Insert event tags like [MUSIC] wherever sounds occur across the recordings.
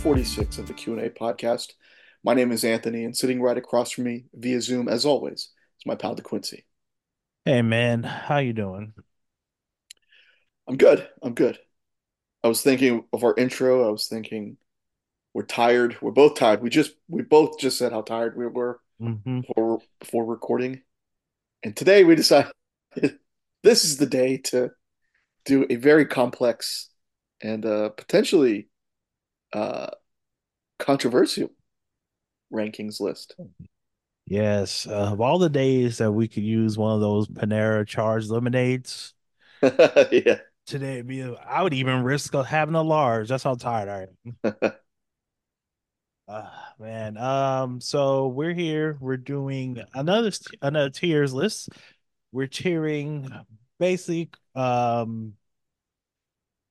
346 of the Q&A podcast. My name is Anthony, and sitting right across from me via Zoom, as always, is my pal DeQuiency. Hey, man. How you doing? I'm good. I'm good. I was thinking of our intro. I was thinking we're tired. We're both tired. We just we both just said how tired we were mm-hmm. before, before recording. And today we decided [LAUGHS] this is the day to do a very complex and uh, potentially uh, controversial rankings list. Yes, uh, of all the days that we could use one of those Panera charged lemonades, [LAUGHS] yeah. today would be. I would even risk having a large. That's how tired I am. Uh, [LAUGHS] man, um, so we're here. We're doing another another tiers list. We're tiering basically um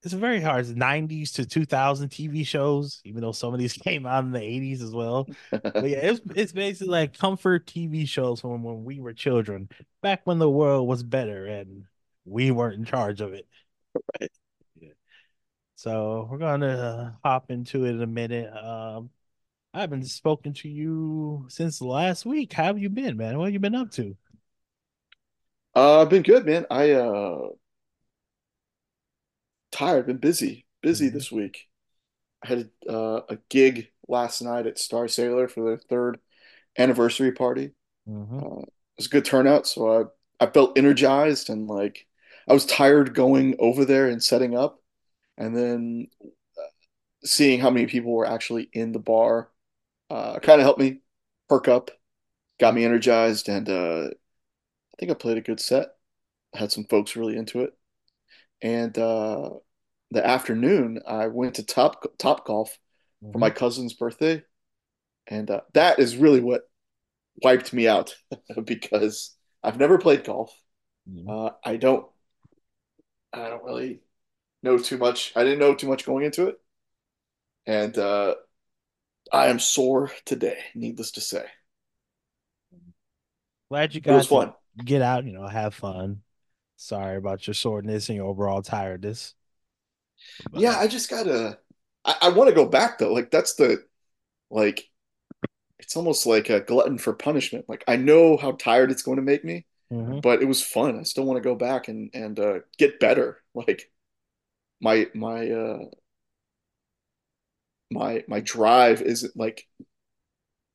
it's very hard. It's 90s to 2000 TV shows, even though some of these [LAUGHS] came out in the 80s as well. But yeah, it's [LAUGHS] it's basically like comfort TV shows from when we were children, back when the world was better and we weren't in charge of it. Right. Yeah. So we're gonna uh, hop into it in a minute. Um, I haven't spoken to you since last week. How have you been, man? What have you been up to? Uh, I've been good, man. I uh tired, been busy, busy Mhm, this week. I had uh, a gig last night at Star Sailor for their third anniversary party. mhm. Uh, it was a good turnout, so I I felt energized and like I was tired going over there and setting up, and then seeing how many people were actually in the bar uh, kind of helped me perk up, got me energized, and uh, I think I played a good set. Had some folks really into it, and uh, the afternoon I went to Top Top Golf for my Mhm. cousin's birthday, and uh, that is really what wiped me out [LAUGHS] because I've never played golf. Mhm. Uh, I don't I don't really know too much. I didn't know too much going into it, and uh, I am sore today, needless to say. Glad you guys get out, you know, have fun. Sorry about your soreness and your overall tiredness. Yeah, I just gotta. I, I want to go back though. Like that's the like. It's almost like a glutton for punishment. Like I know how tired it's going to make me, Mhm. but it was fun. I still want to go back and and uh, get better. [LAUGHS] Like my my uh my my drive isn't like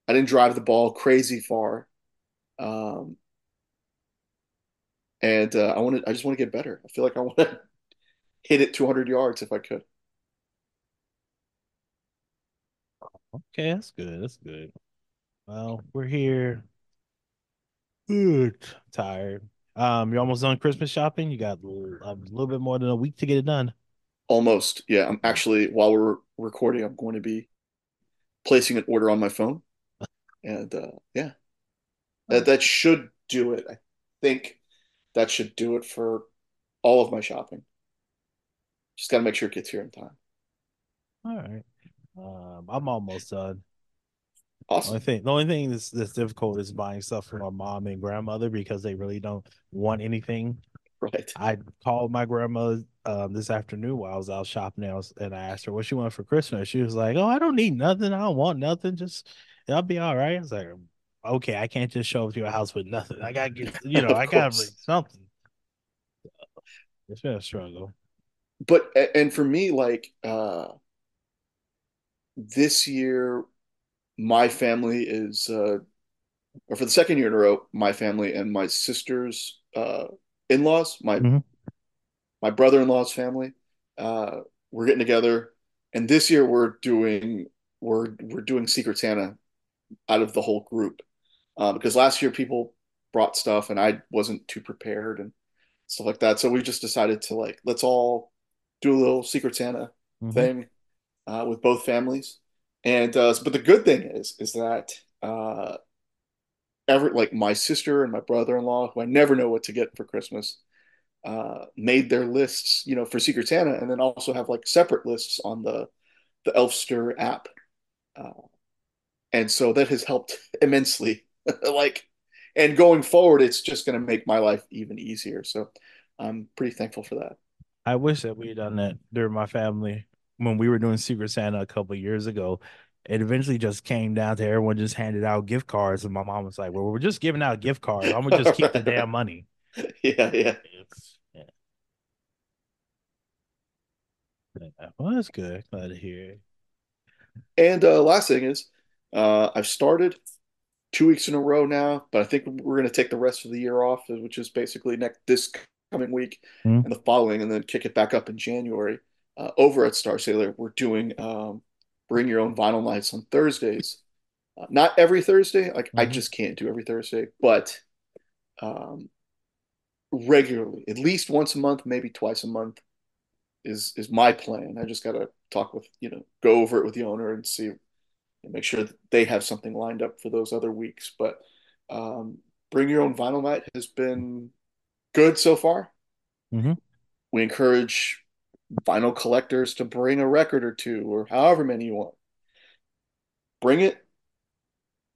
I didn't drive the ball crazy far. Um, and uh, I want to. I just want to get better. I feel like I want to [LAUGHS] hit it 200 yards if I could. okay, that's good. That's good. Well, we're here. Good. Tired. Um, you're almost done Christmas shopping. You got a little bit more than a week to get it done. Almost. Yeah. I'm actually while we're recording, I'm going to be placing an order on my phone, and uh, yeah, that that should do it. I think that should do it for all of my shopping. Just got to make sure it gets here in time. All right. Um, I'm almost done. Awesome. Only thing, the only thing that's that's difficult is buying stuff for my mom and grandmother because they really don't want anything. Right. I called my grandmother um this afternoon while I was out shopping and I, was, and I asked her what she wanted for Christmas. She was like, "Oh, I don't need nothing. I don't want nothing. Just I'll be all right." I was like, "Okay, I can't just show up to your house with nothing. I gotta get, you [LAUGHS] know, I gotta bring something." It's been a struggle. But and for me, like uh, this year, my family is, uh, or for the second year in a row, my family and my sister's uh, in-laws, my Mhm. my brother-in-law's family, uh, we're getting together, and this year we're doing we're we're doing Secret Santa out of the whole group, uh, because last year people brought stuff and I wasn't too prepared and stuff like that. So we just decided to like let's all do a little Secret Santa Mhm. thing uh, with both families. And uh, but the good thing is, is that uh, ever like my sister and my brother-in-law, who I never know what to get for Christmas, uh, made their lists, you know, for Secret Santa, and then also have like separate lists on the the Elfster app, uh, and so that has helped [LAUGHS] immensely. [LAUGHS] like, and going forward, it's just going to make my life even easier. So I'm pretty thankful for that. I wish that we had done that during my family when we were doing Secret Santa a couple years ago. It eventually just came down to everyone just handed out gift cards, and my mom was like, "Well, we're just giving out gift cards. I'm gonna [LAUGHS] just keep the damn money." [LAUGHS] Yeah, yeah. yeah. Well, that's good. Glad to hear. And uh, last thing is, uh, I've started two weeks in a row now, but I think we're going to take the rest of the year off, which is basically next this coming week mm-hmm. and the following, and then kick it back up in January. Uh, over at Star Sailor, we're doing um, bring your own vinyl nights on Thursdays. Uh, not every Thursday, like mm-hmm. I just can't do every Thursday, but um, regularly, at least once a month, maybe twice a month, is is my plan. I just got to talk with you know, go over it with the owner and see, and make sure that they have something lined up for those other weeks. But um, bring your own vinyl night has been good so far. Mm-hmm. We encourage vinyl collectors to bring a record or two or however many you want. Bring it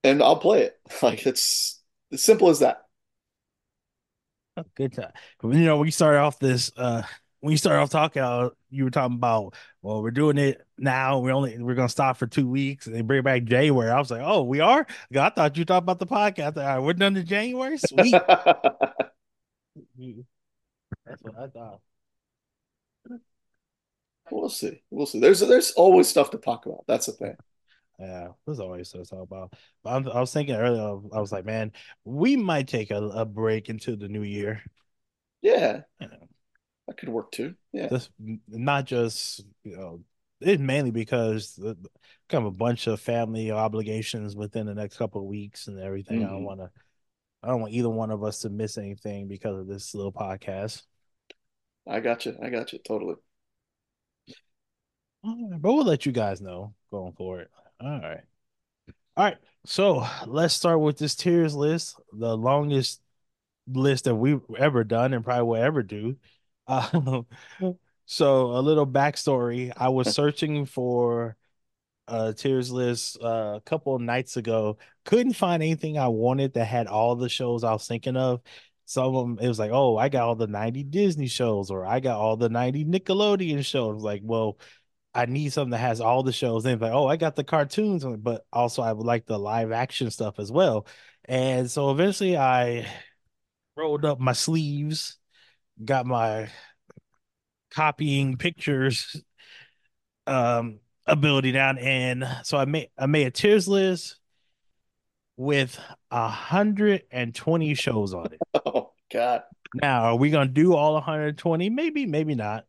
and I'll play it. [LAUGHS] Like it's as simple as that. Good time. You know, we started off this uh when you started off talking, uh, you were talking about, well, we're doing it now. We're only we're gonna stop for two weeks and bring it back January. I was like, oh, we are. I thought you talked about the podcast. All right, we're done in January. Sweet. [LAUGHS] That's what I thought. We'll see. We'll see. There's there's always stuff to talk about. That's the thing. Yeah, there's always stuff to talk about. But i was thinking earlier, I was like, man, we might take a, a break into the new year. Yeah. yeah. That could work too. Yeah. Just not just, you know, it's mainly because the, kind of a bunch of family obligations within the next couple of weeks and everything. Mm-hmm. I don't mm-hmm. want to, I don't want either one of us to miss anything because of this little podcast. I got you. I got you. Totally. Right, but we'll let you guys know going forward. All right. All right. So let's start with this tiers list, the longest list that we've ever done and probably will ever do. [LAUGHS] Uh, so a little backstory. I was searching for a tiers list uh, a couple nights ago. Couldn't find anything I wanted that had all the shows I was thinking of. Some of them, it was like, oh, I got all the 90 Disney shows, or I got all the 90 Nickelodeon shows. Like, well, I need something that has all the shows. And like, oh, I got the cartoons, but also I would like the live action stuff as well. And so eventually I rolled up my sleeves, got my copying pictures um ability down and so I made I made a tiers list with a hundred and twenty shows on it. [LAUGHS] Oh god. Now are we gonna do all 120? Maybe, maybe not.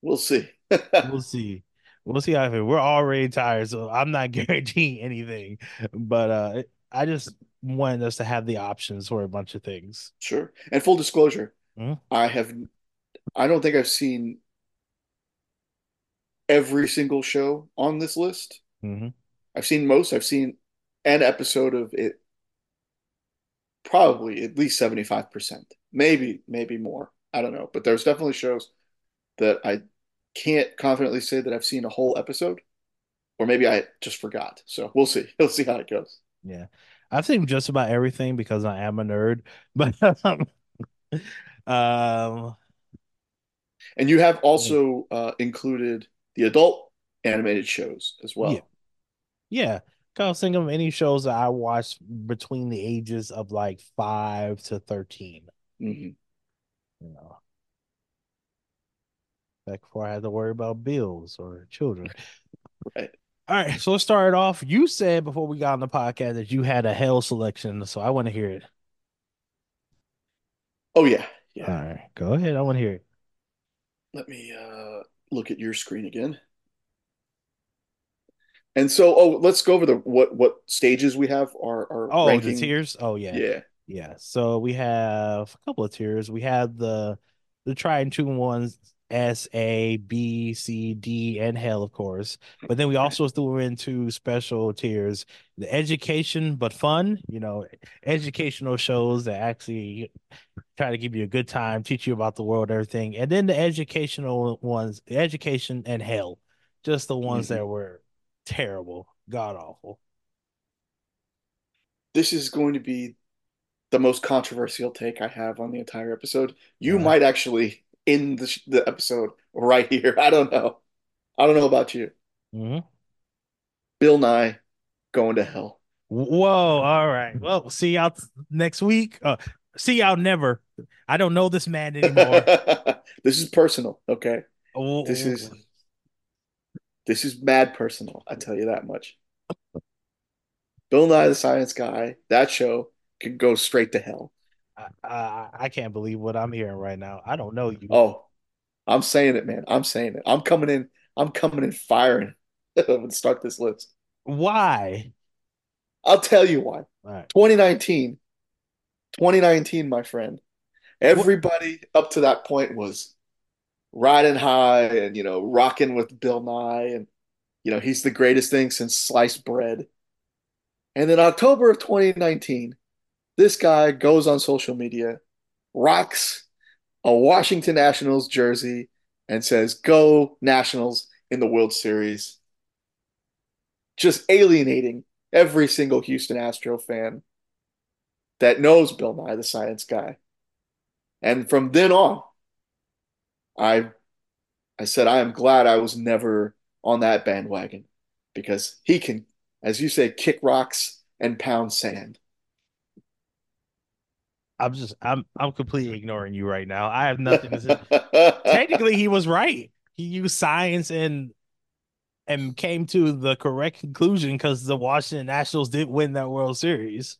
We'll see. [LAUGHS] we'll see. We'll see how it We're already tired, so I'm not [LAUGHS] guaranteeing anything. But uh I just wanted us to have the options for a bunch of things. Sure. And full disclosure, mm-hmm. I have I don't think I've seen every single show on this list. Mm-hmm. I've seen most. I've seen an episode of it probably at least 75%. Maybe, maybe more. I don't know. But there's definitely shows that I can't confidently say that I've seen a whole episode, or maybe I just forgot. So we'll see. [LAUGHS] We'll see how it goes. Yeah, I've seen just about everything because I am a nerd. [LAUGHS] But um, and you have also uh, included the adult animated shows as well. Yeah, yeah. Thinking of any shows that I watched between the ages of like five to 13 mm-hmm. You know, back before I had to worry about bills or children. Right. All right, so let's start it off. You said before we got on the podcast that you had a hell selection, so I want to hear it. Oh yeah, yeah. All right, go ahead. I want to hear it. Let me uh, look at your screen again. And so, oh, let's go over the what what stages we have. Our, our oh, ranking. the tiers. Oh yeah, yeah, yeah. So we have a couple of tiers. We have the the try and true ones S, A, B, C, D, and hell, of course. But then we [LAUGHS] also threw into special tiers, the education but fun, you know, educational shows that actually try to give you a good time, teach you about the world, everything. And then the educational ones, the education and hell, just the ones that Mhm. were terrible, god awful. This is going to be the most controversial take I have on the entire episode. You Uh, might actually end the, sh- the episode right here. [LAUGHS] I don't know. I don't know about you. mhm. Bill Nye going to hell. Whoa, all right. Well, see y'all next week. Uh, see y'all never. I don't know this man anymore. [LAUGHS] This is personal, okay? This Oh, is this is mad personal. I tell you that much. Bill Nye the Science Guy, that show could go straight to hell. I, I, I can't believe what I'm hearing right now. I don't know you. Oh, I'm saying it, man. I'm saying it. I'm coming in. I'm coming in firing [LAUGHS] and start this list. Why? I'll tell you why. Right. 2019, 2019, my friend. Everybody up to that point was riding high and you know rocking with Bill Nye and you know he's the greatest thing since sliced bread. And then October of 2019, this guy goes on social media, rocks a Washington Nationals jersey, and says, Go Nationals in the World Series. Just alienating every single Houston Astro fan that knows Bill Nye, the science guy. And from then on, I I said I am glad I was never on that bandwagon because he can, as you say, kick rocks and pound sand. I'm just I'm I'm completely ignoring you right now. I have nothing to say. [LAUGHS] Technically, he was right. He used science and and came to the correct conclusion because the Washington Nationals did win that World Series.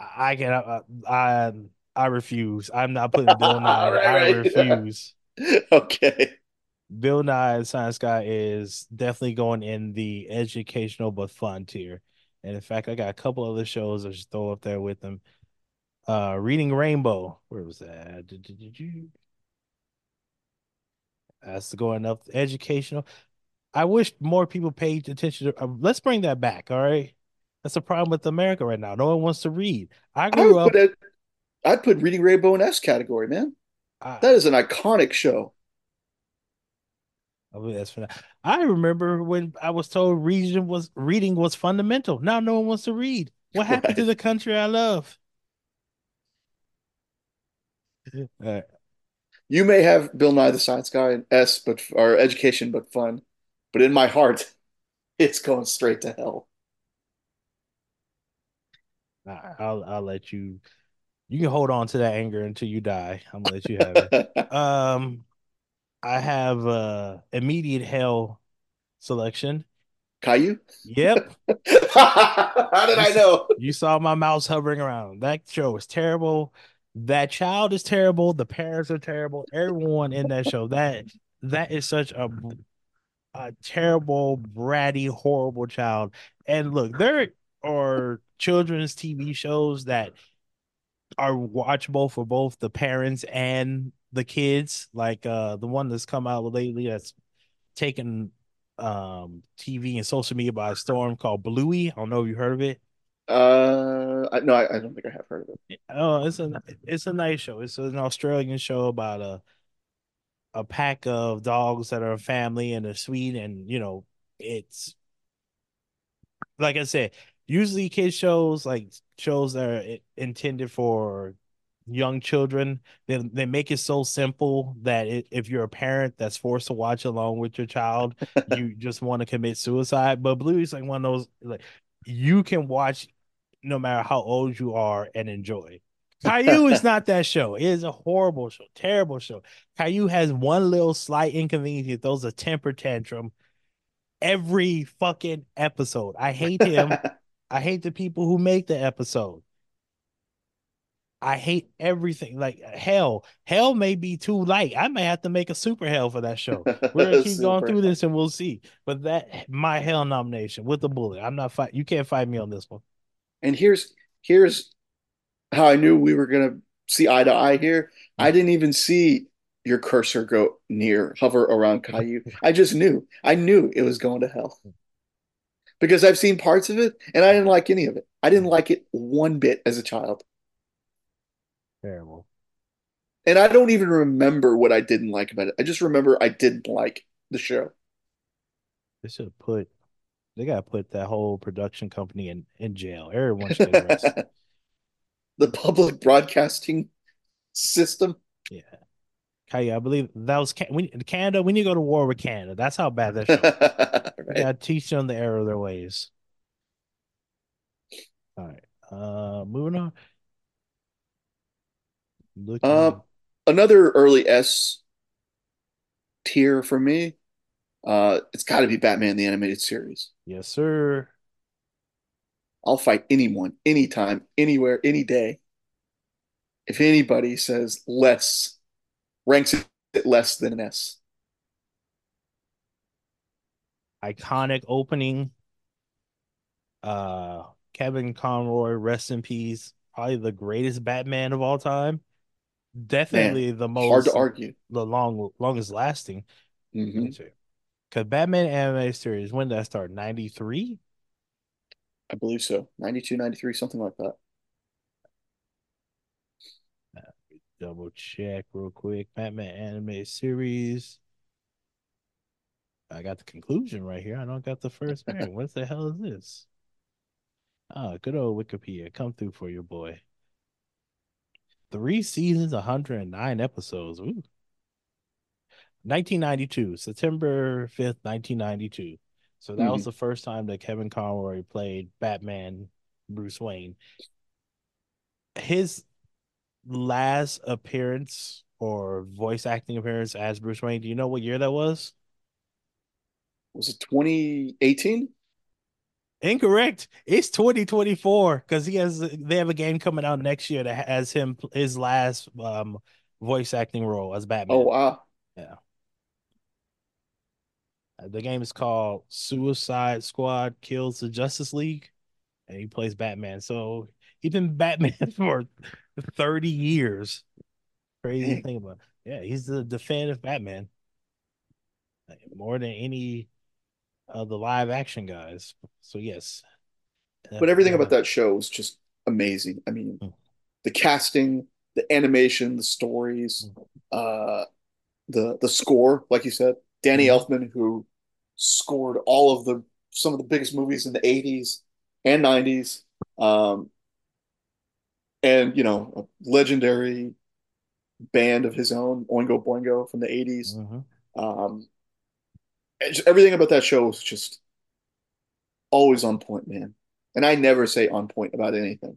I can I I, I refuse. I'm not putting Bill [LAUGHS] Nye. Right, I right. refuse. [LAUGHS] Okay. Bill Nye Science Guy is definitely going in the educational but fun tier. And in fact, I got a couple other shows I should throw up there with them. Uh, Reading Rainbow. Where was that? That's going up educational. I wish more people paid attention to. Uh, let's bring that back. All right, that's a problem with America right now. No one wants to read. I I grew would up. put it, I'd put Reading Rainbow in S category, man. I, That is an iconic show. I mean, that's. I remember when I was told reading was reading was fundamental. Now no one wants to read. What happened to the country I love? Uh, You may have Bill Nye the Science Guy and S, but or education, but fun. But in my heart, [LAUGHS] it's going straight to hell. I'll I'll let you. You can hold on to that anger until you die. I'm gonna let you have it. [LAUGHS] Um, I have uh immediate hell selection. Caillou? Yep. [LAUGHS] How did I know? You saw my mouse hovering around. That show was terrible. That child is terrible. The parents are terrible. Everyone in that show. That that is such a a terrible, bratty, horrible child. And look, there are children's TV shows that are watchable for both the parents and the kids. Like uh the one that's come out lately that's taken um TV and social media by storm called Bluey. I don't know if you heard of it. Uh, I, no, I, I don't think I have heard of it. Oh, it's a it's a nice show. It's an Australian show about a a pack of dogs that are a family and they're sweet and you know it's like I said, usually kids shows like shows that are intended for young children, they they make it so simple that it, if you're a parent that's forced to watch along with your child, [LAUGHS] you just want to commit suicide. But Bluey's like one of those like you can watch no matter how old you are and enjoy. [LAUGHS] Caillou is not that show. It is a horrible show, terrible show. Caillou has one little slight inconvenience. He throws a temper tantrum every fucking episode. I hate him. [LAUGHS] I hate the people who make the episode. I hate everything. Like hell, hell may be too light. I may have to make a super hell for that show. We're gonna [LAUGHS] keep going through this and we'll see. But that my hell nomination with the bullet. I'm not fight. You can't fight me on this one. And here's here's how I knew we were gonna see eye to eye here. I mm. didn't even see your cursor go near, hover around Caillou. I just knew. I knew it was going to hell because I've seen parts of it and I didn't like any of it. I didn't like it one bit as a child. Terrible. And I don't even remember what I didn't like about it. I just remember I didn't like the show. They should put they gotta put that whole production company in, in jail. Everyone should get arrested. [LAUGHS] the public broadcasting system. Yeah. Okay, I believe that was we, Canada. We need to go to war with Canada. That's how bad that show. [LAUGHS] right. Gotta teach them the error of their ways. All right. Uh, moving on. Looking... Uh, another early S tier for me. Uh, it's got to be Batman the Animated Series. Yes, sir. I'll fight anyone, anytime, anywhere, any day. If anybody says less, ranks it less than an S. Iconic opening. Uh, Kevin Conroy, rest in peace. Probably the greatest Batman of all time. Definitely Man, the most hard to argue. The long longest lasting. Mm-hmm. Because Batman anime series, when did that start? 93? I believe so. 92, 93, something like that. Double check real quick. Batman anime series. I got the conclusion right here. I don't got the first [LAUGHS] pairing. what the hell is this? Ah, good old Wikipedia. Come through for your boy. Three seasons, 109 episodes. Ooh. 1992, September 5th, 1992. So that mm-hmm. was the first time that Kevin Conroy played Batman Bruce Wayne. His last appearance or voice acting appearance as Bruce Wayne, do you know what year that was? Was it 2018? Incorrect. It's 2024 because he has they have a game coming out next year that has him his last um voice acting role as Batman. Oh wow. Yeah. Uh, the game is called Suicide Squad Kills the Justice League, and he plays Batman. So he's been Batman [LAUGHS] for 30 years. Crazy thing about it. Yeah, he's the definitive Batman. More than any of the live action guys. So yes. But everything about that show is just amazing. I mean, mm. the casting, the animation, the stories, mm. uh the the score, like you said, Danny mm. Elfman, who scored all of the some of the biggest movies in the 80s and 90s. Um, and you know, a legendary band of his own, Oingo Boingo from the 80s. Mm-hmm. Um, just, everything about that show was just always on point, man. And I never say on point about anything.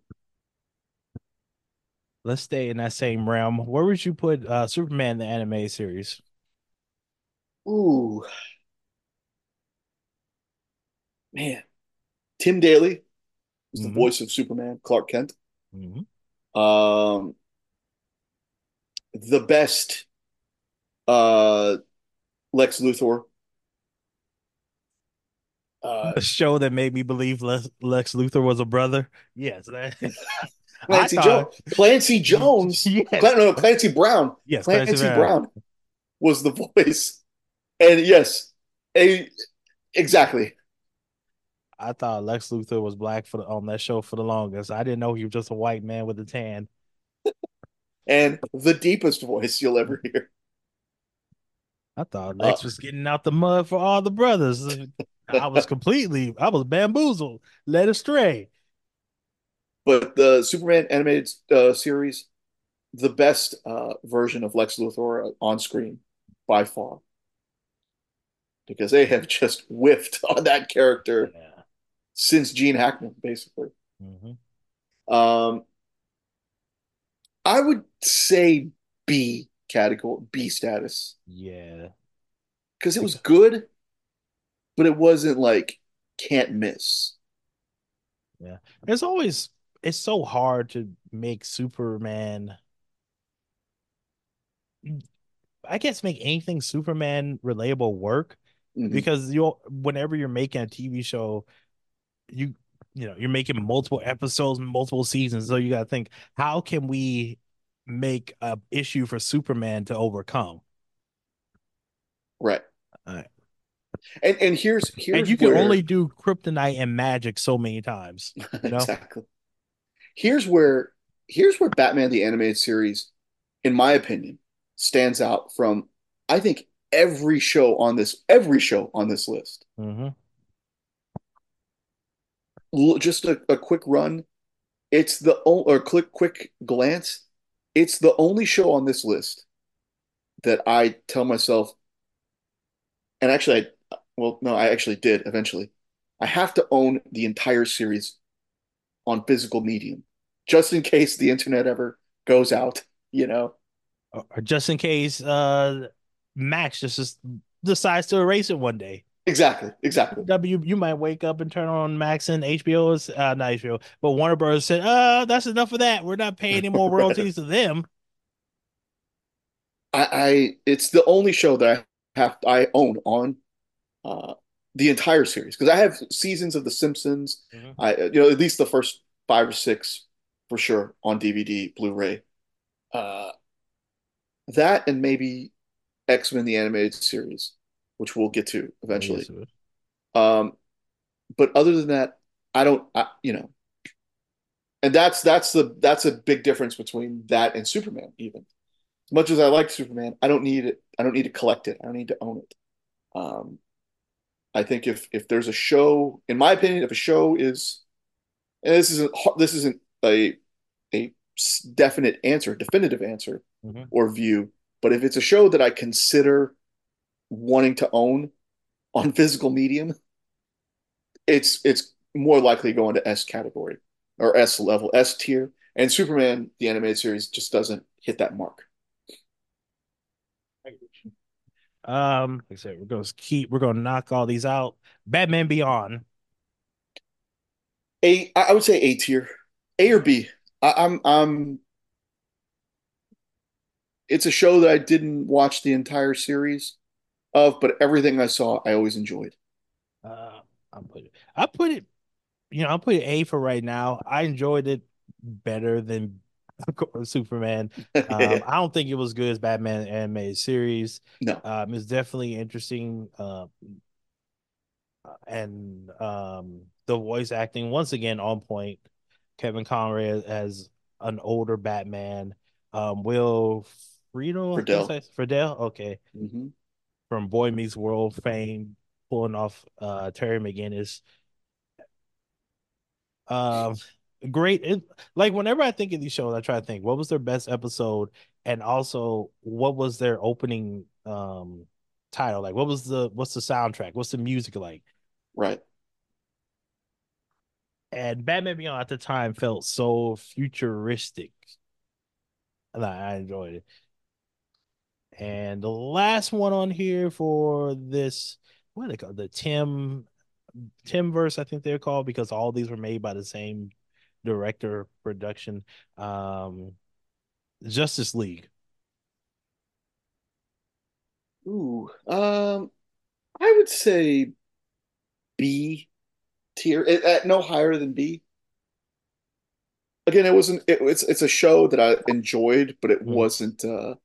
Let's stay in that same realm. Where would you put uh, Superman the anime series? Ooh, man, Tim Daly is mm-hmm. the voice of Superman, Clark Kent. Mm-hmm. Um, the best uh, Lex Luthor. Uh, a show that made me believe Lex, Lex Luthor was a brother. Yes, that, [LAUGHS] Clancy Jones. Clancy [LAUGHS] Jones. yes. No, Clancy Brown. Yes, Clancy, Clancy Brown. Brown. was the [LAUGHS] voice, and yes, a, exactly. I thought Lex Luthor was black for the, on that show for the longest. I didn't know he was just a white man with a tan. [LAUGHS] and the deepest voice you'll ever hear. I thought Lex uh, was getting out the mud for all the brothers. I was [LAUGHS] completely, I was bamboozled, led astray. But the Superman animated uh, series, the best uh, version of Lex Luthor on screen by far, because they have just [LAUGHS] whiffed on that character. Yeah since Gene Hackman, basically. Mm-hmm. Um, I would say B category, B status. Yeah, because it was good, but it wasn't like can't miss. Yeah, it's always it's so hard to make Superman. I guess make anything Superman relatable work mm-hmm. because you whenever you're making a TV show, you you know you're making multiple episodes multiple seasons so you got to think how can we make a issue for Superman to overcome. Right. All right. And and here's here's and you can where, only do kryptonite and magic so many times. [LAUGHS] You know? exactly. Here's where here's where Batman the animated series, in my opinion, stands out from I think every show on this every show on this list. Mm-hmm. L- Just a, a quick run. It's the o- or quick quick glance. It's the only show on this list that I tell myself, and actually, I well, no, I actually did eventually. I have to own the entire series on physical medium, just in case the internet ever goes out, you know? Or just in case uh Max just, just decides to erase it one day. Exactly, exactly. W, you might wake up and turn on Max and HBO is uh not HBO, but Warner Bros. said, uh, that's enough of that. We're not paying any more [LAUGHS] royalties to them. I, I it's the only show that I have I own on uh the entire series because I have seasons of The Simpsons. Mhm. I you know at least the first five or six for sure on DVD, Blu-ray. Uh, that and maybe X-Men the animated series, which we'll get to eventually. Um, but other than that, I don't, I, you know, and that's that's the that's a big difference between that and Superman. Even as much as I like Superman, I don't need it. I don't need to collect it. I don't need to own it. Um, I think if if there's a show, in my opinion, if a show is, and this isn't this isn't a a definite answer, definitive answer Mhm. or view, but if it's a show that I consider wanting to own on physical medium, it's it's more likely going to S category or S level, S tier. And Superman, the animated series, just doesn't hit that mark. Um, like I said, we're gonna keep we're gonna knock all these out. Batman Beyond. A, I would say A tier, A or B. I, I'm I'm. It's a show that I didn't watch the entire series of, but everything I saw, I always enjoyed. Uh, I'll put it. I put it. You know, I'll put it A for right now. I enjoyed it better than [LAUGHS] Superman. [LAUGHS] Um, I don't think it was good as Batman animated series. No, Um, it's definitely interesting. Uh, and um, the voice acting once again on point. Kevin Conroy as, an older Batman. Um, Will Friedle, I think Friedle. that's- Friedle, okay, hmm from Boy Meets World fame, pulling off uh Terry McGinnis. Um, great. It, like whenever I think of these shows, I try to think what was their best episode, and also what was their opening um title. Like, what was the what's the soundtrack? What's the music like? right. And Batman Beyond at the time felt so futuristic, and I I enjoyed it. And the last one on here for this, what are they called? The Tim Tim verse, I think they're called because all these were made by the same director production. Um Justice League. Ooh, um, I would say B tier, it, at no higher than B. Again, it wasn't. It, it's it's a show that I enjoyed, but it Mhm. wasn't uh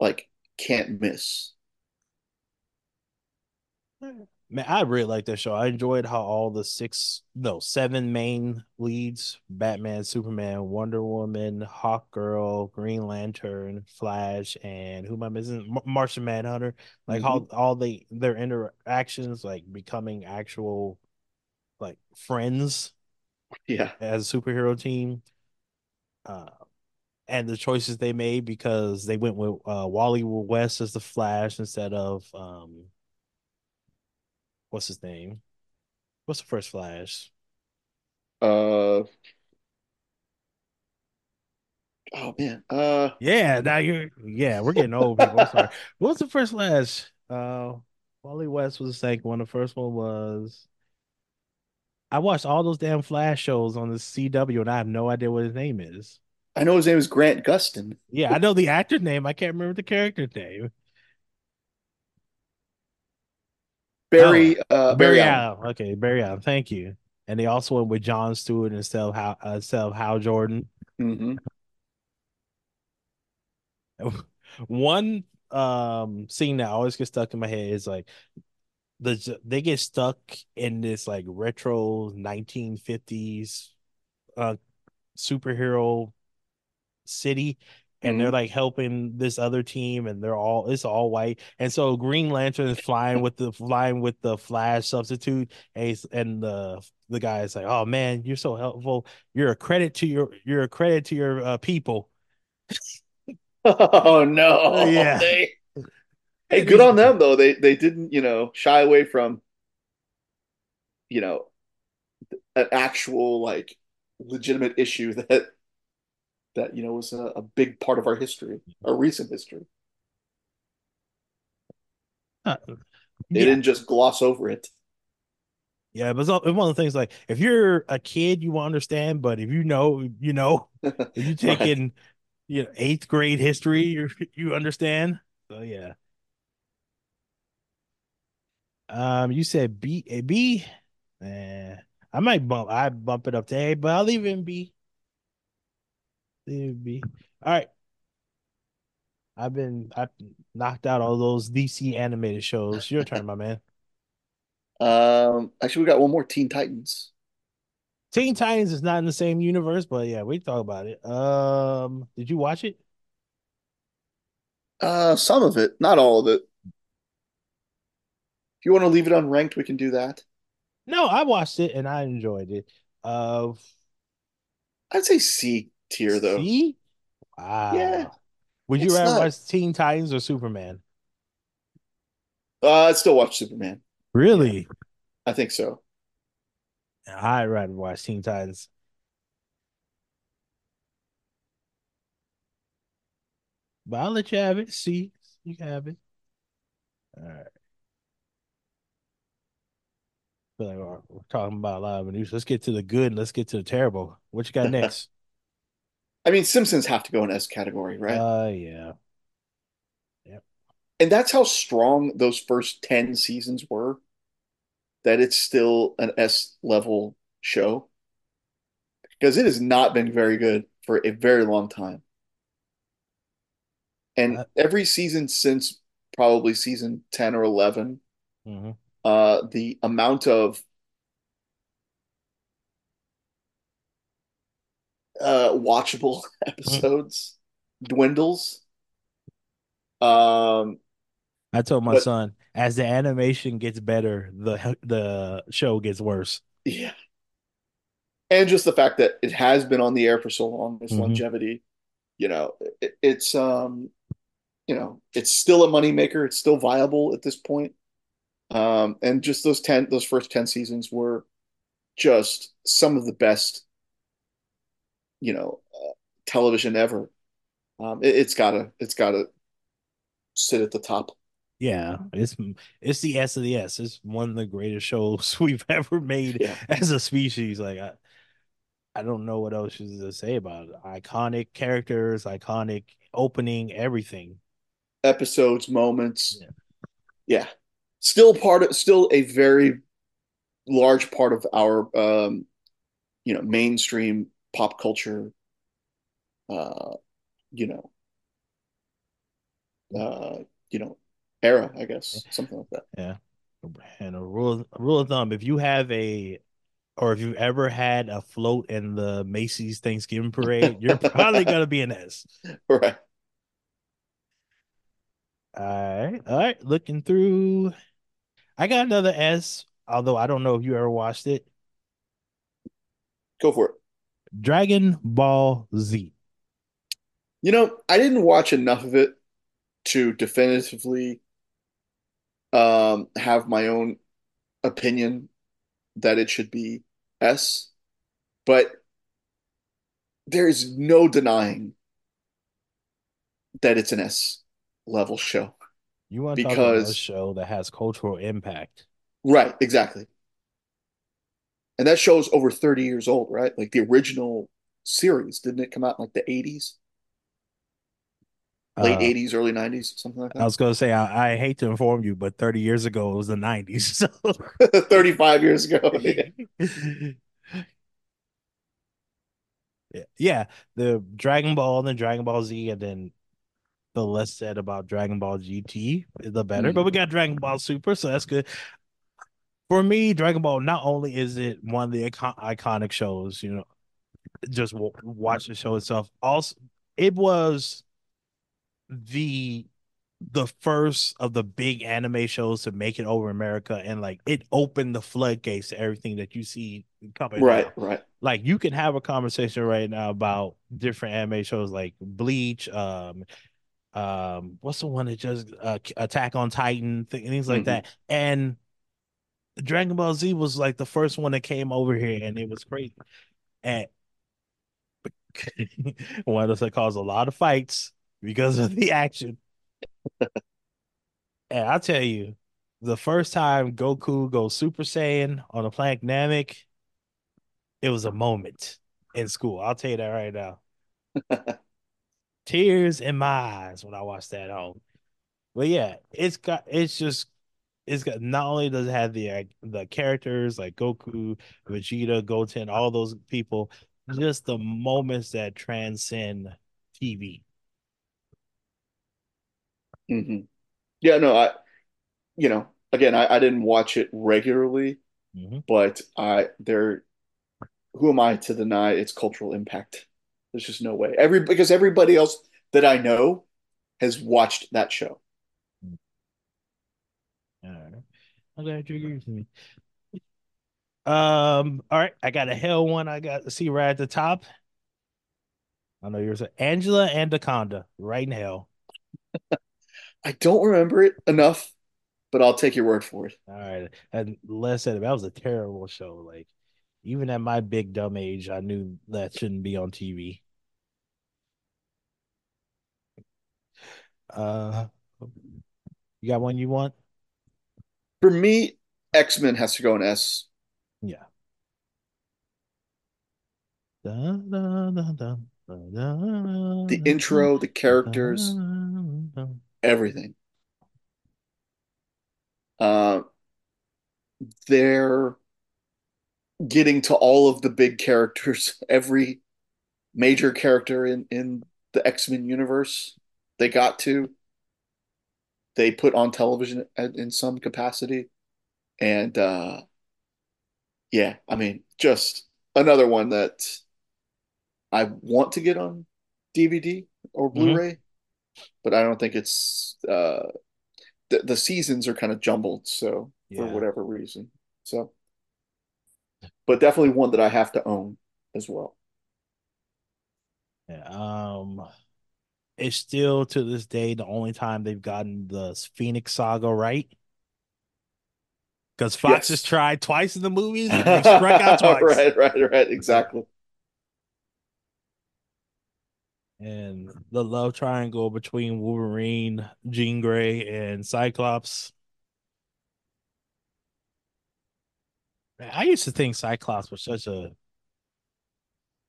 like can't miss. Man, I really like that show. I enjoyed how all the six, no, seven main leads Batman, Superman, Wonder Woman, Hawk Girl, Green Lantern, Flash, and who am I missing? Mar- Martian Manhunter. Like how all the their interactions, like becoming actual like friends Yeah, as a superhero team. Uh, and the choices they made because they went with uh, Wally West as the Flash instead of um, what's his name? What's the first Flash? uh, oh man, uh, Yeah, now you're yeah, we're getting old people. Sorry. [LAUGHS] What was the first Flash? Uh, Wally West was the second one. The first one was I watched all those damn Flash shows on the CW and I have no idea what his name is. I know his name is Grant Gustin. Yeah, I know the actor's name. I can't remember the character's name. Barry, uh, Barry Barry Allen. Allen. Okay, Barry Allen. Thank you. And they also went with John Stewart instead of Hal, uh, instead of Hal Jordan. hmm [LAUGHS] One um scene that always gets stuck in my head is like the they get stuck in this like retro 1950s uh superhero city and they're Mhm. like helping this other team and they're all it's all white and so Green Lantern is flying with the flying with the Flash substitute and and the the guy is like oh man you're so helpful you're a credit to your you're a credit to your uh, people [LAUGHS] Oh no. yeah [LAUGHS] They hey, good on them though. They they didn't, you know, shy away from, you know, an actual like legitimate issue [LAUGHS] that that, you know, was a, a big part of our history, our recent history. uh, They didn't just gloss over it. yeah but it's one of the things like if you're a kid you won't understand but if you know you know [LAUGHS] if you take Right. in you know eighth grade history you you understand so yeah Um, you said B a B. Eh, I might bump I bump it up to A, but I'll leave it in B. It in B. All right. I've been I've knocked out all those DC animated shows. Your turn, my man. [LAUGHS] Um, actually, we got one more Teen Titans. Teen Titans is not in the same universe, but yeah, we talk about it. Um, did you watch it? Uh, some of it, not all of it. If you want to leave it unranked, we can do that. No, I watched it and I enjoyed it. Uh, I'd say C tier though. see? Wow. Yeah. Would you rather not. watch Teen Titans or Superman? Uh, I'd still watch Superman. Really? I think so. I'd rather watch Teen Titans. But I'll let you have it. See, you can have it. All right. Feel like we're, talking about a lot of news. Let's get to the good. and Let's get to the terrible. What you got [LAUGHS] next? I mean, Simpsons have to go in S category, right? Uh, yeah. Yep. And that's how strong those first 10 seasons were, that it's still an S level show because it has not been very good for a very long time. And Uh, every season since probably season 10 or 11, mhm. uh, the amount of uh, watchable [LAUGHS] episodes dwindles. Um, I told my but son, as the animation gets better, the the show gets worse. yeah, and just the fact that it has been on the air for so long, this hmm longevity, you know, it, it's um, you know, it's still a moneymaker. It's still viable at this point. Um, and just those 10, those first 10 seasons were just some of the best, you know, uh, television ever. Um, it, it's gotta, it's gotta sit at the top. Yeah, it's it's the S of the S. It's one of the greatest shows [LAUGHS] we've ever made Yeah. as a species. Like I, I don't know what else to say about it. Iconic characters, iconic opening, everything. Episodes, moments. Yeah. Yeah. Still part of, still a very large part of our, um, you know, mainstream pop culture, uh, you know, uh, you know, era, I guess, something like that. Yeah. And a rule a rule of thumb, if you have a or if you've ever had a float in the Macy's Thanksgiving parade, you're probably gonna be an S. [LAUGHS] Right. All right. All right. Looking through. I got another S, although I don't know if you ever watched it. Go for it. Dragon Ball Z. You know, I didn't watch enough of it to definitively um, have my own opinion that it should be S, but there is no denying that it's an S level show You want to talk about a because, show that has cultural impact. right, exactly. And that show is over 30 years old, right? Like the original series, didn't it come out in like the 80s, late Uh, 80s, early 90s, something like that. I was gonna say I, I hate to inform you, but 30 years ago it was the 90s. [LAUGHS] So [LAUGHS] 35 years ago. [LAUGHS] Yeah. yeah, the Dragon Ball and then Dragon Ball Z, and then the less said about Dragon Ball GT, the better. But we got Dragon Ball Super, so that's good. For me, Dragon Ball, not only is it one of the icon- iconic shows, you know, just w- watch the show itself. Also, it was the the first of the big anime shows to make it over America, and like it opened the floodgates to everything that you see coming Right, now. right. Like you can have a conversation right now about different anime shows like Bleach, um, um, what's the one that just uh, Attack on Titan, th- things like hmm that, and Dragon Ball Z was like the first one that came over here, and it was crazy. And [LAUGHS] one of that caused a lot of fights because of the action. And I tell you, the first time Goku goes Super Saiyan on a planet Namek, it was a moment in school. I'll tell you that right now. [LAUGHS] Tears in my eyes when I watched that home. But yeah, it's got it's just it's got not only does it have the the characters like Goku, Vegeta, Goten, all those people, just the moments that transcend TV. hmm Yeah, no, I, you know, again, I, I didn't watch it regularly, Mhm. but I there, who am I to deny its cultural impact? There's just no way. Every because everybody else that I know has watched that show. All right. I'm glad you agree with me. Um, all right, I got a hell one. I got to see right at the top. I know yours. Angela Anaconda, right in hell. [LAUGHS] I don't remember it enough, but I'll take your word for it. All right, and Les said that was a terrible show. Like, even at my big dumb age, I knew that shouldn't be on TV. Uh, you got one you want? For me, X-Men has to go in S. Yeah. Dun, dun, dun, The intro, the characters, everything. Uh, they're getting to all of the big characters, [LAUGHS] every major character in in the X-Men universe. They got to. They put on television in some capacity, and uh, yeah, I mean, just another one that I want to get on DVD or Mhm. Blu-ray, but I don't think it's uh, the the seasons are kind of jumbled, so for whatever reason. So, but definitely one that I have to own as well. Yeah. Um, it's still to this day the only time they've gotten the Phoenix Saga right. Because Fox has tried twice in the movies and they [LAUGHS] struck out twice. Right, right, right. Exactly. And the love triangle between Wolverine, Jean Grey, and Cyclops. Man, I used to think Cyclops was such a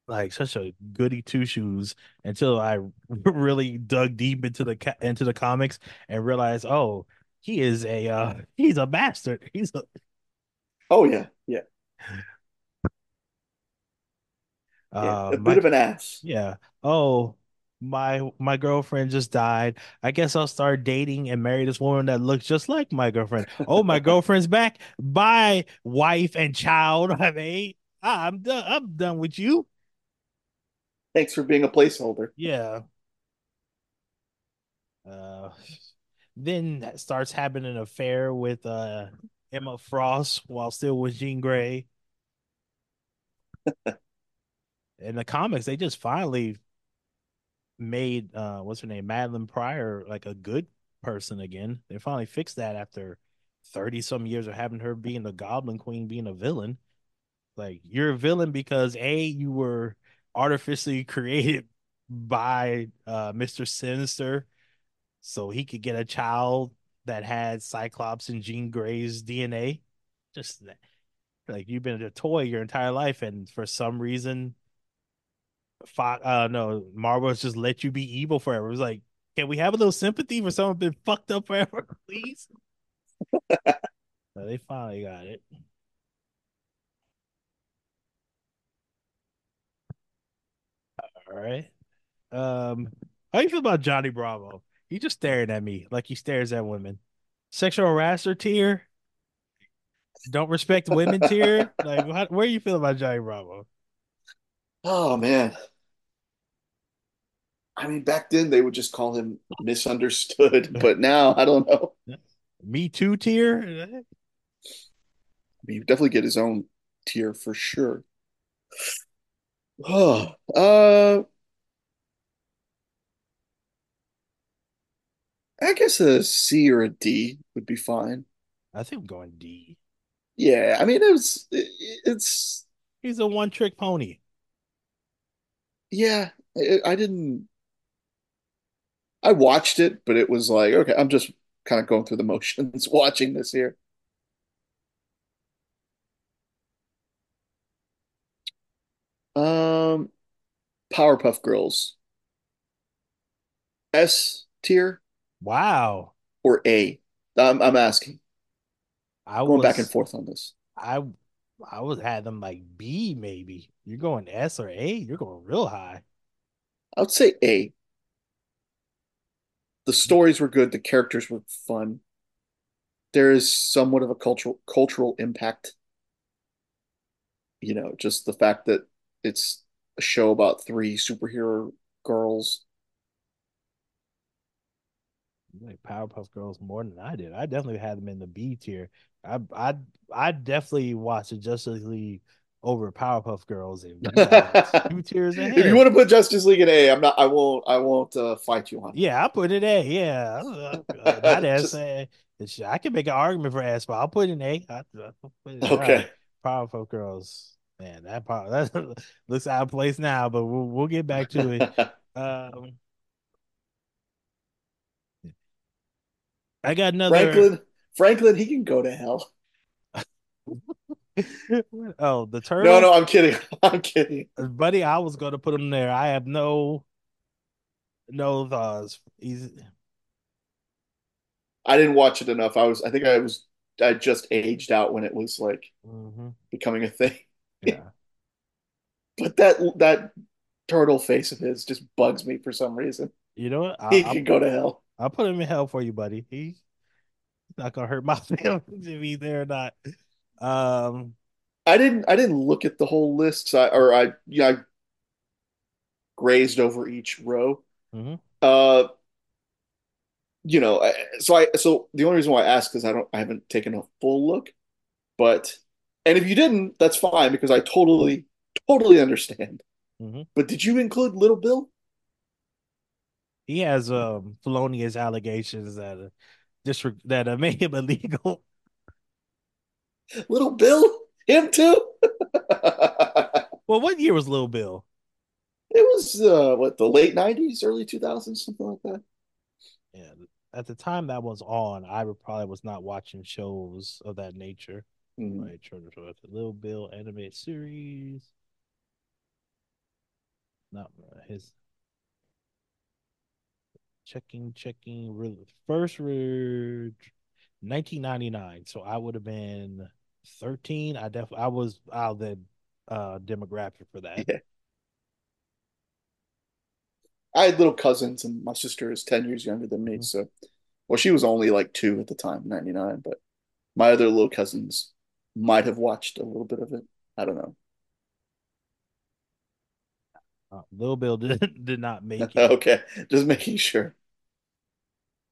like such a goody two shoes until I [LAUGHS] really dug deep into the into the comics and realized, oh, he is a uh, [LAUGHS] he's a bastard. [LAUGHS] He's a Oh yeah, yeah, yeah. uh A my bit of an ass. yeah. Oh, my my girlfriend just died. I guess I'll start dating and marry this woman that looks just like my girlfriend. Oh, my girlfriend's back. Bye, wife and child. I mean, I'm done. I'm done with you. Thanks for being a placeholder. Yeah. Uh, then starts having an affair with uh Emma Frost while still with Jean Grey. [LAUGHS] In the comics, they just finally made uh what's her name, Madelyne Pryor, like a good person again. They finally fixed that after 30 some years of having her being the Goblin Queen, being a villain. Like you're a villain because A, you were artificially [LAUGHS] created by uh Mr. Sinister so he could get a child that had Cyclops and Jean Grey's DNA. Just that- like you've been a toy your entire life, and for some reason, Fox, uh, no, Marvel's just let you be evil forever. It was like, can we have a little sympathy for someone been fucked up forever, please? [LAUGHS] So they finally got it. All right. Um, how you feel about Johnny Bravo? He just staring at me like he stares at women. Sexual harasser tier. Don't respect women tier. [LAUGHS] Like, how, where you feel about Johnny Bravo? Oh man. I mean, back then they would just call him misunderstood, [LAUGHS] but now I don't know. Me too tier. I mean, definitely get his own tier for sure. Oh, uh, I guess a C or a D would be fine. I think I'm going D. Yeah, I mean, it was, it, it's, He's a one trick pony. yeah, I, I didn't, I watched it, but it was like, okay, I'm just kind of going through the [LAUGHS] motions watching this here. Um, Powerpuff Girls, S tier Wow. or A? I'm, I'm asking, I going back and forth on this. I I was had them like B maybe. You're going S or A? You're going real high. I would say A. The stories were good, the characters were fun. There is somewhat of a cultural cultural impact. You know, just the fact that it's a show about three superhero girls. You like Powerpuff Girls more than I did. I definitely had them in the B tier. I I I definitely watched the Justice League over Powerpuff Girls, in [LAUGHS] two tiers If you want to put Justice League in A, I'm not. I won't. I won't uh, fight you on Yeah, I put it A. Yeah, Uh, not. [LAUGHS] Just I can make an argument for S, but I'll put it in A. I, I'll put it, right. okay. Powerpuff Girls. Man, that part [LAUGHS] that looks out of place now, but we'll we'll get back to it. [LAUGHS] Um, I got another. Franklin. Franklin. He can go to hell. [LAUGHS] Oh, the turtle, no. no, I'm kidding. I'm kidding. buddy. I was gonna put him there. I have no no thoughts. He's I didn't watch it enough. I was. I think I was. I just aged out when it was like mhm, becoming a thing. Yeah. [LAUGHS] But that that turtle face of his just bugs me for some reason. You know what? I, He can go to hell. I'll put him in hell for you, buddy. He's not gonna hurt my [LAUGHS] feelings if he's there or not. Um, I didn't. I didn't look at the whole list. So I, or I. Yeah. I grazed over each row. mhm. Uh. You know. So I. So the only reason why I ask is I don't. I haven't taken a full look. But and if you didn't, that's fine because I totally, totally understand. Mhm. But did you include Little Bill? He has um felonious allegations that uh, disre- that uh, [LAUGHS] made him illegal. Little Bill? Him too? [LAUGHS] Well, what year was Little Bill? It was uh what the late 90s, early 2000s, something like that. Yeah, at the time that was on, I probably was not watching shows of that nature. Mhm. Right, Turner Swift, Lil Bill animated series. Not uh, his checking, checking. Re- first, re- 1999. So I would have been 13. I def I was out of the uh demographic for that. [LAUGHS] Yeah. I had little cousins and my sister is 10 years younger than me, Mhm. so well she was only like two at the time, 99, but my other little cousins might have watched a little bit of it. I don't know. Uh, Lil Bill [LAUGHS] did did not [LAUGHS] make it. Okay, just making sure.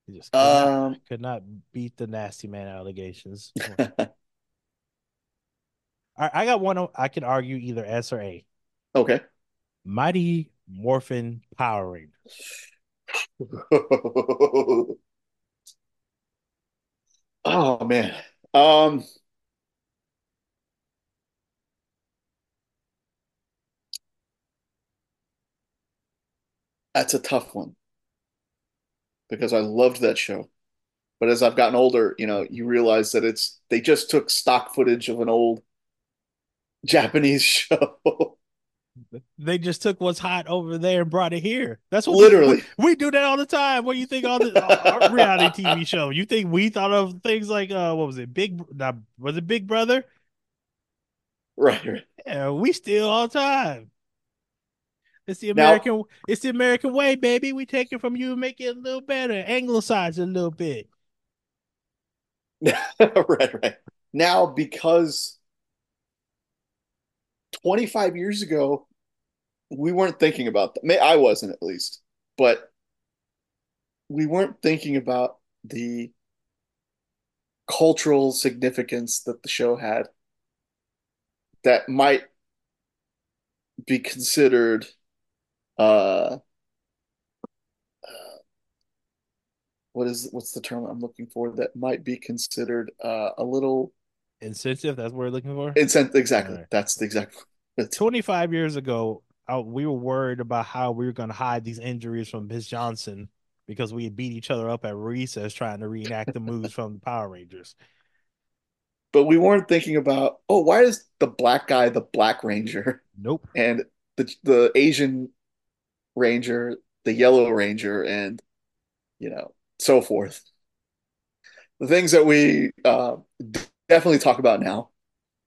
He just could not, Um could not beat the nasty man allegations. [LAUGHS] All right, I got one. I can argue either S or A. okay. Mighty Morphin Power Rangers. Oh man. Um that's a tough one because I loved that show. But as I've gotten older, you know, you realize that it's they just took stock footage of an old Japanese [LAUGHS] show. They just took what's hot over there and brought it here. That's what Literally. we, [LAUGHS] we do that all the time. What do you think all the our reality TV [LAUGHS] show? You think we thought of things like uh what was it? Big not was it Big Brother? Right, right. Yeah, we steal all the time. It's the Now, American. It's the American way, baby. We take it from you and make it a little better, anglicize it a little bit. [LAUGHS] right, right. Now, because 25 years ago, we weren't thinking about that. I wasn't at least, but we weren't thinking about the cultural significance that the show had that might be considered uh, uh what is what's the term I'm looking for that might be considered uh, a little insensitive. That's what we're looking for. Insensitive, exactly. Right. That's the exact. [LAUGHS] 25 years ago, I, we were worried about how we were going to hide these injuries from Miss Johnson because we had beat each other up at recess trying to reenact the moves from the Power Rangers. But we weren't thinking about, oh, why is the black guy the Black Ranger? Nope. And the the Asian Ranger, the Yellow Ranger, and you know, so forth. The things that we uh, definitely talk about now,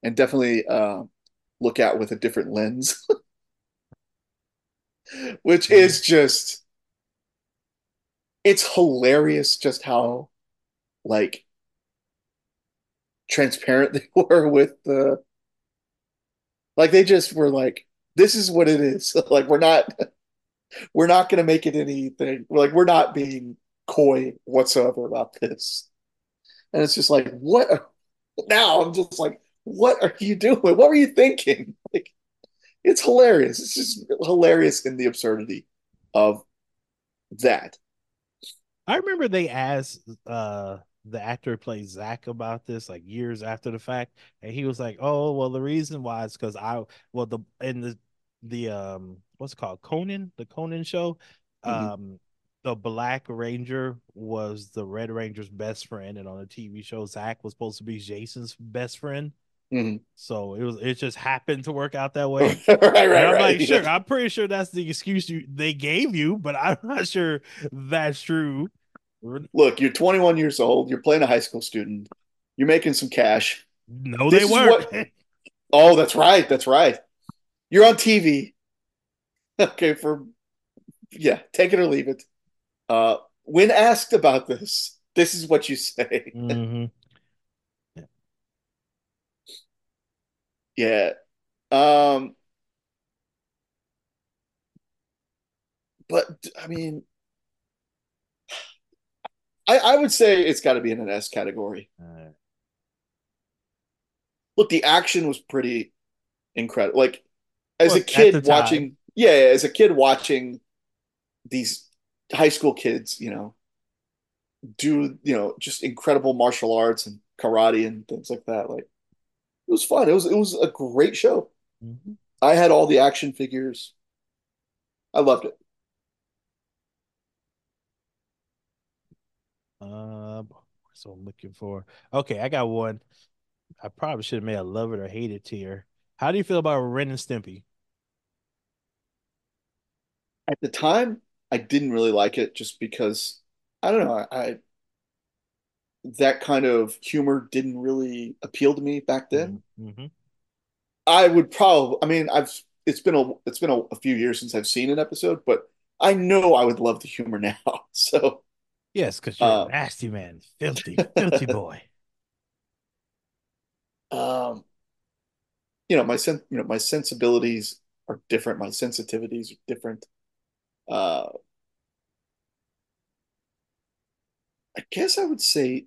and definitely uh, look at with a different lens, [LAUGHS] which is just it's hilarious just how like transparent [LAUGHS] they were with the like they just were like this is what it is [LAUGHS] like we're not we're not going to make it anything like we're not being coy whatsoever about this. And it's just like what now i'm just like what are you doing? What were you thinking? Like it's hilarious. It's just hilarious in the absurdity of that. I remember they asked uh the actor who plays Zach about this like years after the fact, and he was like, "Oh, well, the reason why is because I well the in the the um what's it called Conan the Conan show, mm-hmm. um the Black Ranger was the Red Ranger's best friend, and on the TV show Zach was supposed to be Jason's best friend." Mm-hmm. So it was it just happened to work out that [LAUGHS] way. right, right, and I'm right. like, sure, I'm pretty sure that's the excuse you they gave you, but I'm [LAUGHS] not sure that's true. Look, you're 21 years old. You're playing a high school student. You're making some cash. No, this they weren't. What... [LAUGHS] Oh, that's right. That's right. You're on TV. [LAUGHS] Okay, for yeah, take it or leave it. Uh, when asked about this, this is what you say. [LAUGHS] Mm-hmm. Yeah. Um, but I mean, I, I would say it's got to be in an S category. Uh, Look, the action was pretty incredible. Like as a kid watching, yeah, as a kid watching these high school kids, you know, do you know just incredible martial arts and karate and things like that. Like it was fun. It was it was a great show. Mm-hmm. I had all the action figures. I loved it. Uh, so I'm looking for. Okay, I got one. I probably should have made a love it or hate it tier. How do you feel about Ren and Stimpy? At the time, I didn't really like it just because I don't know. I, I that kind of humor didn't really appeal to me back then. Mm-hmm. I would probably. I mean, I've it's been a it's been a, a few years since I've seen an episode, but I know I would love the humor [LAUGHS] now. So Yes, because you're a nasty man, filthy, [LAUGHS] filthy boy. Um, you know, my sen- you know, my sensibilities are different. My sensitivities are different. Uh, I guess I would say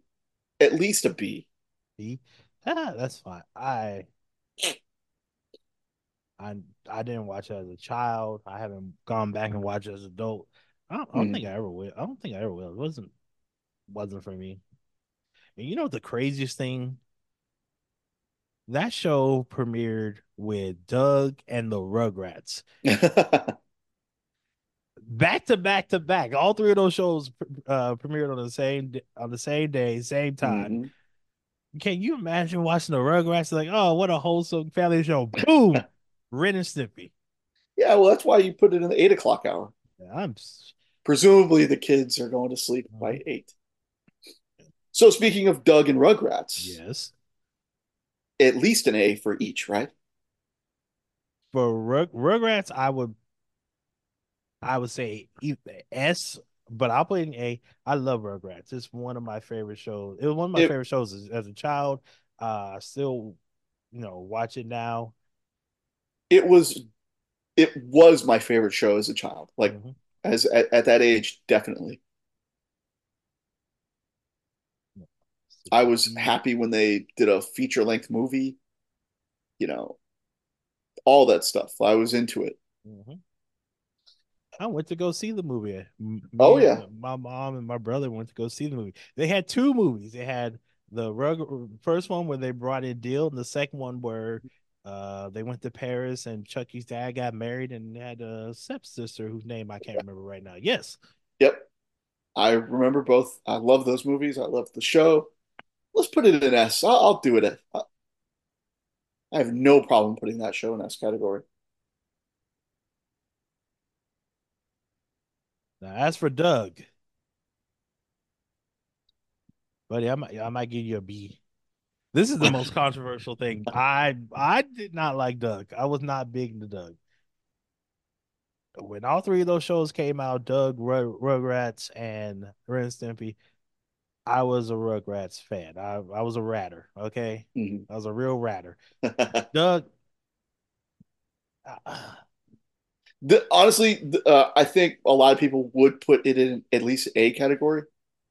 at least a B. B. Ah, [LAUGHS] that's fine. I I I didn't watch it as a child. I haven't gone back and watched it as an adult. I don't, I don't mm. think I ever will. I don't think I ever will. It wasn't wasn't for me. And you know the craziest thing? That show premiered with Doug and the Rugrats. [LAUGHS] back to back to back. All three of those shows uh, premiered on the same on the same day, same time. Mm-hmm. Can you imagine watching the Rugrats? Like, oh, what a wholesome family show! Boom, [LAUGHS] Ren and Stimpy. Yeah, well, that's why you put it in the eight o'clock hour. Yeah, I'm presumably the kids are going to sleep mm-hmm. by eight. So speaking of Doug and Rugrats, yes, at least an A for each, right? For Rug- Rugrats, I would I would say S, but I'll put in A. I love Rugrats. It's one of my favorite shows. It was one of my It favorite shows as, as a child. Uh, I still, you know, watch it now. it was it was my favorite show as a child. Like Mhm. as at, at that age, definitely. I was happy when they did a feature length movie, you know, all that stuff. I was into it. Mhm. I went to go see the movie. M- Oh yeah. my mom and my brother went to go see the movie. They had two movies. They had the rug first one where they brought in Dil, and the second one where uh they went to Paris and Chucky's dad got married and had a stepsister whose name I can't remember right now. Yes. Yep. I remember both. I love those movies. I love the show. Let's put it in S. I'll, I'll do it. I have no problem putting that show in S category. Now as for Doug, buddy, I might I might give you a B. This is the [LAUGHS] most controversial thing. I I did not like Doug. I was not big into Doug. When all three of those shows came out, Doug, Rug, Rugrats, and Ren and Stimpy, I was a Rugrats fan. I I was a ratter. Okay, Mhm. I was a real ratter. [LAUGHS] Doug, uh, The, honestly, uh, I think a lot of people would put it in at least A category.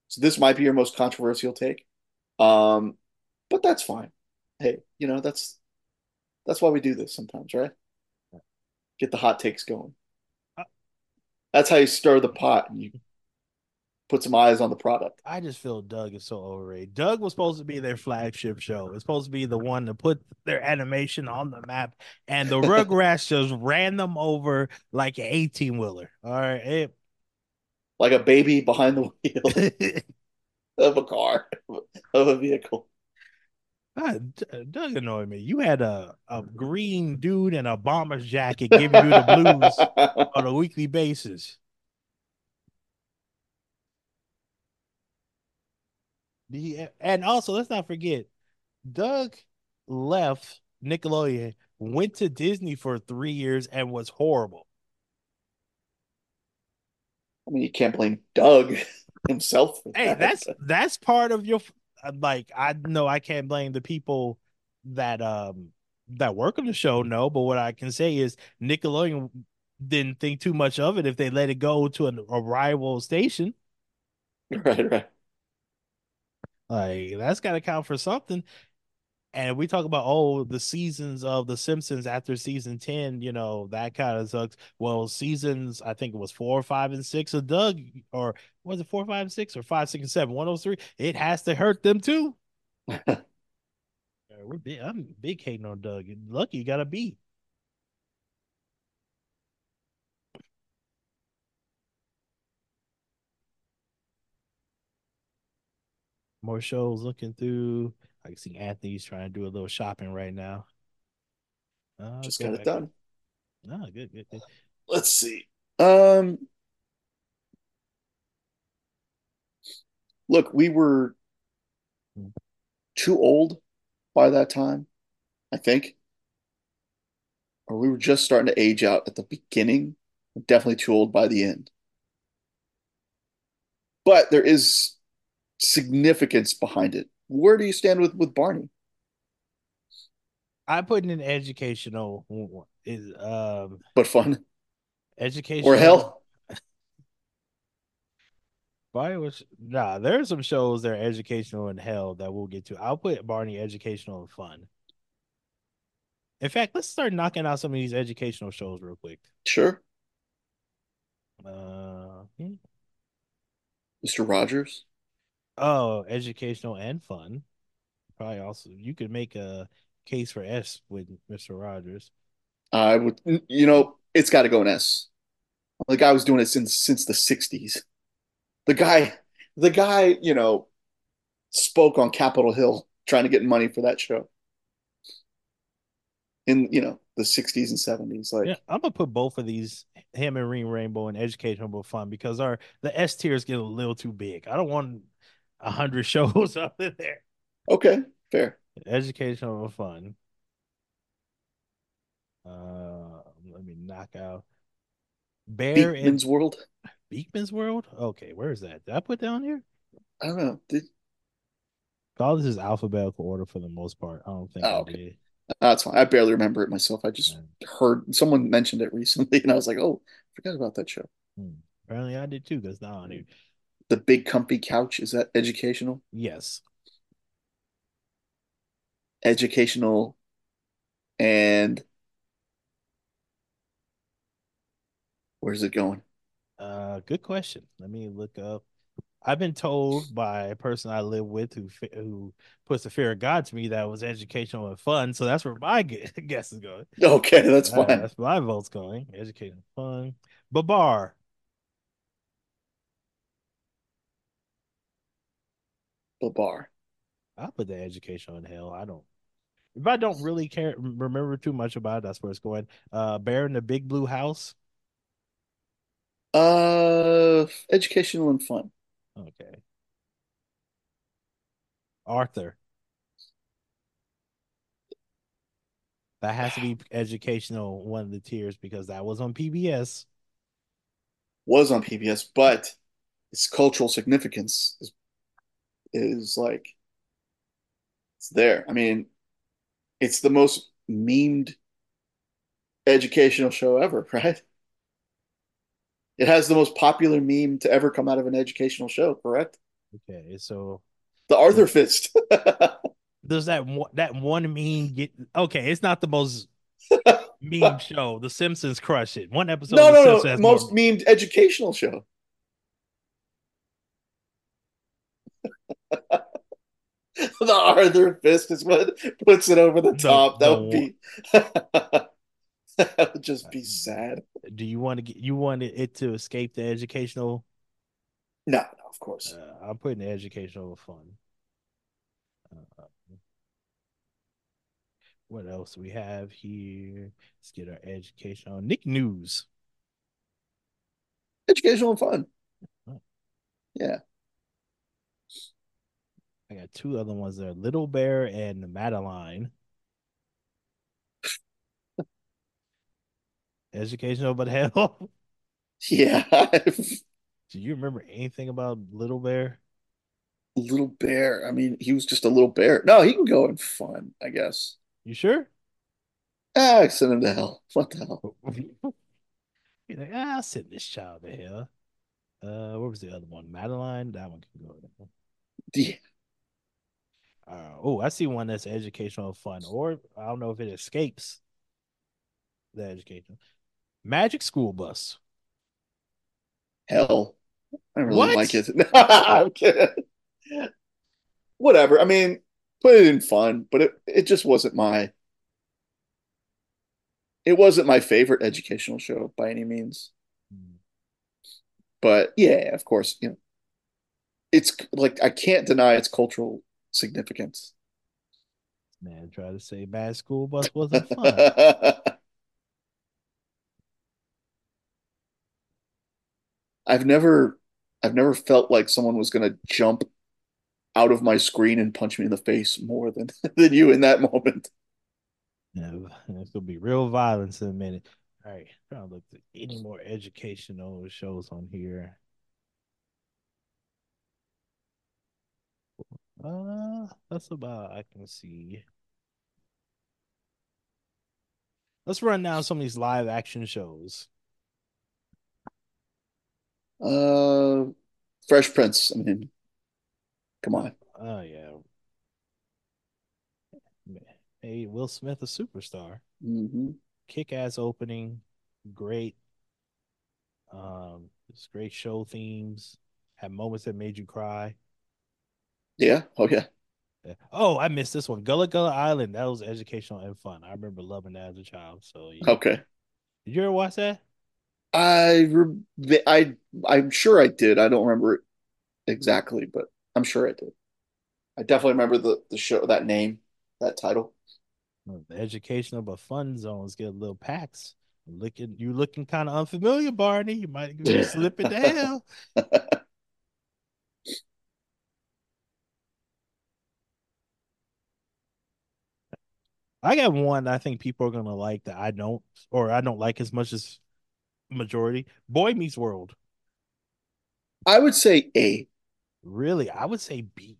So this might be your most controversial take. Um, but that's fine. Hey, you know, that's that's why we do this sometimes, right? Get the hot takes going. Uh, That's how you stir the pot and you put some eyes on the product. I just feel Doug is so overrated. Doug was supposed to be their flagship show. It's supposed to be the one to put their animation on the map, and the [LAUGHS] Rugrats just ran them over like an 18 wheeler. All right. Like a baby behind the wheel [LAUGHS] of a car, of a vehicle. Ah, D- Doug annoyed me. You had a, a green dude in a bomber's jacket giving you the blues [LAUGHS] on a weekly basis. The, and also, let's not forget, Doug left Nickelodeon, went to Disney for three years, and was horrible. I mean, you can't blame Doug [LAUGHS] himself Hey, that. that's that's part of your like. I know I can't blame the people that um that work on the show, no. But what I can say is Nickelodeon didn't think too much of it if they let it go to an, a rival station. [LAUGHS] right, right. Like that's got to count for something. And we talk about oh the seasons of The Simpsons after season ten, you know that kind of sucks. Well, seasons I think it was four, five, and six of Doug, or was it four, five, and six, or five, six, and seven? One those three. It has to hurt them too. [LAUGHS] We're big, I'm big hating on Doug. Lucky you got a B. More shows looking through. I can see Anthony's trying to do a little shopping right now. Uh, Just got it done. Ah, good, good, good. Let's see. Um, look, we were Hmm. too old by that time, I think. Or we were just starting to age out at the beginning. Definitely too old by the end. But there is significance behind it. Where do you stand with with Barney? I put in an educational is um But fun Education or hell? [LAUGHS] Barney was nah. There are some shows that are educational and hell that we'll get to. I'll put Barney educational and fun. In fact, let's start knocking out some of these educational shows real quick. Sure. Uh, hmm. Mr. Rogers. Oh, educational and fun. Probably also you could make a case for S with Mr. Rogers. I would, you know, it's got to go in S. The guy was doing it since since the '60s. The guy, the guy, you know, spoke on Capitol Hill trying to get money for that show in you know the '60s and '70s. Like, Yeah, I'm gonna put both of these, him and Reading Rainbow, and educational but fun because our the S tier is getting a little too big. I don't want a hundred [LAUGHS] shows up in there. okay, fair. Educational but fun. Uh, let me knock out Bear in Beakman's World. Beakman's World. Okay, where is that? Did I put down here? I don't know. Did, All this is alphabetical order for the most part. I don't think oh, I okay. did. That's fine. I barely remember it myself. I just Uh, heard someone mentioned it recently, [LAUGHS] and I was like, "Oh, I forgot about that show." hmm. Apparently, I did too. That's not on here. The Big Comfy Couch is that educational? Yes. Educational, and where's it going? Uh, good question. Let me look up. I've been told by a person I live with who who puts the fear of God to me that was educational and fun. So that's where my [LAUGHS] guess is going. Okay, that's Uh, fine. that's my vote's going. Educational fun. Babar. The bar. I put the educational in hell. I don't. If I don't really care, remember too much about it, that's where it's going. Uh, Bear in the Big Blue House. Uh, educational and fun. Okay. Arthur. That has to be [SIGHS] educational. One of the tiers because that was on PBS. Was on PBS, but its cultural significance is is like it's there. I mean, it's the most memed educational show ever, [LAUGHS] right? It has the most popular meme to ever come out of an educational show, correct? Okay, so The Arthur Fist. [LAUGHS] does that one, that one meme get okay? It's not the most [LAUGHS] meme show. The Simpsons crush it. One episode no, of The no, no. Most memed educational show. [LAUGHS] the Arthur Fist is what puts it over the top. that would be [LAUGHS] that would just be sad. Do you want to get you want it to escape the educational? No, no, of course. Uh, I'm putting the educational over fun. Uh, what else we have here? Let's get our educational. Nick News. Educational and fun. Yeah. I got two other ones there: Little Bear and Madeline. Educational, but hell, Yeah. [LAUGHS] do you remember anything about Little Bear? little bear. I mean, he was just a little bear. No, he can go in fun, I guess. You sure? Ah, send him to hell. [LAUGHS] What the hell? [LAUGHS] You're like, ah, I'll send this child to hell. Uh, what was the other one? Madeline. That one can go. Yeah. Uh, oh, I see one that's educational and fun, or I don't know if it escapes the education. Magic School Bus. Hell. I don't really What? like it. [LAUGHS] I'm kidding. Whatever. I mean, put it in fun, but it, it just wasn't my it wasn't my favorite educational show by any means. But yeah, of course, you know, it's like I can't deny its cultural significance. Man, try to say bad School Bus [LAUGHS] wasn't fun. I've never I've never felt like someone was gonna jump out of my screen and punch me in the face more than [LAUGHS] than you in that moment. Yeah, it's gonna be real violence in a minute. All right, trying to look at any more educational shows on here. Uh, that's about I can see. Let's run down some of these live action shows. Uh Fresh Prince. I mean, come on. Oh yeah. Hey, Will Smith, a superstar. hmm Kick ass opening, great. Um, it's great show themes. Had moments that made you cry. Yeah. Oh yeah. Yeah. Oh, I missed this one. Gullah Gullah Island. That was educational and fun. I remember loving that as a child. So yeah. Okay. Did you ever watch that? I re- I I'm sure I did. I don't remember it exactly, but I'm sure I did. I definitely remember the the show that name, that title. The educational but fun zones get little packs. Looking, you looking kind of unfamiliar, Barney. You might be [LAUGHS] slipping to [LAUGHS] I got one I think people are gonna like that I don't, or I don't like as much as majority. Boy Meets World. I would say A. Really, I would say B.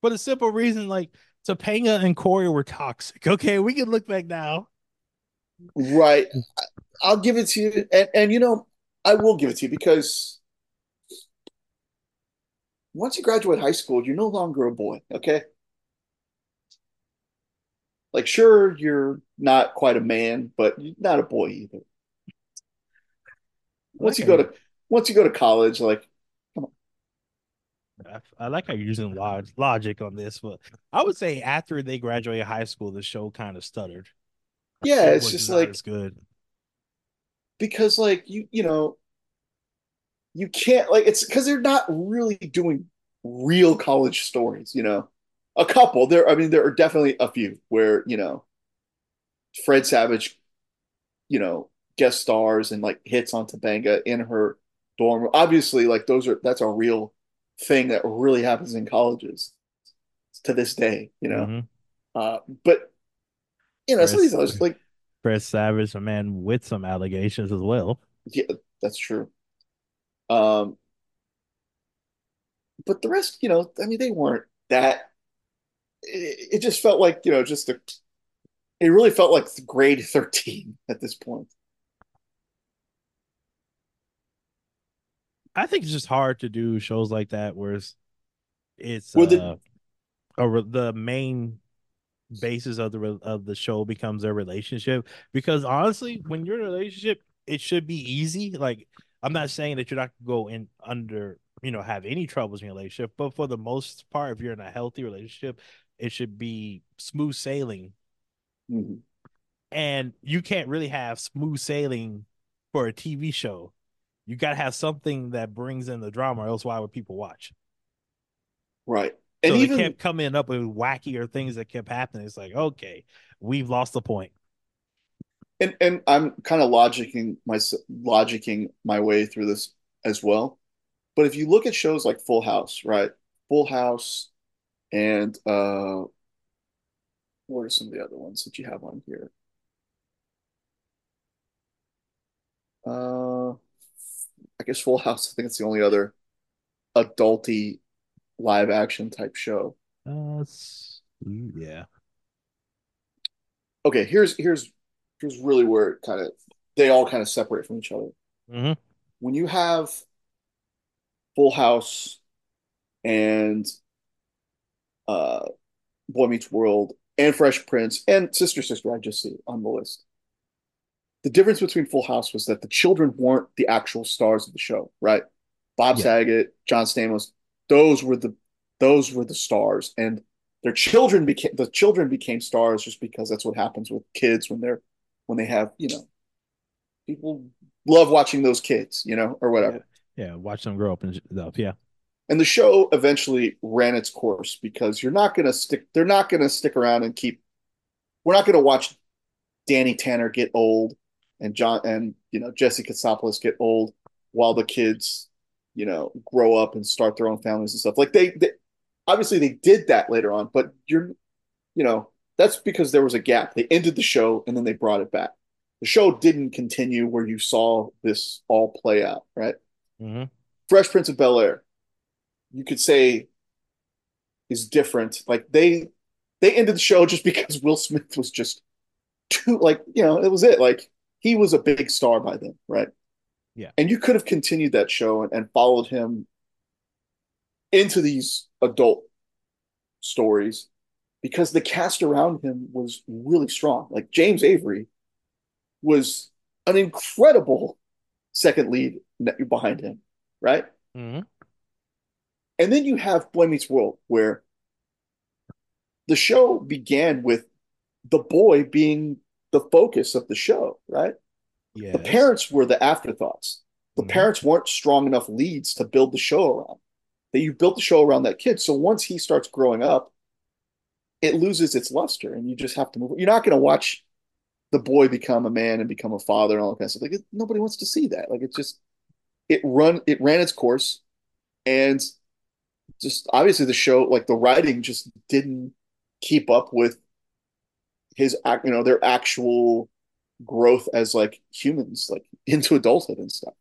For the simple reason, like Topanga and Corey were toxic. Okay, we can look back now. Right. I'll give it to you. And, and you know, I will give it to you because once you graduate high school, you're no longer a boy. Okay. Like, sure, you're not quite a man, but you're not a boy either. Once you go to once you go to college, like, come on. I, I like how you're using log, logic on this, but I would say after they graduated high school, the show kind of stuttered. Yeah, it's just like it's good because, like you, you know, you can't like it's because they're not really doing real college stories. You know, a couple there. I mean, there are definitely a few where you know, Fred Savage, you know, guest stars and like hits on Topanga in her dorm. Obviously, like those are that's a real thing that really happens in colleges to this day. You know, mm-hmm. uh, but you know, Chris, some of these others like Fred Savage, a man with some allegations as well. Yeah, that's true. Um, but the rest, you know, I mean, they weren't that. It, it just felt like you know, just a. It really felt like grade [LAUGHS] thirteen at this point. I think it's just hard to do shows like that where it's, it's well, the, uh, the main basis of the of the show becomes their relationship. Because honestly, when you're in a relationship, it should be easy. Like I'm not saying that you're not go in under you know have any troubles in your relationship, but for the most part, if you're in a healthy relationship, it should be smooth sailing. Mm-hmm. And you can't really have smooth sailing for a TV show you got to have something that brings in the drama, or else why would people watch? Right. And so even kept coming up with wackier things that kept happening. It's like, okay, we've lost the point. And and I'm kind of logicking my logicking my way through this as well. But if you look at shows like Full House, right? Full House and uh what are some of the other ones that you have on here? Uh I guess Full House. I think it's the only other adulty live action type show. Uh, yeah. Okay, here's here's here's really where it kind of they all kind of separate from each other. Mm-hmm. When you have Full House and uh, Boy Meets World and Fresh Prince and Sister Sister, I just see on the list the difference between Full House was that the children weren't the actual stars of the show, right? Bob yeah. Saget, John Stamos, those were the those were the stars, and their children became the children became stars just because that's what happens with kids when they're when they have you know people love watching those kids, you know, or whatever. Yeah, yeah watch them grow up and stuff. Yeah. And the show eventually ran its course because you're not going to stick. They're not going to stick around and keep. We're not going to watch Danny Tanner get old and John and you know Jesse Katsopolis get old while the kids you know grow up and start their own families and stuff. Like they, they obviously they did that later on, but you're you know that's because there was a gap. They ended the show and then they brought it back. The show didn't continue where you saw this all play out, right? Mm-hmm. Fresh Prince of Bel Air, you could say, is different. Like they they ended the show [LAUGHS] just because Will Smith was just too like you know it was it like he was a big star by then, right? Yeah. And you could have continued that show and, and followed him into these adult stories because the cast around him was really strong. Like James Avery was an incredible second lead behind him, right? Mm-hmm. And then you have Boy Meets World, where the show began with the boy being the focus of the show, right? Yeah. The parents were the afterthoughts. The mm-hmm. parents weren't strong enough leads to build the show around. That you built the show around that kid. So once he starts growing up, it loses its luster, and you just have to move. You're not going to watch the boy become a man and become a father and all that kind of stuff. Like it, nobody wants to see that. Like it just it run it ran its course, and just obviously the show like the writing just didn't keep up with his act, you know, their actual growth as like humans, like [LAUGHS] into adulthood and stuff.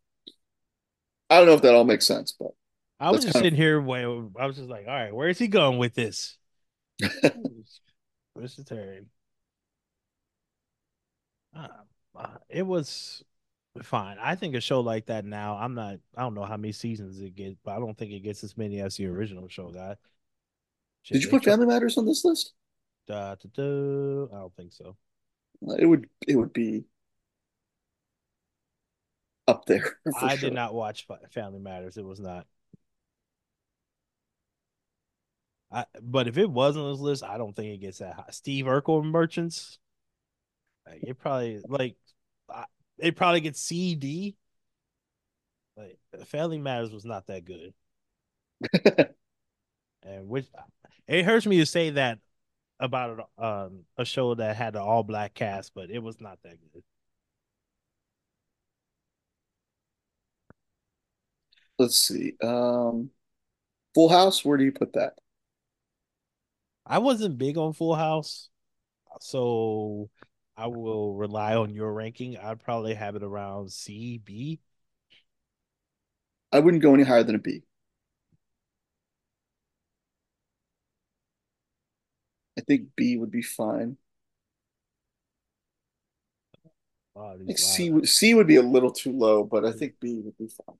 I don't know if that all makes sense, but I was just sitting here where I was just like, all right, where is he going with this? Of Where's the turn? Uh, uh, it was fine. I think a show like that now, I'm not, I don't know how many seasons it gets, but I don't think it gets as many as the original show got. Shit, Did you put Family Matters on this list? da, da, da. I don't think so. It would it would be up there [LAUGHS] I sure. did not watch Family Matters. It was not. I, but if it was on this list, I don't think it gets that high. Steve Urkel Merchants, like, it probably like I, it probably gets C D. Like Family Matters was not that good, [LAUGHS] and which it hurts me to say that about a, um, a show that had an all black cast, but it was not that good. Let's see. Um, Full House, where do you put that? I wasn't big on Full House, so I will rely on your ranking. I'd probably have it around C B. I wouldn't go any higher than a B. I think B would be fine. Oh, I think C would C would be a little too low, but I think B would be fine.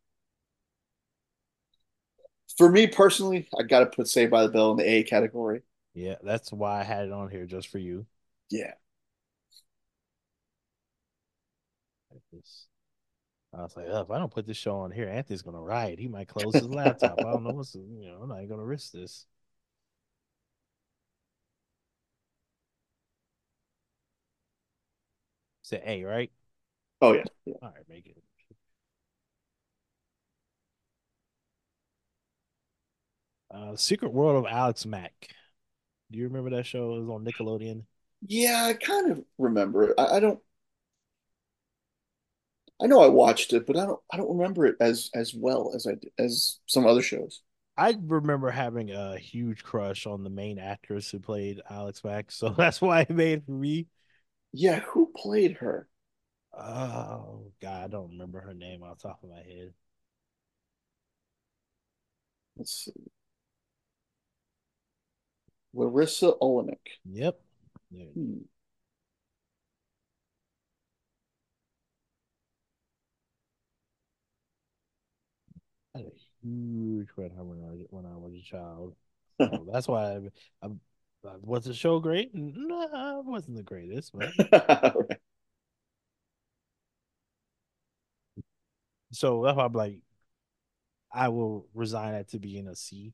For me personally, I got to put Saved by the Bell in the A category. Yeah, that's why I had it on here just for you. Yeah. Like. I was like, oh, if I don't put this show on here, Anthony's gonna riot. He might close his laptop. I don't know what's you know, I'm not gonna risk this. Say A, right? Oh yeah. Yeah. All right, make it. Uh, Secret World of Alex Mack. Do you remember that show? It was on Nickelodeon. Yeah, I kind of remember it. I, I don't. I know I watched it, but I don't. I don't remember it as as well as I as some other shows. I remember having a huge crush on the main actress who played Alex Mack, so [LAUGHS] that's why it made for me. Yeah, who played her? Oh God, I don't remember her name off the top of my head. Let's see. Larisa Oleynik. Yep. Hmm. I had a huge on her when I was, when I was a child. [LAUGHS] So that's why I, I, I was the show great. No, it wasn't the greatest, but [LAUGHS] Right. so that's why I'm like, I will resign that to being a C.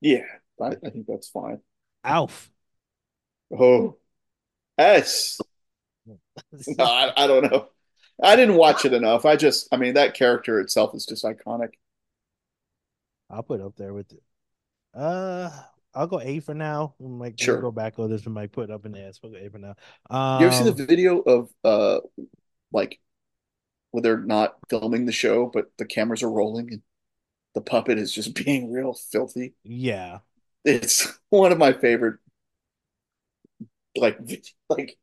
Yeah, I, I think that's fine. Alf. Oh, S. [LAUGHS] No, I, I don't know. I didn't watch it enough. I just, I mean, that character itself is just iconic. I'll put it up there with it. Uh, I'll go A for now. We might we'll Sure. go back on this. We might put it up in the S. We'll go A for now. Um, You ever see Um, the video of uh like where they're not filming the show, but the cameras are rolling and the puppet is just [LAUGHS] being real filthy? yeah. It's one of my favorite like like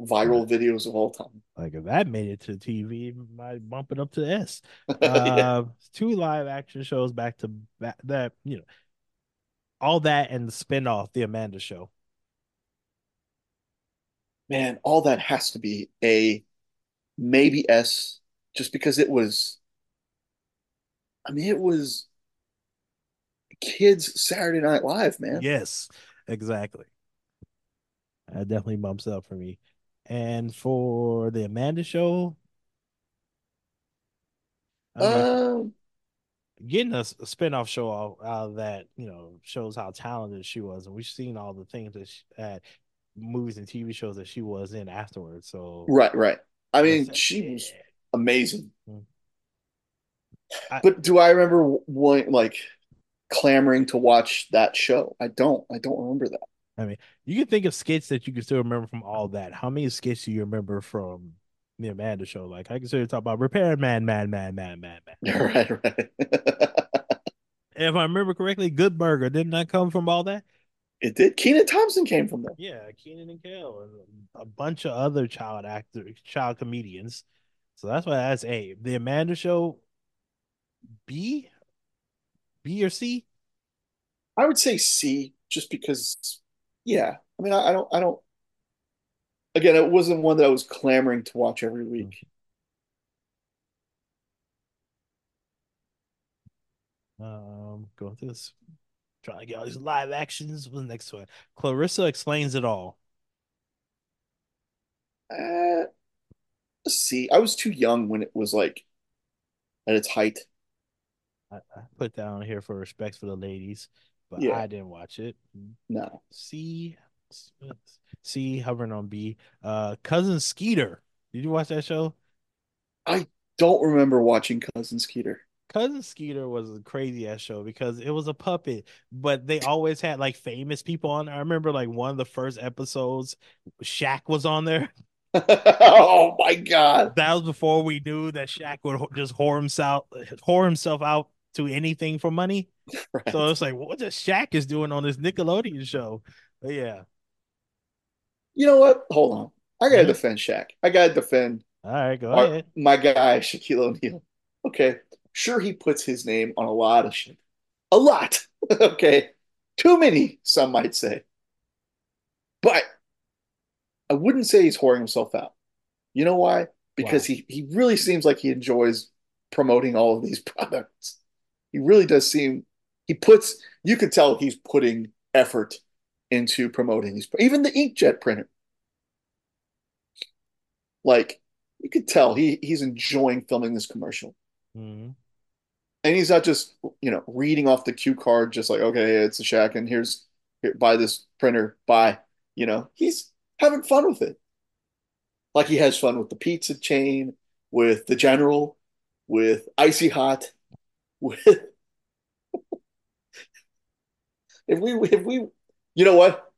viral videos of all time. Like if that made it to TV, might bump it up to S. [LAUGHS] Yeah. Uh, two live action shows back to back that you know, all that and the spinoff, the Amanda Show. Man, all that has to be a maybe S just because it was I mean it was kids Saturday Night Live, man. Yes, exactly. That definitely bumps up for me. And for the Amanda Show, Um getting a, spinoff show out, out of that, you know, shows how talented she was, and we've seen all the things that she had, movies and TV shows that she was in afterwards. So right, right. I mean, that's- she was amazing. I- But do I remember one like clamoring to watch that show? I don't. I don't remember that. I mean, you can think of skits that you can still remember from all that. How many skits do you remember from the Amanda Show? Like I can still talk about Repair Man, Man, Man, Man, Man, Man. [LAUGHS] right, right. [LAUGHS] If I remember correctly, Good Burger didn't that come from all that? It did. Kenan Thompson came from there. Yeah, Kenan and Kel and a bunch of other child actors, child comedians. So that's why that's A. The Amanda Show, B, B or C. I would say C, just because. Yeah, I mean, I, I don't, I don't. Again, it wasn't one that I was clamoring to watch every week. Um, going through this, trying to get all these live actions. What's the next one? Clarissa explains it all. Uh, let's see. I was too young when it was like at its height. I, I put that on here for respect for the ladies, but Yeah, I didn't watch it. no, C, C, hovering on B. Uh, cousin Skeeter. Did you watch that show? I don't remember watching Cousin Skeeter. Cousin Skeeter was a crazy ass show because it was a puppet, but they always had like famous people on. I remember like one of the first episodes, Shaq was on there. [LAUGHS] oh my God! That was before we knew that Shaq would just whore himself, whore himself out to anything for money. [LAUGHS] So it's like, what the Shaq is doing on this Nickelodeon show? But yeah, You know what? Hold on. I gotta yeah. defend Shaq. I gotta defend All right, go our ahead. my guy Shaquille O'Neal. Okay, sure he puts his name on a lot of shit. A lot. [LAUGHS] Okay, too many. Some might say, but I wouldn't say he's whoring himself out. You know why? Because Why? he he really seems like he enjoys promoting all of these [LAUGHS] products. He really does seem he puts you could tell he's putting effort into promoting these even the inkjet printer. Like you could tell he he's enjoying filming this commercial. Mhm. And he's not just, you know, reading off the cue card just like, okay, it's a Shaq and here's here, buy this printer, buy. You know, he's having fun with it. Like he has fun with the pizza chain, with the general, with Icy Hot, with if we if we you know what?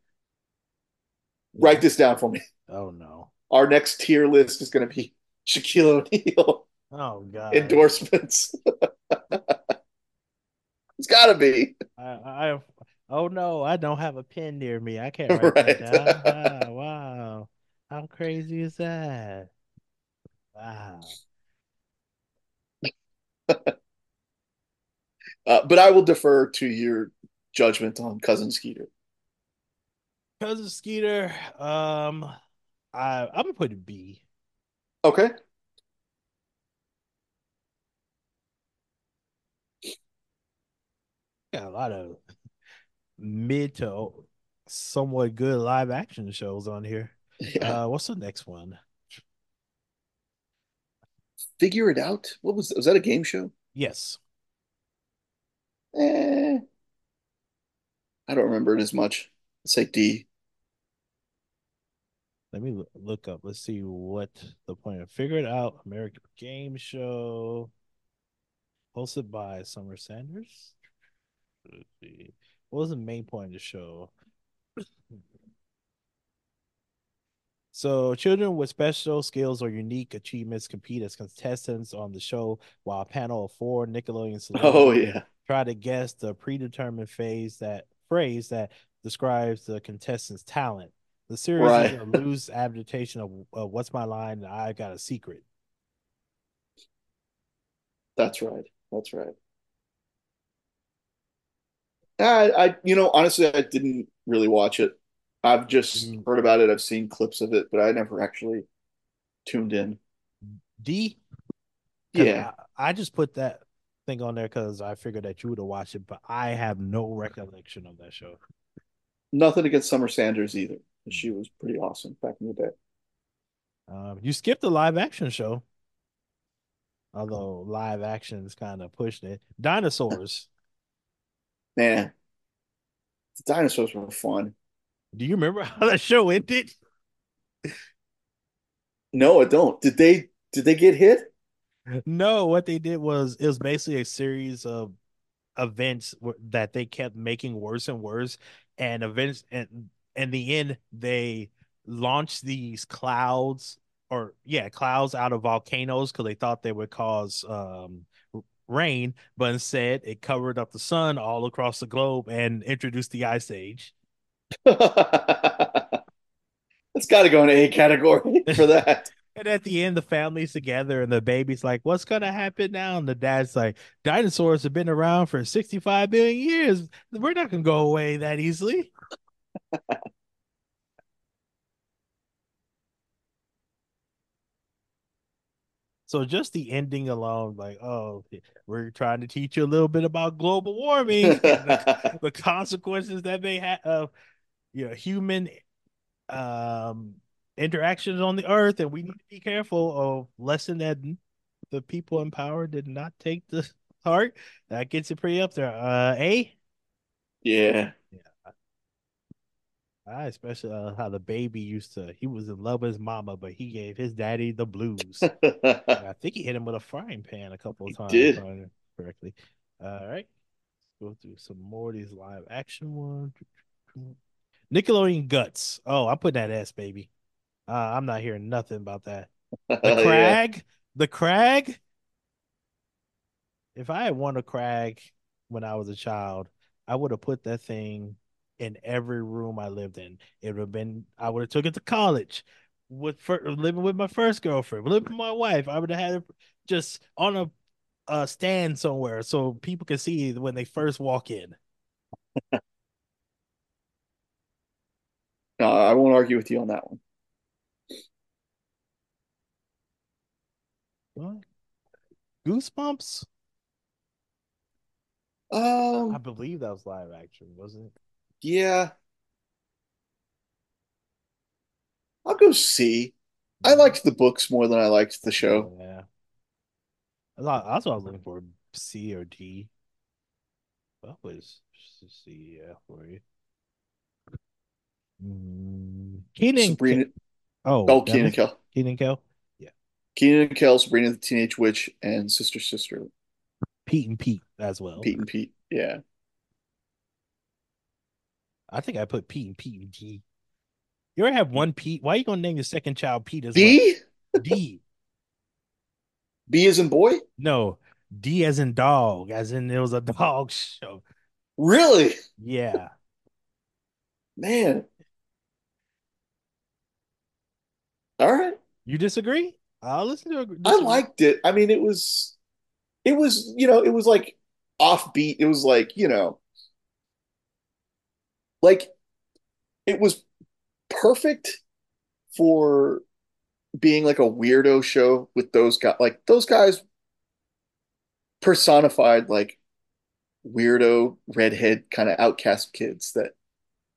Yeah. Write this down for me. Oh no. Our next tier list is going to be Shaquille O'Neal Oh God. endorsements. [LAUGHS] it's got to be I, I oh no, I don't have a pen near me. I can't write that down. right. Ah, wow. How crazy is that? Wow. Uh, but I will defer to your judgment on Cousin Skeeter. Cousin Skeeter, um, I I'm gonna put a B. Okay. Got a lot of mid to somewhat good live action shows on here. Yeah. Uh, what's the next one? Figure it out. What was was that a game show? Yes. Eh, I don't remember it as much. Let's say D. Let me look up. Let's see what the point of figure it out. American Game Show, hosted by Summer Sanders. Let's see. What was the main point of the show? [CLEARS THROAT] So, children with special skills or unique achievements compete as contestants on the show, while a panel of four Nickelodeon [LAUGHS] Oh yeah. Try to guess the predetermined phase that phrase that describes the contestant's talent. The series is a loose adaptation of, of "What's My Line?" and "I Got a Secret." That's right. That's right. I, I, you know, honestly, I didn't really watch it. I've just Mm, heard about it. I've seen clips of it, but I never actually tuned in. D, Yeah, I, I just put that on there because I figured that you would have watched it, but I have no recollection of that show. nothing against Summer Sanders either. She was pretty awesome back in the day. Um, you skipped the live action show, although live action's kind of pushed it. Dinosaurs. [LAUGHS] Man, the dinosaurs were fun. Do you remember [LAUGHS] how that show ended? No, I don't. Did they did they get hit? No, what they did was it was basically a series of events that they kept making worse and worse, and events and in the end they launched these clouds or yeah clouds out of volcanoes because they thought they would cause um rain, but instead it covered up the sun all across the globe and introduced the ice age. [LAUGHS] It's got to go in A category [LAUGHS] for that. And at the end, the family's together, and the baby's like, "What's gonna happen now?" And the dad's like, "Dinosaurs have been around for 65 billion years. We're not gonna go away that easily." So just the ending alone, like, oh, we're trying to teach you a little bit about global warming [LAUGHS] and the, the consequences that may have of you know human um interactions on the earth, and we need to be careful of lesson that the people in power did not take the [LAUGHS] heart. That gets it pretty up there. Uh, A. Yeah. Yeah. I especially uh, how the baby used to. He was in love with his mama, but he gave his daddy the blues. [LAUGHS] I think he hit him with a frying pan a couple of times, did. correctly. All right, Let's go through some more of these live action ones. Nickelodeon Guts. Oh, I put that ass baby. Uh, I'm not hearing nothing about that. [LAUGHS] The Yeah. Crag, the Crag. If I had won a Crag when I was a child, I would have put that thing in every room I lived in. It would have been. I would have took it to college with living with my first girlfriend, living with my wife. I would have had it just on a, a stand somewhere so people can see when they first walk in. [LAUGHS] No, I won't argue with you on that one. What? Goosebumps? I Um, believe that was live action, wasn't it? yeah, I'll go C. I liked the books more than I liked the show. Yeah. I that's what I was looking for. C or D. That was C, yeah, for you. Mm, Kenan. Sabrina, Ke- oh, oh, Kenan Kel. Kenan Kel. Kenan and Kel, Sabrina the Teenage Witch, and Sister Sister, Pete and Pete as well. Pete and Pete. Yeah. I think I put Pete and Pete and D. You already have one Pete. Why are you gonna name your second child Pete as well? B? D. [LAUGHS] B as in boy? No, D as in dog, as in it was a dog show. Really? Yeah. Man. All right. You disagree? I'll listen to a I liked it. I mean, it was, it was, you know, it was like offbeat. It was like, you know, like it was perfect for being like a weirdo show with those guys. Like those guys personified like weirdo redhead kind of outcast kids that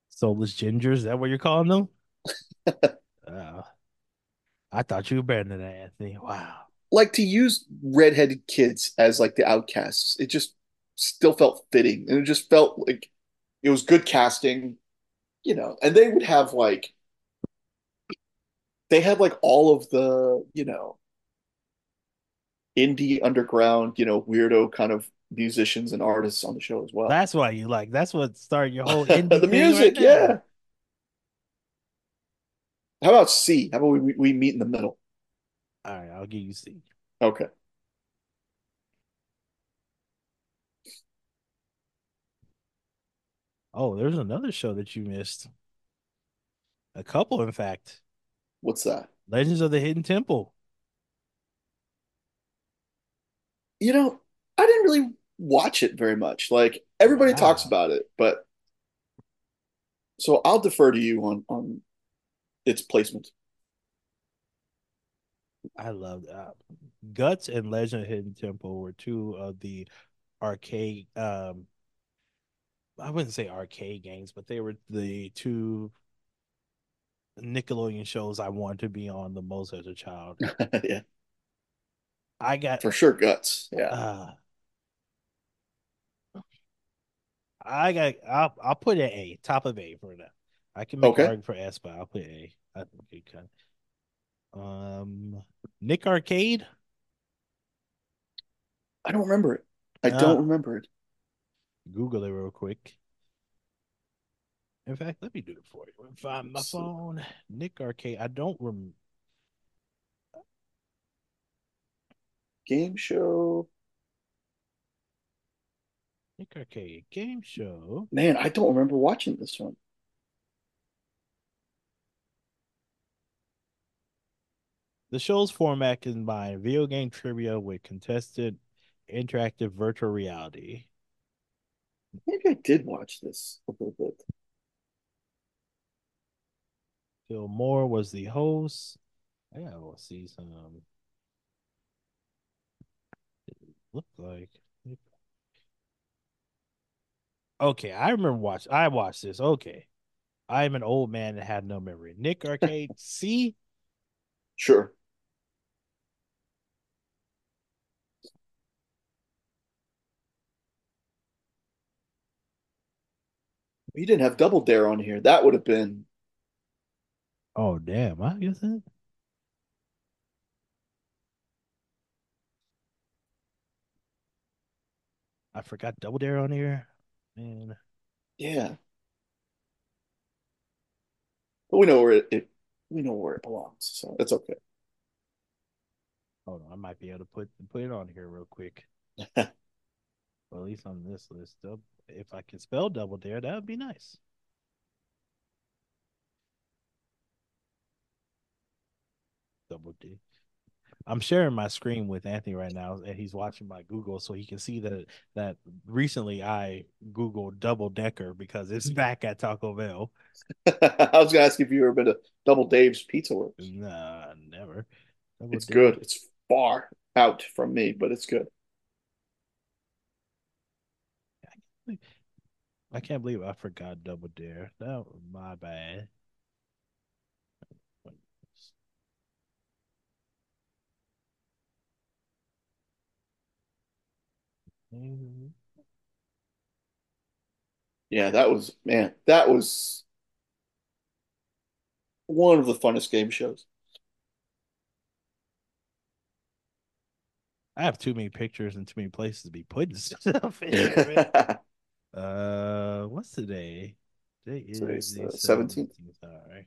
Soulless gingers. Is that what you're calling them? Uh, [LAUGHS] I thought you were better than that, Anthony. Wow. like to use redheaded kids as like the outcasts. It just still felt fitting, and it just felt like it was good casting, you know. And they would have like they had like all of the you know indie underground, you know, weirdo kind of musicians and artists on the show as well. That's why you like. That's what started your whole [LAUGHS] indie the music, right yeah. How about C? How about we we meet in the middle? All right, I'll give you C. Okay. Oh, there's another show that you missed. A couple, in fact. What's that? Legends of the Hidden Temple. You know, I didn't really watch it very much. Like everybody ah. talks about it, but so I'll defer to you on on its placement. I love uh, Guts and Legend of Hidden Temple were two of the arcade um I wouldn't say arcade games, but they were the two Nickelodeon shows I wanted to be on the most as a child. [LAUGHS] Yeah, I got for sure, guts. Yeah. uh I got I'll I'll put it A, top of A for now. I can make an Okay. argument for S, but I'll put A. I think it can. Um Nick Arcade. I don't remember it. I Uh, don't remember it. Google it real quick. In fact, let me do it for you. Find my phone. Nick Arcade. I don't remember. Game show. Nick Arcade game show. Man, I don't remember watching this one. The show's format combined video game trivia with contested interactive virtual reality. Maybe I did watch this a little bit. Phil Moore was the host. I gotta go see some. It looked like. Okay, I remember watch. I watched this. Okay, I am an old man that had no memory. Nick Arcade. [LAUGHS] see, Sure. You didn't have Double Dare on here. That would have been Oh damn! I guess it. I forgot Double Dare on here. Man, yeah. But we know where it, it we know where it belongs, so it's okay. hold on. I might be able to put put it on here real quick. [LAUGHS] At least on this list. If I can spell Double Dare, that would be nice. Double D. I'm sharing my screen with Anthony right now, and he's watching my Google, so he can see that that recently I Googled double decker because it's [LAUGHS] back at Taco Bell. [LAUGHS] I was gonna ask if you ever been to Double Dave's Pizza Works. Nah, never. Double It's Dare. good. It's far out from me, but it's good. I can't believe I forgot Double Dare. That was my bad. Mm-hmm. Yeah, that was man, that was one of the funnest game shows. I have too many pictures and too many places to be putting [LAUGHS] stuff in. [LAUGHS] Uh, what's today? Today is Today's the the 17th. 17th. All right.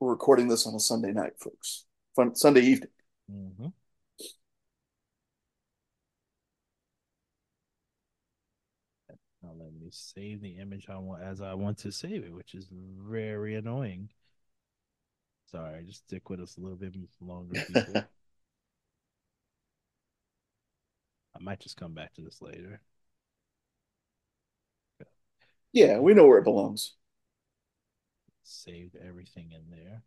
We're recording this on a Sunday night, folks. Fun Sunday evening. Mm-hmm. Now let me save the image I want as I want to save it, which is very annoying. Sorry, just stick with us a little bit longer, people. [LAUGHS] I might just come back to this later. Yeah, we know where it belongs. Save everything in there.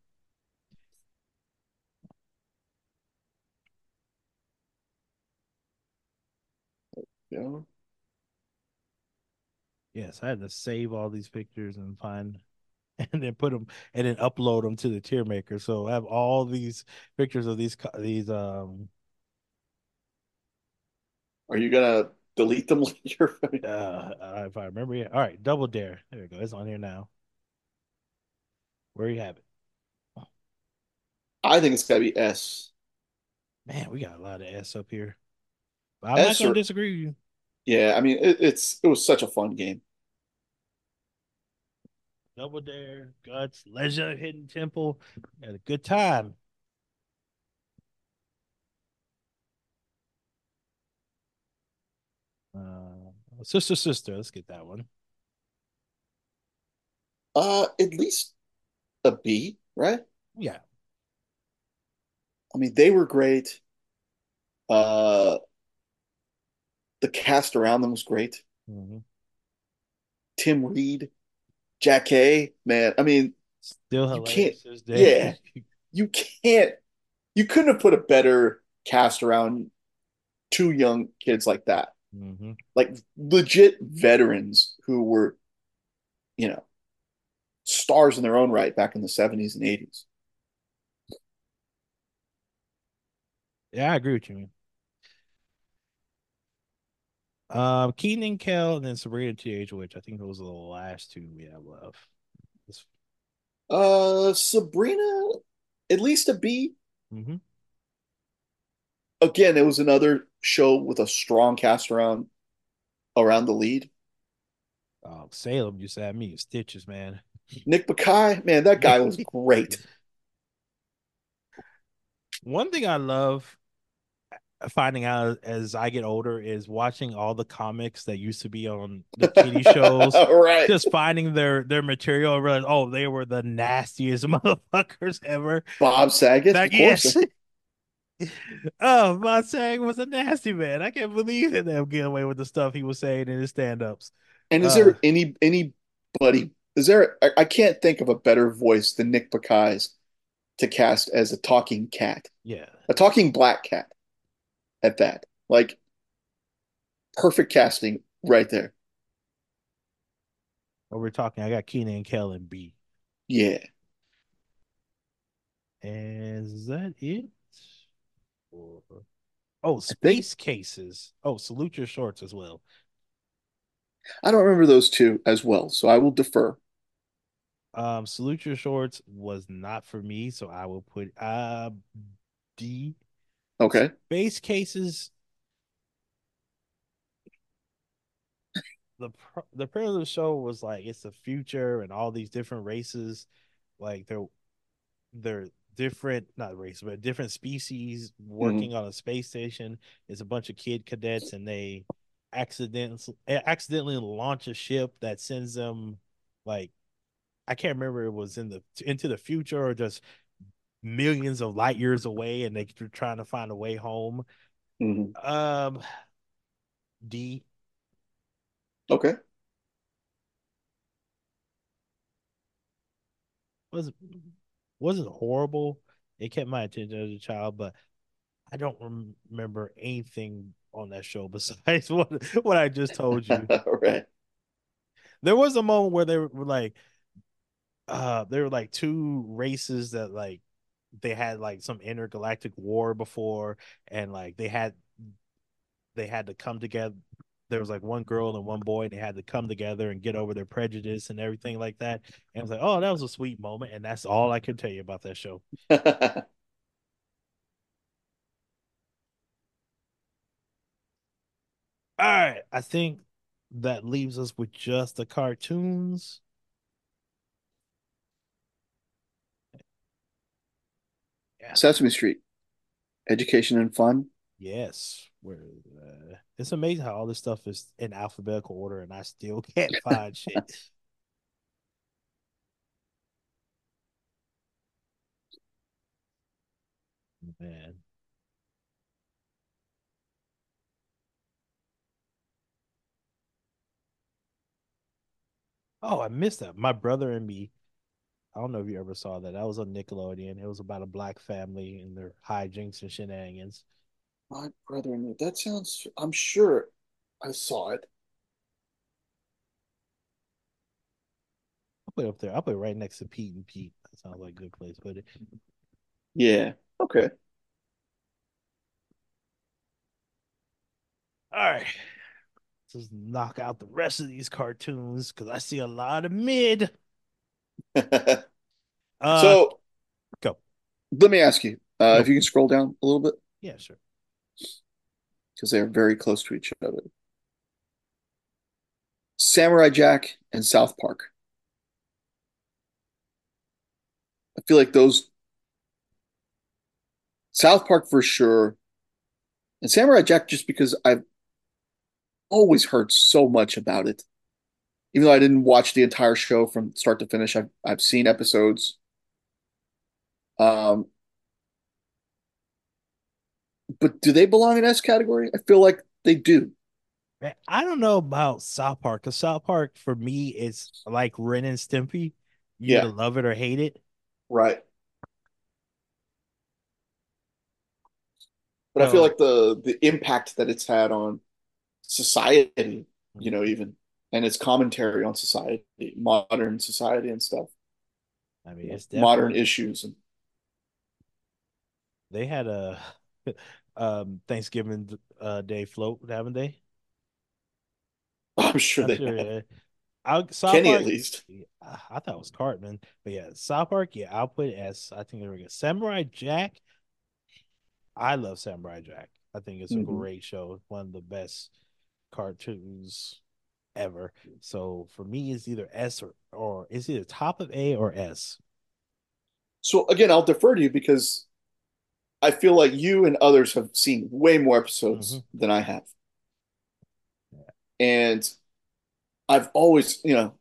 Yeah. Yes, I had to save all these pictures and find [LAUGHS] and then put them and then upload them to the tier maker. So I have all these pictures of these these um Are you gonna delete them [LAUGHS] later? uh, if I remember it. All right, double dare. There we go. It's on here now. Where you have it. I think it's gotta be S. Man, we got a lot of S up here. But I'm not gonna or disagree with you. yeah, I mean it, it's it was such a fun game. Double dare, guts, leisure, hidden temple. Had a good time. Uh sister sister, let's get that one. Uh at least a B, right? Yeah. I mean they were great. Uh the cast around them was great. Mm-hmm. Tim Reid, Jack Hay, man. I mean, Still you can't hilarious to you can't you couldn't have put a better cast around two young kids like that. Mhm. Like legit veterans who were, you know, stars in their own right back in the 70s and 80s. Yeah, I agree with you, man. Um, Kenan and Kel, and then Sabrina Th, which I think those are the last two we have left. Uh Sabrina, at least a B. mm-hmm. Again, it was another show with a strong cast around around the lead. Oh, Salem used to have me in stitches, man. Nick Bakay, man, that guy was [LAUGHS] great. One thing I love, finding out as I get older is watching all the comics that used to be on the kitty [LAUGHS] shows. right. Just finding their their material and realize, oh, they were the nastiest [LAUGHS] motherfuckers ever. Bob Saget, That, yes. Oh, Saget was a nasty man. I can't believe that they get away with the stuff he was saying in his stand-ups. And is uh, there any anybody? Is there? I, I, can't think of a better voice than Nick Bakay's to cast as a talking cat. Yeah, a talking black cat at that. Like perfect casting right there. What we're talking, I got Kenan and Kel and B. Yeah. And is that it? Or... Oh, space think... cases. Oh, salute your shorts as well. I don't remember those two as well, so I will defer. Um, salute your shorts was not for me, so I will put uh D Okay. Space Cases. The the premise of the show was like it's the future and all these different races, like they're they're different not race but different species working mm-hmm. on a space station. It's a bunch of kid cadets and they accidentally accidentally launch a ship that sends them like I can't remember it was in the into the future or just millions of light years away and they're trying to find a way home. Mm-hmm. Um, D. Okay. Was wasn't horrible. It kept my attention as a child, but I don't rem- remember anything on that show [LAUGHS] besides what what I just told you. [LAUGHS] right. There was a moment where they were like, uh, there were like two races that like they had like some intergalactic war before and like they had they had to come together there was like one girl and one boy and they had to come together and get over their prejudice and everything like that and I was like oh that was a sweet moment and that's all I can tell you about that show [LAUGHS] all right I think that leaves us with just the cartoons Yeah. Sesame Street, education and fun. Yes, where uh, it's amazing how all this stuff is in alphabetical order, and I still [LAUGHS] can't find shit. Man. Oh, I missed that. My brother and me I don't know if you ever saw that. That was on Nickelodeon. It was about a black family and their hijinks and shenanigans. My brother and me. That sounds. I'm sure I saw it. I'll put it up there. I'll put it right next to Pete and Pete. That sounds like a good place to put it. Yeah. Okay. All right. Let's knock out the rest of these cartoons because I see a lot of mid. [LAUGHS] uh, so, go. Let me ask you uh, if you can scroll down a little bit. Yeah, sure. Because they are very close to each other. Samurai Jack and South Park. I feel like those South Park for sure, and Samurai Jack just because I've always heard so much about it even though I didn't watch the entire show from start to finish, I've I've seen episodes. Um, but do they belong in S category? I feel like they do. Man, I don't know about South Park because South Park for me is like Ren and Stimpy. You yeah. either love it or hate it. Right. But I feel like the the impact that it's had on society, you know, even and its commentary on society, modern society and stuff. I mean, it's modern issues. And... They had a [LAUGHS] um, Thanksgiving uh, Day float, haven't they? I'm sure I'm they sure, yeah. I'll, South Kenny Park, at least. I thought it was Cartman, but yeah, South Park. Yeah, I'll put it as I think there we go. Samurai Jack. I love Samurai Jack. I think it's a mm-hmm. great show. One of the best cartoons ever. So for me, it's either S or or it's either top of A or S. So again, I'll defer to you because I feel like you and others have seen way more episodes than I have. And I've always, you know,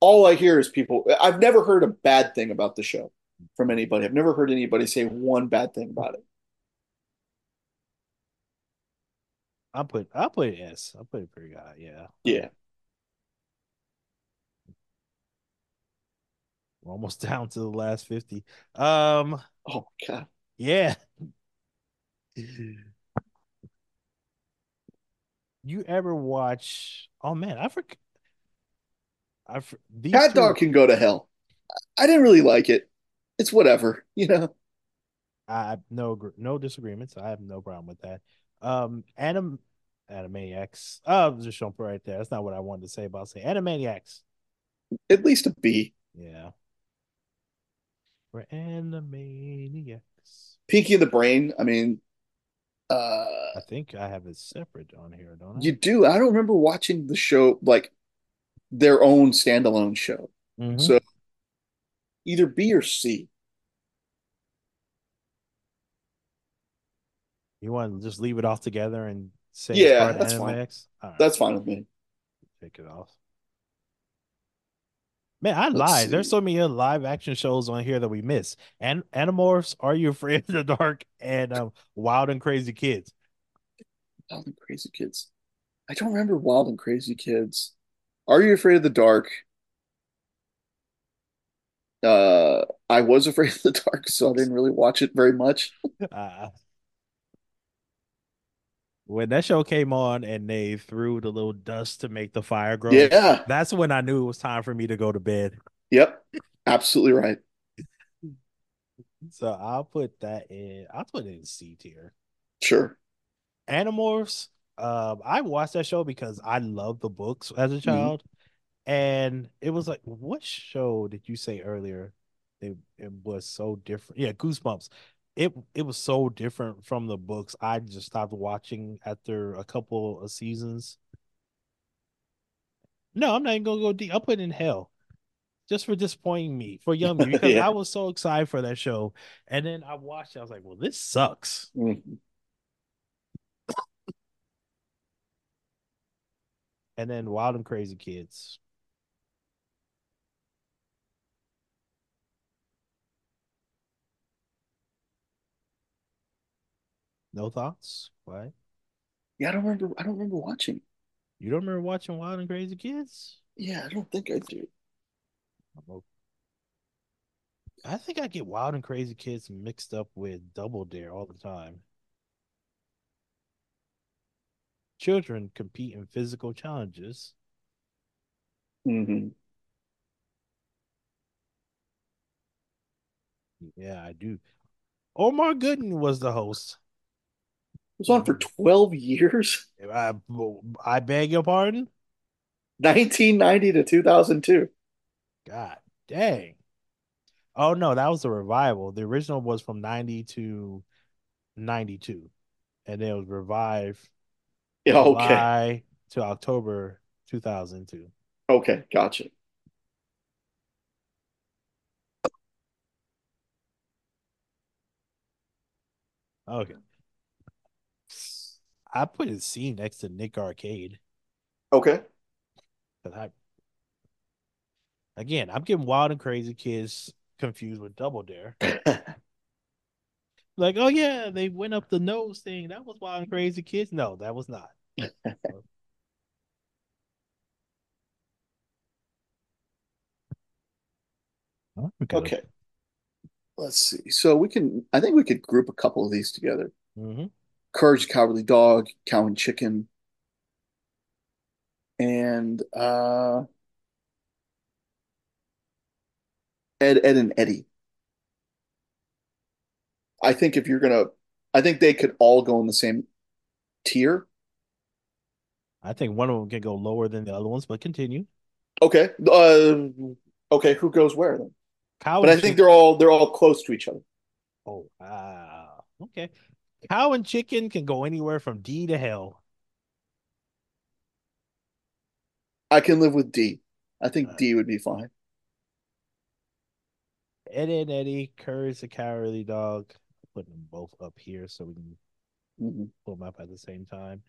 all I hear is people, I've never heard a bad thing about the show from anybody. I've never heard anybody say one bad thing about it. I'll put I'll put it S. I'll put it pretty high. Yeah. Yeah. We're almost [LAUGHS] down to the last 50. Um, Oh, God. Yeah. You ever watch? Oh man, I forgot. I for, Cat two. Dog can go to hell. I didn't really like it. It's whatever, [LAUGHS] you know? I have no no disagreements. I have no problem with that. Um, anim, Animaniacs. Oh, just jump right there. That's not what I wanted to say about say Animaniacs. At least a B. Yeah, we're Animaniacs. Pinky and the Brain, I mean, uh, I think I have it separate on here, don't I? you do. I don't remember watching the show, like their own standalone show. Mm-hmm. So either B or C. You want to just leave it all together and say Yeah, that's fine. Animaniacs? All right, That's fine with me. take it off. Man, I Let's lied. There's so many live action shows on here that we miss. And Animorphs, Are You Afraid of the Dark, and um, Wild and Crazy Kids. Wild and Crazy Kids. I don't remember Wild and Crazy Kids. Are You Afraid of the Dark? Uh, I was afraid of the dark, so I didn't really watch it very much. Uh, [LAUGHS] when that show came on and they threw the little dust to make the fire grow, Yeah. that's when I knew it was time for me to go to bed. Yep. Absolutely right. So I'll put that in. I'll put it in C tier. Sure. Animorphs. Um, I watched that show because I loved the books as a Mhm. child, and it was like, what show did you say earlier? It, it was so different. Yeah, Goosebumps. It it was so different from the books. I just stopped watching after a couple of seasons. No, I'm not even gonna go deep. I'll put it in hell just for disappointing me for young me because [LAUGHS] I was so excited for that show, and then I watched. it, I was like, well, this sucks. Mhm. And then Wild and Crazy Kids. No thoughts? Why? Yeah, I don't remember. I don't remember watching. You don't remember watching Wild and Crazy Kids? Yeah, I don't think I do. I think I get Wild and Crazy Kids mixed up with Double Dare all the time. Children compete in physical challenges. hmm Yeah, I do. Omar Gooding was the host. It was on for 12 years, I, I beg your pardon? 1990 to 2002. God dang. Oh no, that was the revival. The original was from 90 to 92. And then it was revived Yeah, okay. July to October 2002. Okay, gotcha. Okay. I put a C next to Nick Arcade. Okay. 'cause I again I'm getting wild and crazy kids confused with double dare. [LAUGHS] Like, oh yeah, they went up the nose thing. That was wild and crazy kids. No, that was not. [LAUGHS] Okay. Let's see. So we can, I think we could group a couple of these together. hmm Courage Cowardly Dog, Cow and Chicken, and uh Ed, Edd n Eddy. I think if you're gonna, I think they could all go in the same tier. I think one of them can go lower than the other ones, but continue. Okay. Uh, okay. Who goes where then? Cow But I think they're all they're all close to each other. Oh, wow. Okay. Cow and chicken can go anywhere from D to hell. I can live with D. I think Uh, D would be fine. Ed and Eddie, Courage the Cowardly Dog. putting them both up here so we can Mhm. pull them up at the same time.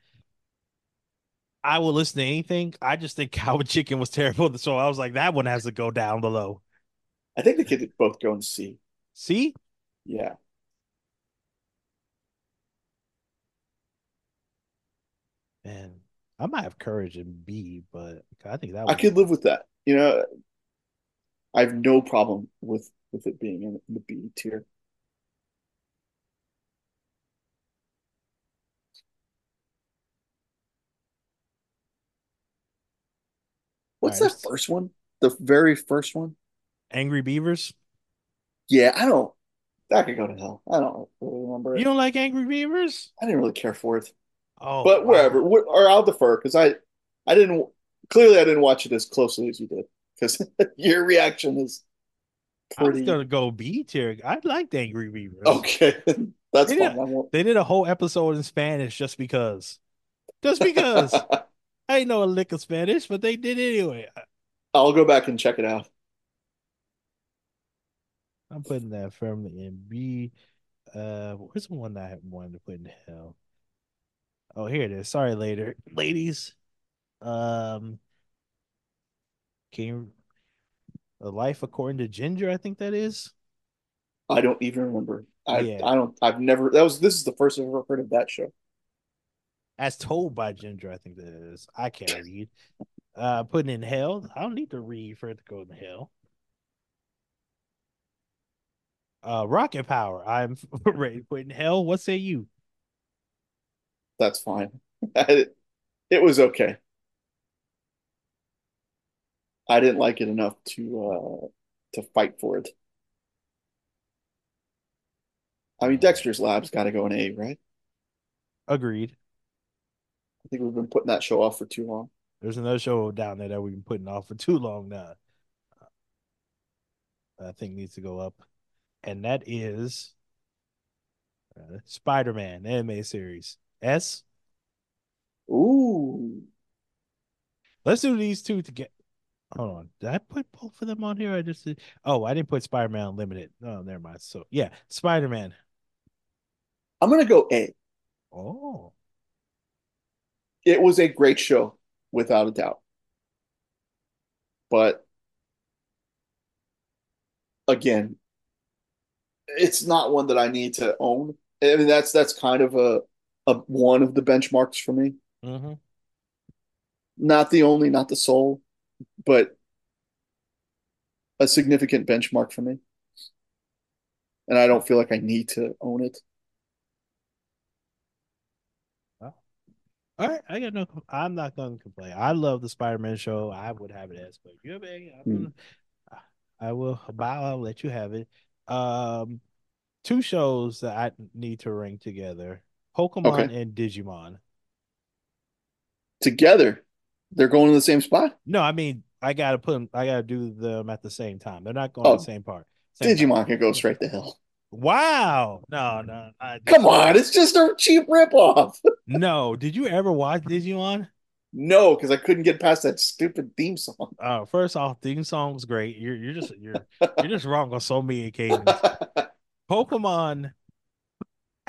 I will listen to anything. I just think [LAUGHS] Cow and Chicken was terrible, so I was like, that one has to go down below. I think they could both go in C. See, Yeah. Man, I might have courage in B, but I think that I could live with that. You know, I have no problem with with it being in the B tier. What's right, that first one? The very first one? Angry Beavers. Yeah, I don't. That could go to hell. I don't really remember You it. don't like Angry Beavers? I didn't really care for it, Oh, but wow. wherever, wh- or I'll defer because I, I didn't. Clearly, I didn't watch it as closely as you did because [LAUGHS] your reaction is I was pretty gonna go B tier. I liked Angry Beavers. okay. [LAUGHS] That's They fine. did-. They did a whole episode in Spanish just because. Just because. [LAUGHS] I ain't know a lick of Spanish, but they did anyway. I'll go back and check it out. I'm putting that firmly in B. Uh, where's the one that I wanted to put in hell? Oh, here it is. Sorry, later, ladies. Um, can you, a life according to Ginger? I think that is. I don't even remember. I Yeah. I don't. I've never. That was. This is the first I've ever heard of that show. As told by Ginger, I think that is. I can't read. Uh, putting in hell. I don't need to read for it to go in hell. Uh, rocket power. I'm [LAUGHS] ready to put in hell. What say you? That's fine. [LAUGHS] it was okay. I didn't like it enough to uh to fight for it. I mean, Dexter's Lab's got to go in A, right? Agreed. I think we've been putting that show off for too long. There's another show down there that we've been putting off for too long now. I think needs to go up, and that is uh, Spider-Man anime series. S. Ooh, Let's do these two together. Hold on. Did I put both of them on here? I just did. Oh, I didn't put Spider-Man Unlimited. Oh, never mind. So yeah, Spider-Man. I'm gonna go A. Oh, It was a great show, without a doubt. But again, it's not one that I need to own. I mean, that's that's kind of a, a one of the benchmarks for me. mm-hmm. Not the only, not the sole, but a significant benchmark for me. And I don't feel like I need to own it. All right, I got no. I'm not gonna complain. I love the Spider-Man show. I would have it as, but you have A. I'm Hmm. gonna, I will bow. I'll let you have it. Um, two shows that I need to ring together: Pokemon Okay. and Digimon. Together, they're going to the same spot. No, I mean I gotta put them. I gotta do them at the same time. They're not going Oh, to the same part. Same Digimon time. can go straight to hell. Wow. No, no. I, [LAUGHS] Come on, it's just a cheap ripoff. [LAUGHS] No. Did you ever watch Digimon? No, because I couldn't get past that stupid theme song. Uh, first off, theme song's great. You're you're just you're [LAUGHS] you're just wrong on so many occasions. Pokemon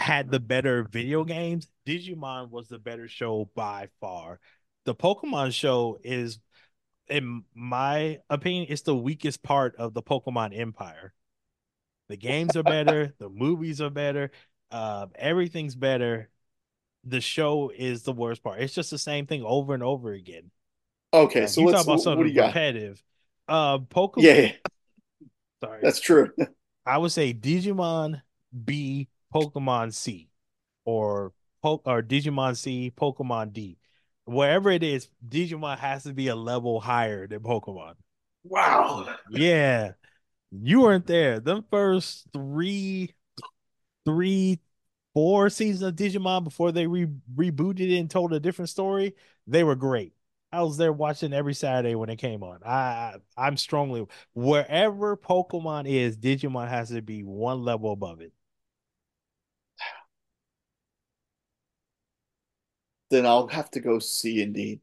had the better video games. Digimon was the better show by far. The Pokemon show is, in my opinion, it's the weakest part of the Pokemon empire. The games are better, [LAUGHS] the movies are better, uh, everything's better. The show is the worst part. It's just the same thing over and over again. Okay, so you let's. talk about something do you got? repetitive. Uh, Pokemon. Yeah, yeah, sorry. that's true. [LAUGHS] I would say Digimon B, Pokemon C, or po- or Digimon C, Pokemon D. Wherever it is, Digimon has to be a level higher than Pokemon. Wow. Yeah, you weren't there. The first three, three, four seasons of Digimon before they re- rebooted it and told a different story, they were great. I was there watching every Saturday when it came on. I, I I'm strongly wherever Pokemon is, Digimon has to be one level above it. Then I'll have to go C and D.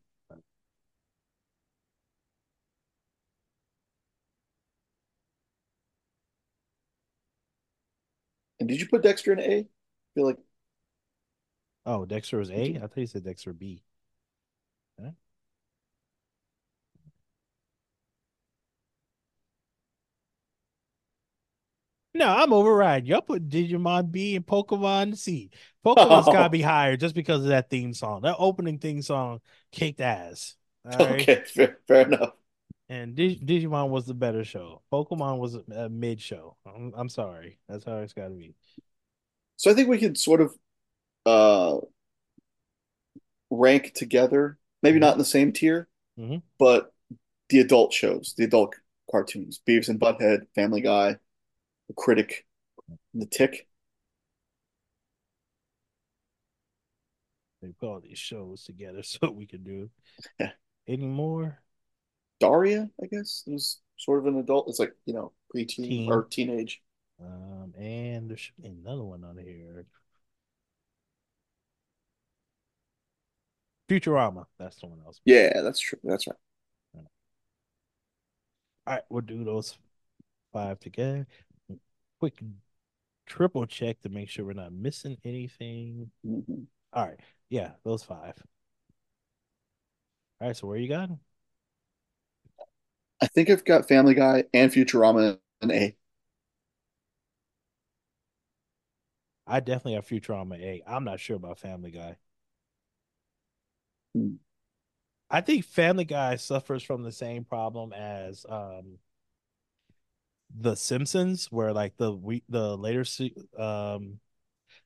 And did you put Dexter in A? I feel like Oh, Dexter was A. I thought you said Dexter B. Huh? No, I'm overriding. Y'all put Digimon B and Pokemon C. Pokemon's [LAUGHS] gotta be higher just because of that theme song. That opening theme song kicked ass. All right. okay, [LAUGHS] fair, fair enough. And Dig- Digimon was the better show. Pokemon was a mid show. I'm, I'm sorry. That's how it's got to be. So I think we could sort of uh rank together, maybe not in the same tier, Mhm. but the adult shows, the adult cartoons, Beavis and Butthead, Family Guy, The Critic, The Tick. They put all these shows together [LAUGHS] so we can do Yeah. [LAUGHS] any more. Daria, I guess, was sort of an adult. It's like, you know, preteen Teen. or teenage. Um, and there should be another one on here. Futurama. That's the one else. Yeah, that's true. That's right. All right, we'll do those five together. Quick triple check to make sure we're not missing anything. Mhm. All right. Yeah, those five. All right, so where you got? I think I've got Family Guy and Futurama in A. I definitely have Futurama A. I'm not sure about Family Guy. Hmm. I think Family Guy suffers from the same problem as um The Simpsons, where like the we the later se- um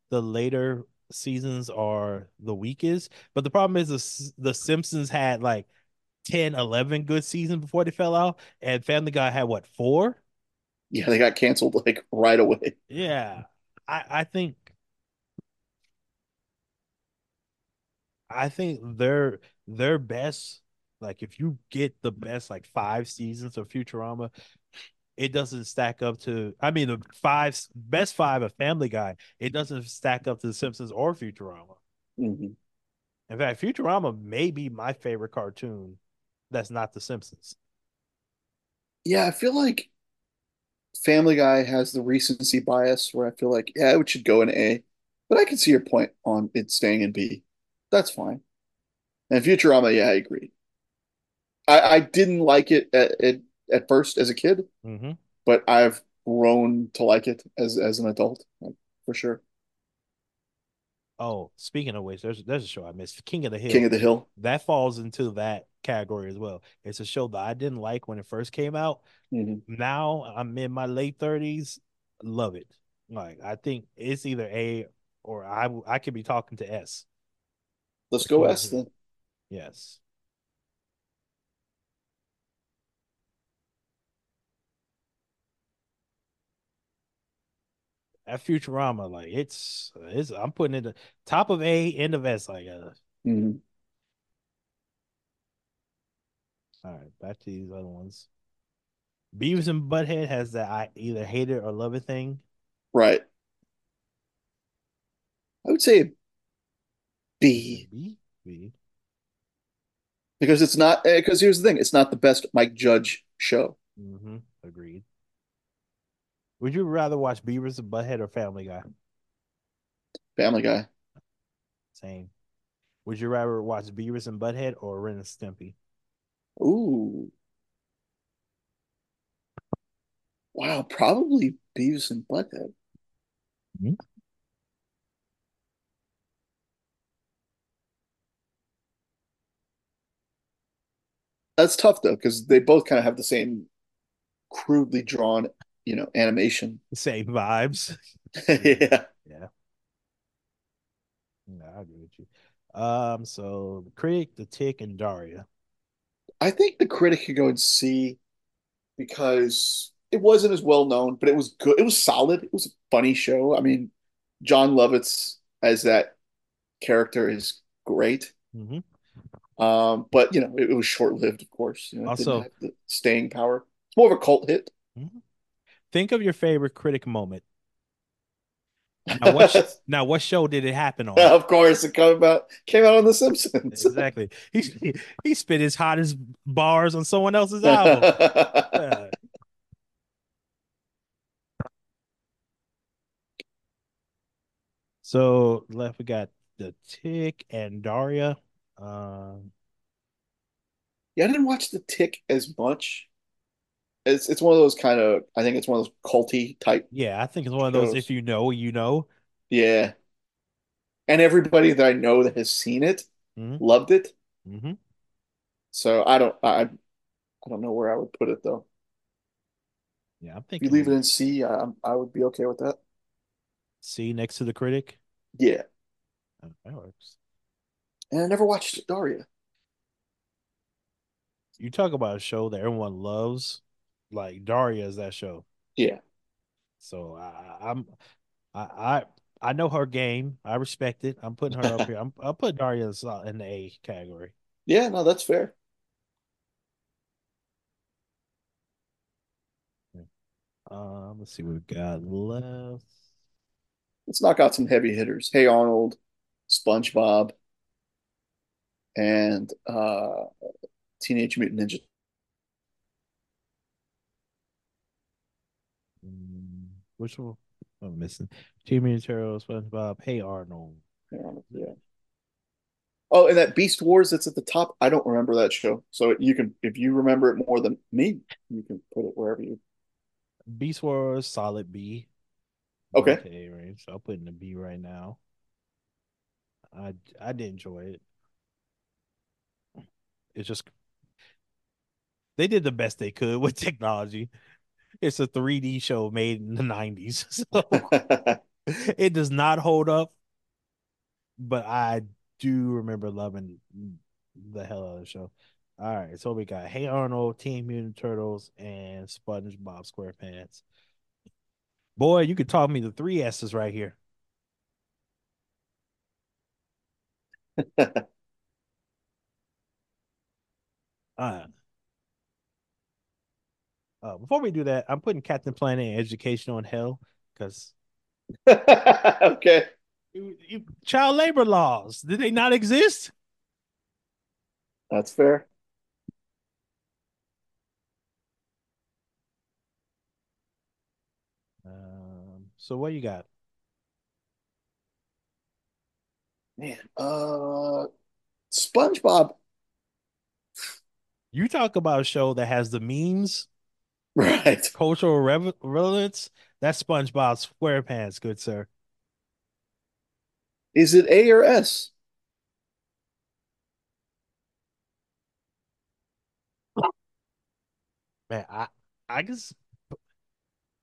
the later seasons are the weakest. But the problem is the the Simpsons had like 10, 11 good seasons before they fell out, and Family Guy had what four? Yeah, they got canceled like right away. Yeah, I I think I think their their best like if you get the best like five seasons of Futurama, it doesn't stack up to I mean the five best five of Family Guy, it doesn't stack up to The Simpsons or Futurama. Mhm. In fact, Futurama may be my favorite cartoon that's not The Simpsons. Yeah, I feel like Family Guy has the recency bias where I feel like, yeah, it should go in A, but I can see your point on it staying in B. That's fine. And Futurama, yeah, I agree. I, I didn't like it at, at, first as a kid, Mm-hmm. but I've grown to like it as as an adult, like, for sure. Oh, speaking of which, there's there's a show I missed, King of the Hill. King of the Hill. that falls into that category as well. It's a show that I didn't like when it first came out. Mhm. Now I'm in my late 30s, love it. Like I think it's either A or I I could be talking to S. Let's go S then. Yes. At Futurama, like it's it's I'm putting it at top of A, end of S. Like uh, Mhm. all right, back to these other ones. Beavis and Butthead has that I either hate it or love it thing. Right. I would say B B, B. because it's not because here's the thing, it's not the best Mike Judge show. Mm-hmm. Agreed. Would you rather watch Beavis and Butthead or Family Guy? Family Guy. Same. Would you rather watch Beavis and Butthead or Ren and Stimpy? Ooh. Wow, probably Beavis and Butthead. Mhm. That's tough though, because they both kind of have the same crudely drawn, you know, animation. Same vibes. [LAUGHS] Yeah. Yeah. Yeah, I agree with you. Um, so the critic, the tick, and Daria. I think the critic could go and see because it wasn't as well known, but it was good. It was solid. It was a funny show. I mean, Jon Lovitz as that character is great. Mm-hmm. Um, but you know, it, it was short lived, of course. You know, it Also- didn't have the staying power. It's more of a cult hit. Think of your favorite critic moment. [LAUGHS] Now what, sh- now, what show did it happen on? of course, it came out came out on The Simpsons. exactly. He he spit his hottest bars on someone else's album. [LAUGHS] Uh, So left we got the Tick and Daria. Um, Yeah, I didn't watch The Tick as much. It's it's one of those kind of I think it's one of those culty type yeah, I think it's one of those. If you know, you know. Yeah. And everybody that I know that has seen it hmm loved it. hmm So I don't I I don't know where I would put it though. Yeah, I'm If you leave it in C, I I would be okay with that. C next to the critic. Yeah. Oh, that works. And I never watched Daria. You talk about a show that everyone loves, like Daria is that show. Yeah. So I, I'm I, I I know her game. I respect it. I'm putting her up [LAUGHS] here. I'm I'll put Daria in the A category. Yeah, no, that's fair. Um, let's see what we've got left. Let's knock out some heavy hitters. Hey Arnold, SpongeBob, and uh Teenage Mutant Ninja. Which one? I'm missing. Team Ninja Turtles, SpongeBob. Hey Arnold. Hey Arnold, yeah. Oh, and that Beast Wars that's at the top, I don't remember that show. So you can, if you remember it more than me, you can put it wherever you. Beast Wars, solid B. Okay. A range. So I'll put in a B right now. I I did enjoy it. It's just they did the best they could [LAUGHS] with technology. It's a 3D show made in the 90s. [LAUGHS] So [LAUGHS] it does not hold up, but I do remember loving the hell out of the show. All right, so we got Hey Arnold, Teen Mutant Turtles, and SpongeBob SquarePants. Boy, you could talk me the three S's right here. [LAUGHS] Uh, uh, before we do that, I'm putting Captain Planet and Education on hell because [LAUGHS] okay. child labor laws did they not exist? That's fair. Um, so what you got? Man, uh SpongeBob. You talk about a show that has the memes, [LAUGHS] Right. cultural rev- relevance. That's SpongeBob SquarePants, good sir. Is it A or S? Man, I I guess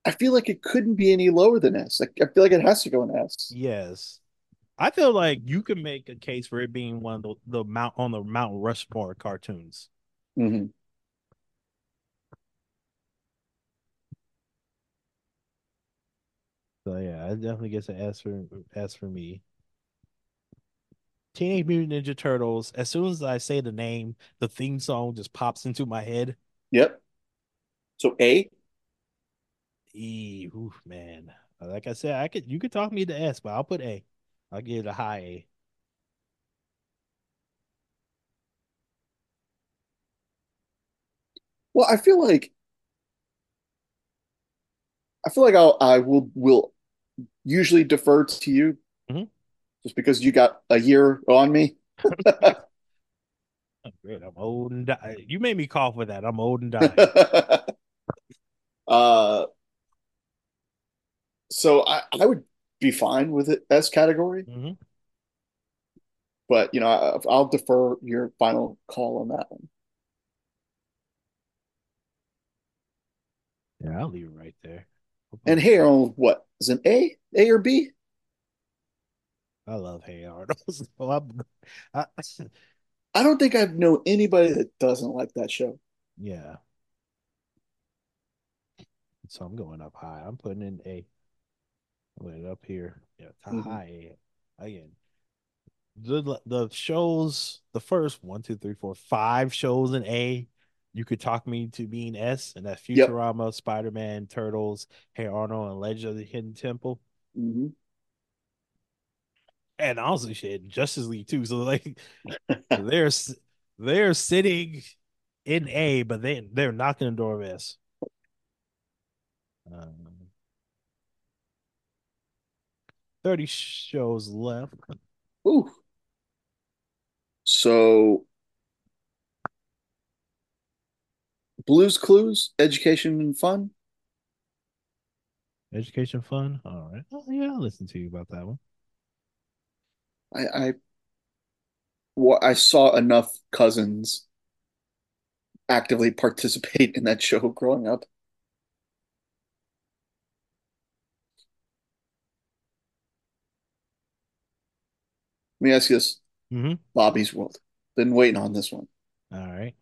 I feel like it couldn't be any lower than S. I, I feel like it has to go in S. yes. I feel like you can make a case for it being one of the, the Mount on the Mount Rushmore cartoons. Mhm. So yeah, I definitely get an S for S for me. Teenage Mutant Ninja Turtles. As soon as I say the name, the theme song just pops into my head. Yep. So A? E, oof, man. Like I said, I could you could talk me to S, but I'll put A. I'll give it a high A. Well, I feel like I feel like I'll I will will usually defer to you Mhm. just because you got a year on me. [LAUGHS] Oh, great. I'm old and die. You made me cough with that. I'm old and dying. [LAUGHS] uh, so I, I would be fine with it as category, Mhm. but you know I, I'll defer your final call on that one. Yeah, I'll leave it right there. And Hey Arnold, what is an A, A or B? I love Hey Arnold. [LAUGHS] So I'm- I, I don't think I know anybody that doesn't like that show. yeah. So I'm going up high. I'm putting in A. I'm putting it up here. Yeah, to Mhm. high A. Again. The the shows, the first one, two, three, four, five shows in A. You could talk me to being S, and that's Yep. Futurama, Spider-Man, Turtles, Hey Arnold, and Legend of the Hidden Temple. Mhm. And honestly, shit, Justice League too. So like, [LAUGHS] they're they're sitting in A, but they they're knocking the door of S. Um, 30 shows left. Ooh. So Blues Clues, Education and Fun. Education fun. All right. Oh, yeah, I'll listen to you about that one. I I, wa- I saw enough cousins actively [LAUGHS] participate in that show growing up. Let me ask you this, hmm Bobby's World. Been waiting on this one. All right.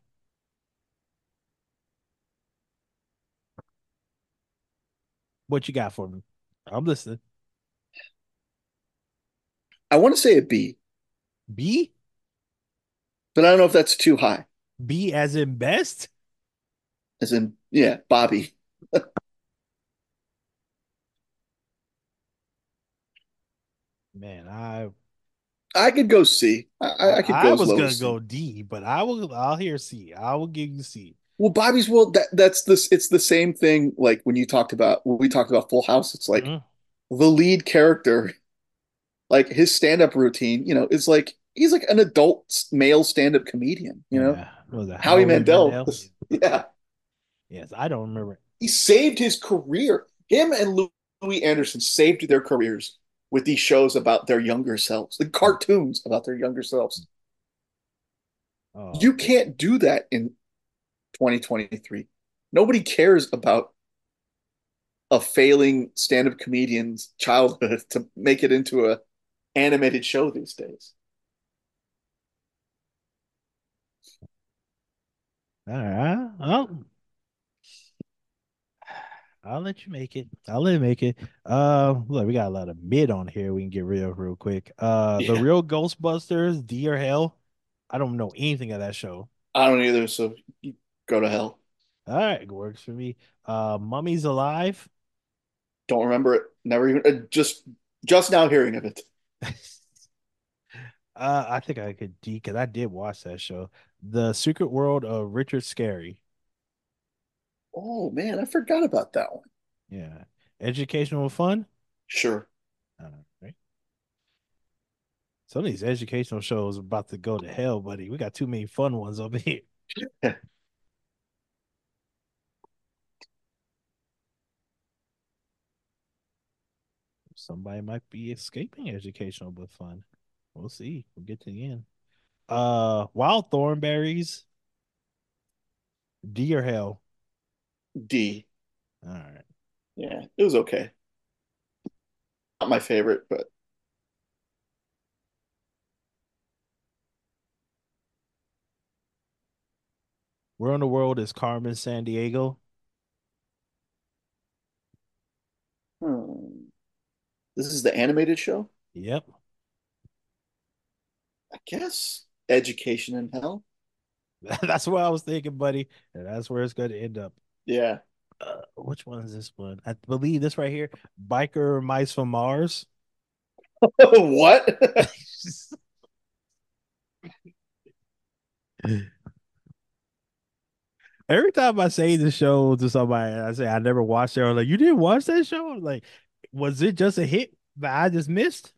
What you got for me? I'm listening. I want to say a B, B? but I don't know if that's too high. B as in best? As in, yeah, Bobby. [LAUGHS] Man, I I could go C. I, I I could I go as was gonna go. D, but I will I'll hear C. I will give you C. Well, Bobby's World, that that's this. It's the same thing. Like when you talked about when we talked about Full House, it's like Mhm. the lead character, like his stand-up routine, you know, is like he's like an adult male stand-up comedian. You know, Yeah. Was Howie Howie Mandel. Mandel? [LAUGHS] Yeah, Yes, I don't remember. he saved his career. Him and Louie Anderson saved their careers with these shows about their younger selves, the cartoons about their younger selves. Oh, You can't do that in 2023. Nobody cares about a failing stand-up comedian's childhood to make it into a animated show these days. all right. Oh, I'll let you make it. I'll let you make it. Uh, look, we got a lot of mid on here. We can get rid of real quick. Uh, the real Ghostbusters, D or Hell. I don't know anything of that show. I don't either, so go to hell. All right, it works for me. Uh, Mummies Alive. Don't remember it. Never even uh, just just now hearing of it. [LAUGHS] Uh, I think I could D because I did watch that show. The Secret World of Richard Scarry. Oh man, I forgot about that one. Yeah. Educational fun. Sure. All right. Some of these educational shows are about to go to hell, buddy. We got too many fun ones over [LAUGHS] here. [LAUGHS] Somebody might be escaping educational but fun. We'll see. We'll get to the end. Uh, Wild Thornberrys, D or hell. D. All right. Yeah, it was okay. Not my favorite, but Where in the world is Carmen Sandiego? hmm. This is the animated show? Yep. I guess. Education in Hell. [LAUGHS] That's what I was thinking, buddy. And that's where it's going to end up. Yeah. Uh, which one is this one? I believe this right here. Biker Mice from Mars. [LAUGHS] What? [LAUGHS] Every time I say the show to somebody, I say I never watched it. Or like, you didn't watch that show? I'm like, was it just a hit that I just missed?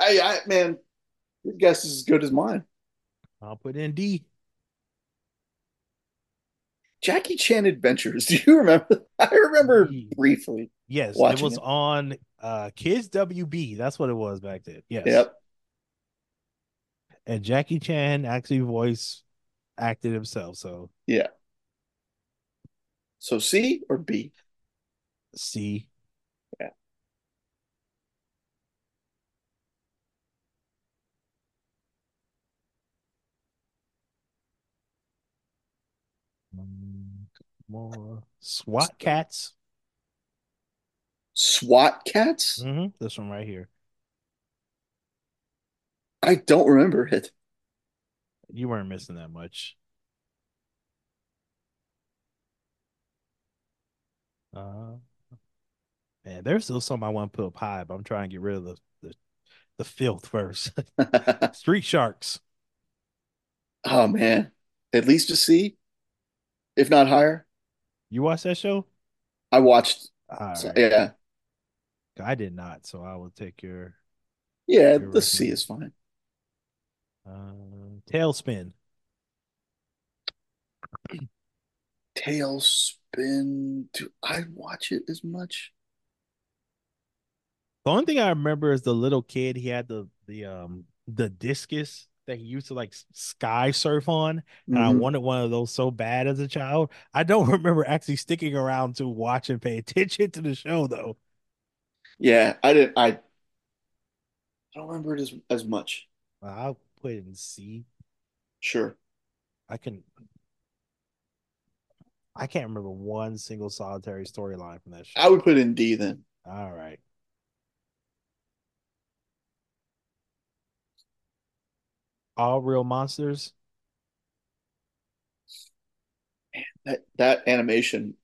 I, I man, your guess is as good as mine. I'll put in D. Jackie Chan Adventures. [LAUGHS] Do you remember? I remember D. briefly Yes, it was it. on uh Kids WB. That's what it was back then. Yes. Yep. And Jackie Chan actually voice acted himself. So Yeah. So C or B? C. Yeah. More SWAT Kats. SWAT Kats? hmm This one right here. I don't remember it. You weren't missing that much. Uh, man, there's still some I want to put up high, but I'm trying to get rid of the the, the filth first. [LAUGHS] [LAUGHS] Street Sharks. Oh man. At least a C, if not higher. You watch that show? I watched So right. yeah, I did not, so I will take your yeah, your the sea recommendation. is fine. Uh, TaleSpin. TaleSpin. Do I watch it as much? The only thing I remember is the little kid. He had the the um the discus that he used to like sky surf on, and I hmm wanted one of those so bad as a child. I don't [LAUGHS] remember actually sticking around to watch and pay attention to the show though. Yeah, I didn't. I don't remember it as as much. I'll put it in C. Sure, I can. I can't remember one single solitary storyline from that show. I would put it in D then. All right. All real monsters. That that animation,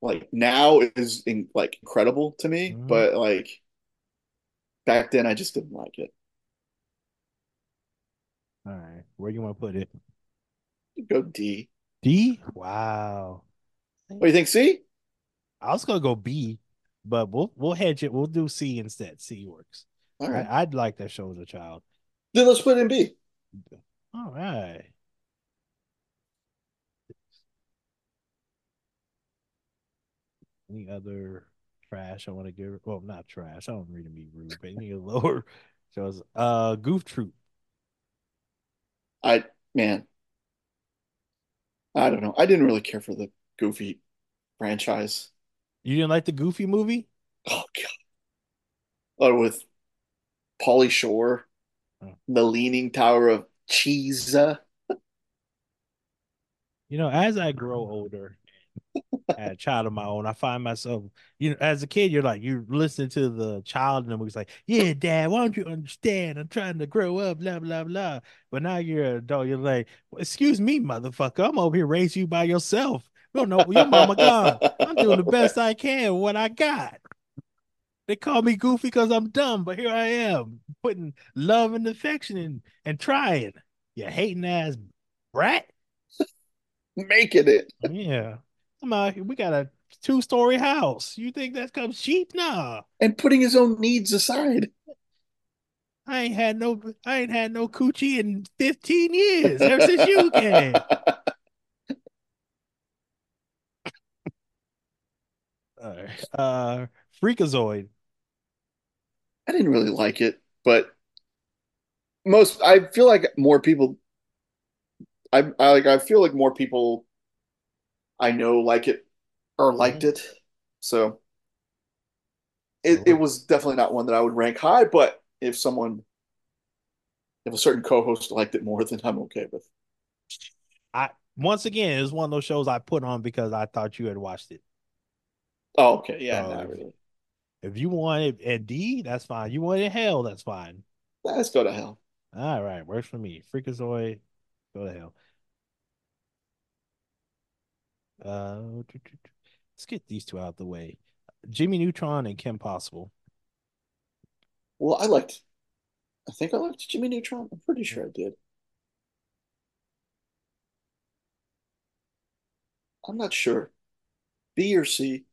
like now, is in, like incredible to me, Mhm. but like back then, I just didn't like it. All right. Where do you want to put it? Go D. D? Wow. What do you think? C? I was gonna go B, but we'll we'll hedge it. We'll do C instead. C works. All right, I, I'd like that show as a child. then let's put it in B. All right. Any other trash I want to give? Well, not trash. I don't mean to be rude, but any lower [LAUGHS] shows. Uh, Goof Troop. I man, I don't know. I didn't really care for the Goofy franchise. You didn't like the Goofy movie? Oh God, oh, with Pauly Shore, Oh. the Leaning Tower of Cheese. You know, as I grow older, had a child of my own, I find myself, you know, as a kid, you're like, you listen to the child in the movie's like, yeah, dad, why don't you understand? I'm trying to grow up, blah, blah, blah. But now you're an adult, you're like, well, excuse me, motherfucker, I'm over here raising you by yourself. You don't know, your mama gone. I'm doing the best I can with what I got. They call me goofy because I'm dumb, but here I am, putting love and affection in and trying. You hating ass brat. [LAUGHS] Making it Yeah. I'm out here. We got a two story house. You think that comes cheap? Nah. and putting his own needs aside. I ain't had no I ain't had no coochie in 15 years, ever since you came. [LAUGHS] All right. Uh Freakazoid. I didn't really like it, but most I feel like more people I, I like I feel like more people I know like it or liked Mhm. it. So it, it was definitely not one that I would rank high, but if someone if a certain co-host liked it more, [LAUGHS] then I'm okay with. I once again it's one of those shows I put on because I thought you had watched it. Oh, okay. Yeah, So if, really. if you want it at D, that's fine. You want it in hell, that's fine. Let's go to hell. All right, works for me. Freakazoid, go to hell. Uh, let's get these two out of the way. Jimmy Neutron and Kim Possible. Well, I liked I think I liked Jimmy Neutron. I'm pretty sure I did. I'm not sure. B or C?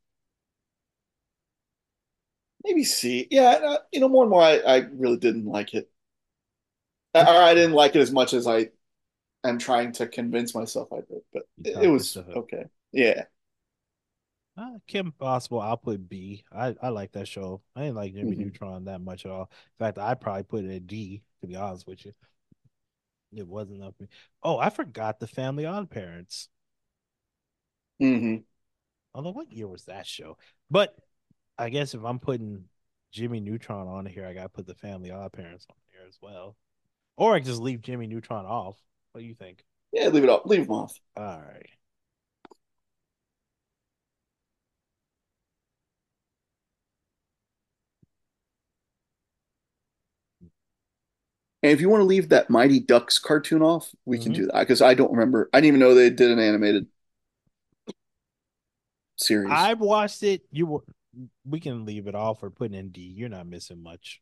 Maybe C. Yeah, you know, more and more I, I really didn't like it. Or I didn't like it as much as I am trying to convince myself I did, but it, it was okay. Yeah. Uh, Kim Possible, I'll put B. I, I like that show. I didn't like Jimmy hmm Neutron that much at all. In fact, I probably put it at D, to be honest with you. It wasn't up. Oh, I forgot the Family Odd Parents. Mm-hmm. Although, what year was that show? But I guess if I'm putting Jimmy Neutron on here, I got to put the Family Odd Parents on here as well. Or I just leave Jimmy Neutron off. What do you think? Yeah, leave it off. Leave them off. All right. And if you want to leave that Mighty Ducks cartoon off, we can Mm-hmm. do that because I don't remember. I didn't even know they did an animated series. I've watched it. You were, we can leave it off or put in D. You're not missing much.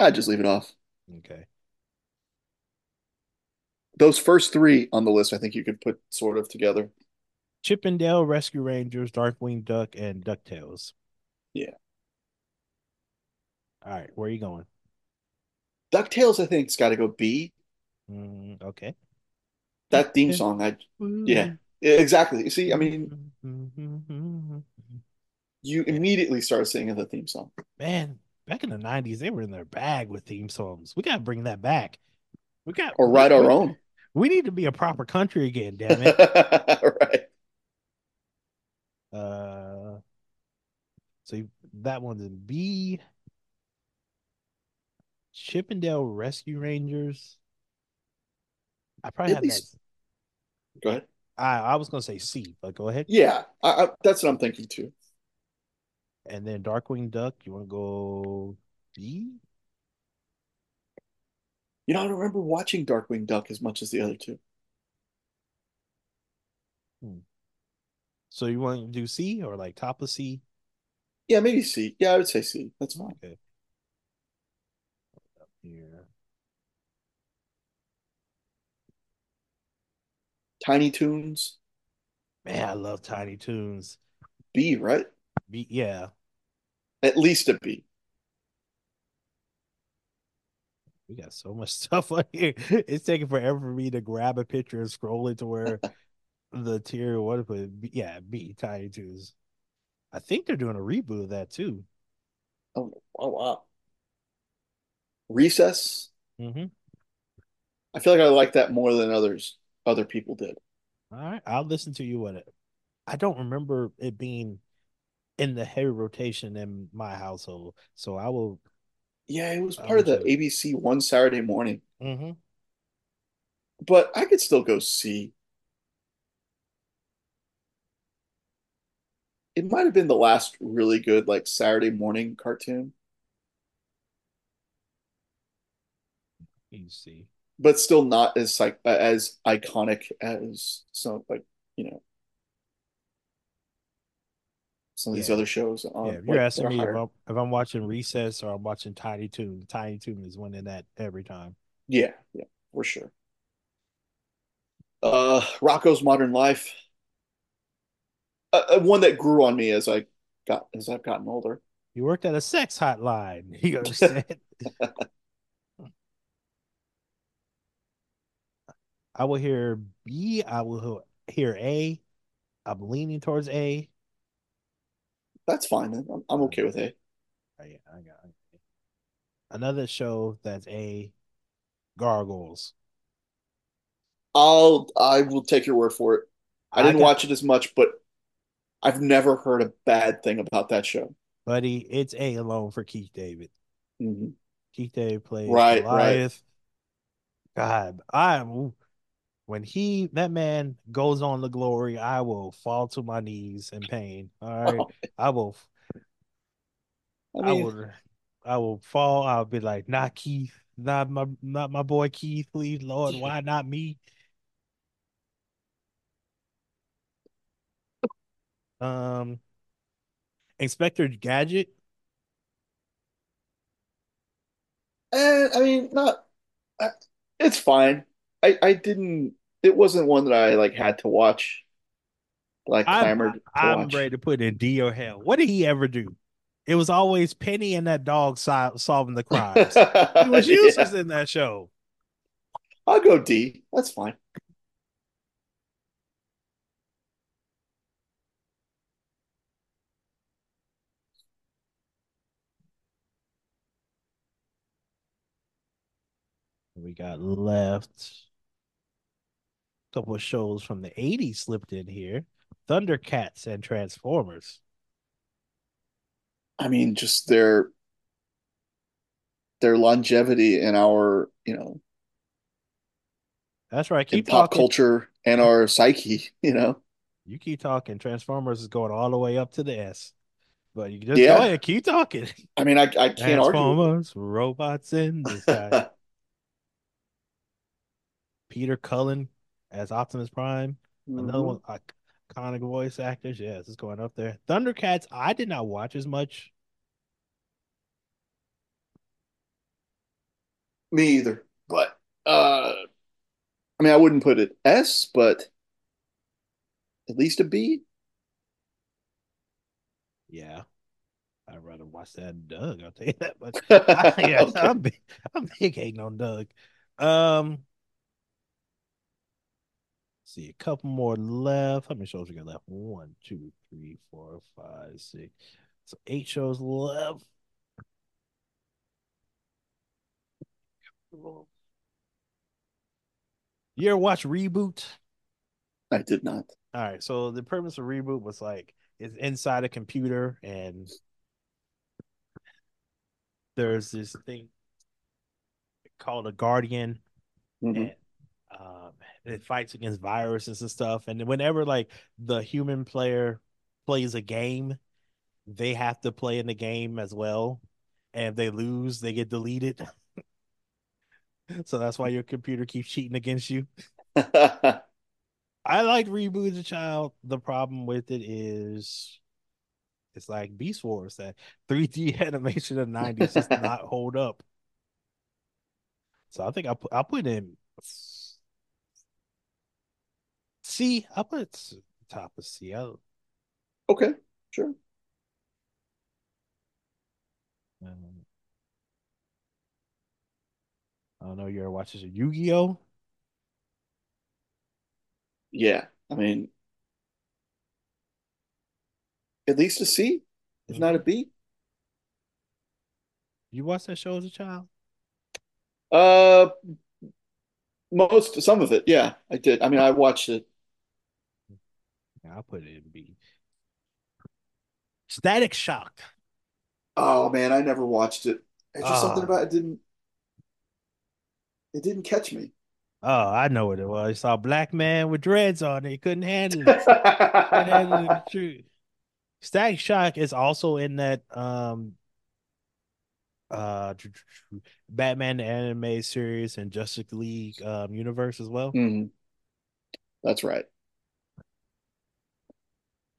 I'd just leave it off. Okay. Those first three on the list, I think you could put sort of together. Chip and Dale Rescue Rangers, Darkwing Duck, and DuckTales. Yeah. All right, where are you going? DuckTales, I think, has got to go B. Mm, okay. That theme song, I yeah, exactly. You see, I mean, you immediately start singing the theme song. Man, back in the 90s, they were in their bag with theme songs. We got to bring that back. We got or write we, our own. [LAUGHS] We need to be a proper country again, [LAUGHS] damn it. right. Uh so that one's in B. Chip 'n Dale Rescue Rangers. I probably have that. Go ahead. I, I was gonna say C, but go ahead. Yeah, I, I, that's what I'm thinking too. And then Darkwing Duck, you want to go B? You know, I don't remember watching Darkwing Duck as much as the other two. Hmm. So you want to do C or like top of C? Yeah, maybe C. Yeah, I would say C. That's fine. Okay. Here. Tiny Toons. Man, I love Tiny Toons. B, right? B, yeah. At least a B. We got so much [LAUGHS] stuff on here. It's taking forever for me to grab a picture and scroll it to where [LAUGHS] the tier what put yeah, B Tiny Toons. I think they're doing a reboot of that too. Oh, oh wow. Recess. Mm-hmm. I feel like I like that more than others other people did. All right, I'll listen to you with it. I don't remember it being in the heavy rotation in my household, so I will. Yeah, it was part of the ABC one Saturday morning. Mm-hmm. But I could still go see. It might have been the last really good like Saturday morning cartoon. See but still not as like as iconic as some like you know some of these other shows. On, yeah, if you're like, asking me if I'm, if I'm, watching Recess or I'm watching Tiny Toon, Tiny Toon is winning that every time. Yeah, yeah, for sure. Uh, Rocko's Modern Life, uh, uh, one that grew on me as I got as I've gotten older. You worked at a sex hotline. [LAUGHS] You [LAUGHS] understand? [LAUGHS] I will hear B. I will hear A. I'm leaning towards A. That's fine. I'm, I'm okay with A. Oh, yeah, I got it. Another show that's A. Gargoyles. I'll I will take your word for it. I didn't got, watch it as much, but I've never heard a bad thing about that show. Buddy, it's A alone for Keith David. Mm-hmm. Keith David plays right, Goliath. Right. God, I'm when he that man goes on the glory, I will fall to my knees in pain. All [LAUGHS] right. Oh. I will I, mean, I will I will fall. I'll be like, not Keith, not my not my boy Keith, please, Lord, why not me? Um Inspector Gadget. And I mean, not. Uh, it's fine. I I didn't. It wasn't one that I like had to watch. Like clamored. I'm, I'm ready to put in D or hell. What did he ever do? It was always Penny and that dog sol- solving the [LAUGHS] crimes. he was [LAUGHS] useless yeah. in that show. I'll go D. That's fine. We got left couple of shows from the 80s slipped in here Thundercats and Transformers. I mean, just their their longevity in our, you know, that's right. Keep pop culture and our psyche, [LAUGHS] you know. You keep talking. Transformers is going all the way up to the S. But you just yeah. ahead, keep talking. I mean, I, I can't Transformers, argue. robots in the sky. [LAUGHS] Peter Cullen as Optimus Prime. Mm-hmm. Another one, iconic voice actors. Yes, it's going up there. Thundercats, I did not watch as much. Me either. But uh I mean I wouldn't put it S, but At least a B. Yeah, I'd rather watch that than Doug. I'll tell you that. But [LAUGHS] I, yeah, Okay. I'm big, I'm big hating on Doug. Um, see a couple more left. How many shows we got left? One, two, three, four, five, six. So eight shows left. You ever watch Reboot? I did not. All right, so the premise of Reboot was like it's inside a computer and there's this thing called a Guardian Mhm. and um, it fights against viruses and stuff. And whenever like the human player plays a game, they have to play in the game as well. And if they lose, they get deleted. [LAUGHS] so that's why your computer keeps cheating against you. [LAUGHS] I like Reboot as a child. The problem with it is it's like Beast Wars that 3D [LAUGHS] animation of the 90s does not hold up. So I think I'll I'll put in C. I'll put it top of C. I'll, Okay, sure. um, I don't know. You're watch this Yu-Gi-Oh? Yeah. I mean, at least a C, if not a B. You watched that show as a child? Uh, most, some of it, yeah, I did. I mean, I watched it. I'll put it in B. Static Shock. Oh man, I never watched it. It's just something Ah. about it didn't. It didn't catch me. Oh, I know what it was. I saw a black man with dreads on it. He couldn't handle it. Couldn't handle the [LAUGHS] truth. Static Shock is also in that um uh Batman the anime series and Justice League um universe as well. Mhm. That's right.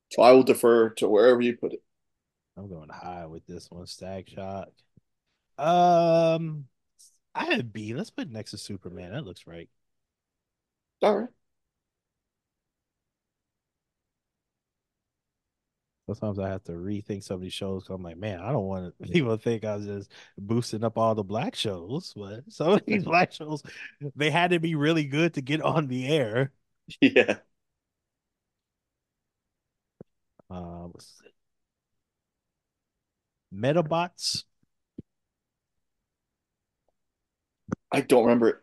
So I will defer to wherever you put it. I'm going high with this one, Static Shock. Um I have B. Let's put it next to Superman. That looks right. All right. Sometimes I have to rethink some of these shows 'cause I'm like, man, I don't want [LAUGHS] people to think I was just boosting up all the black shows. But some of these [LAUGHS] black shows, they had to be really good to get on the air. Yeah. Uh, what's it? Medabots. I don't remember it.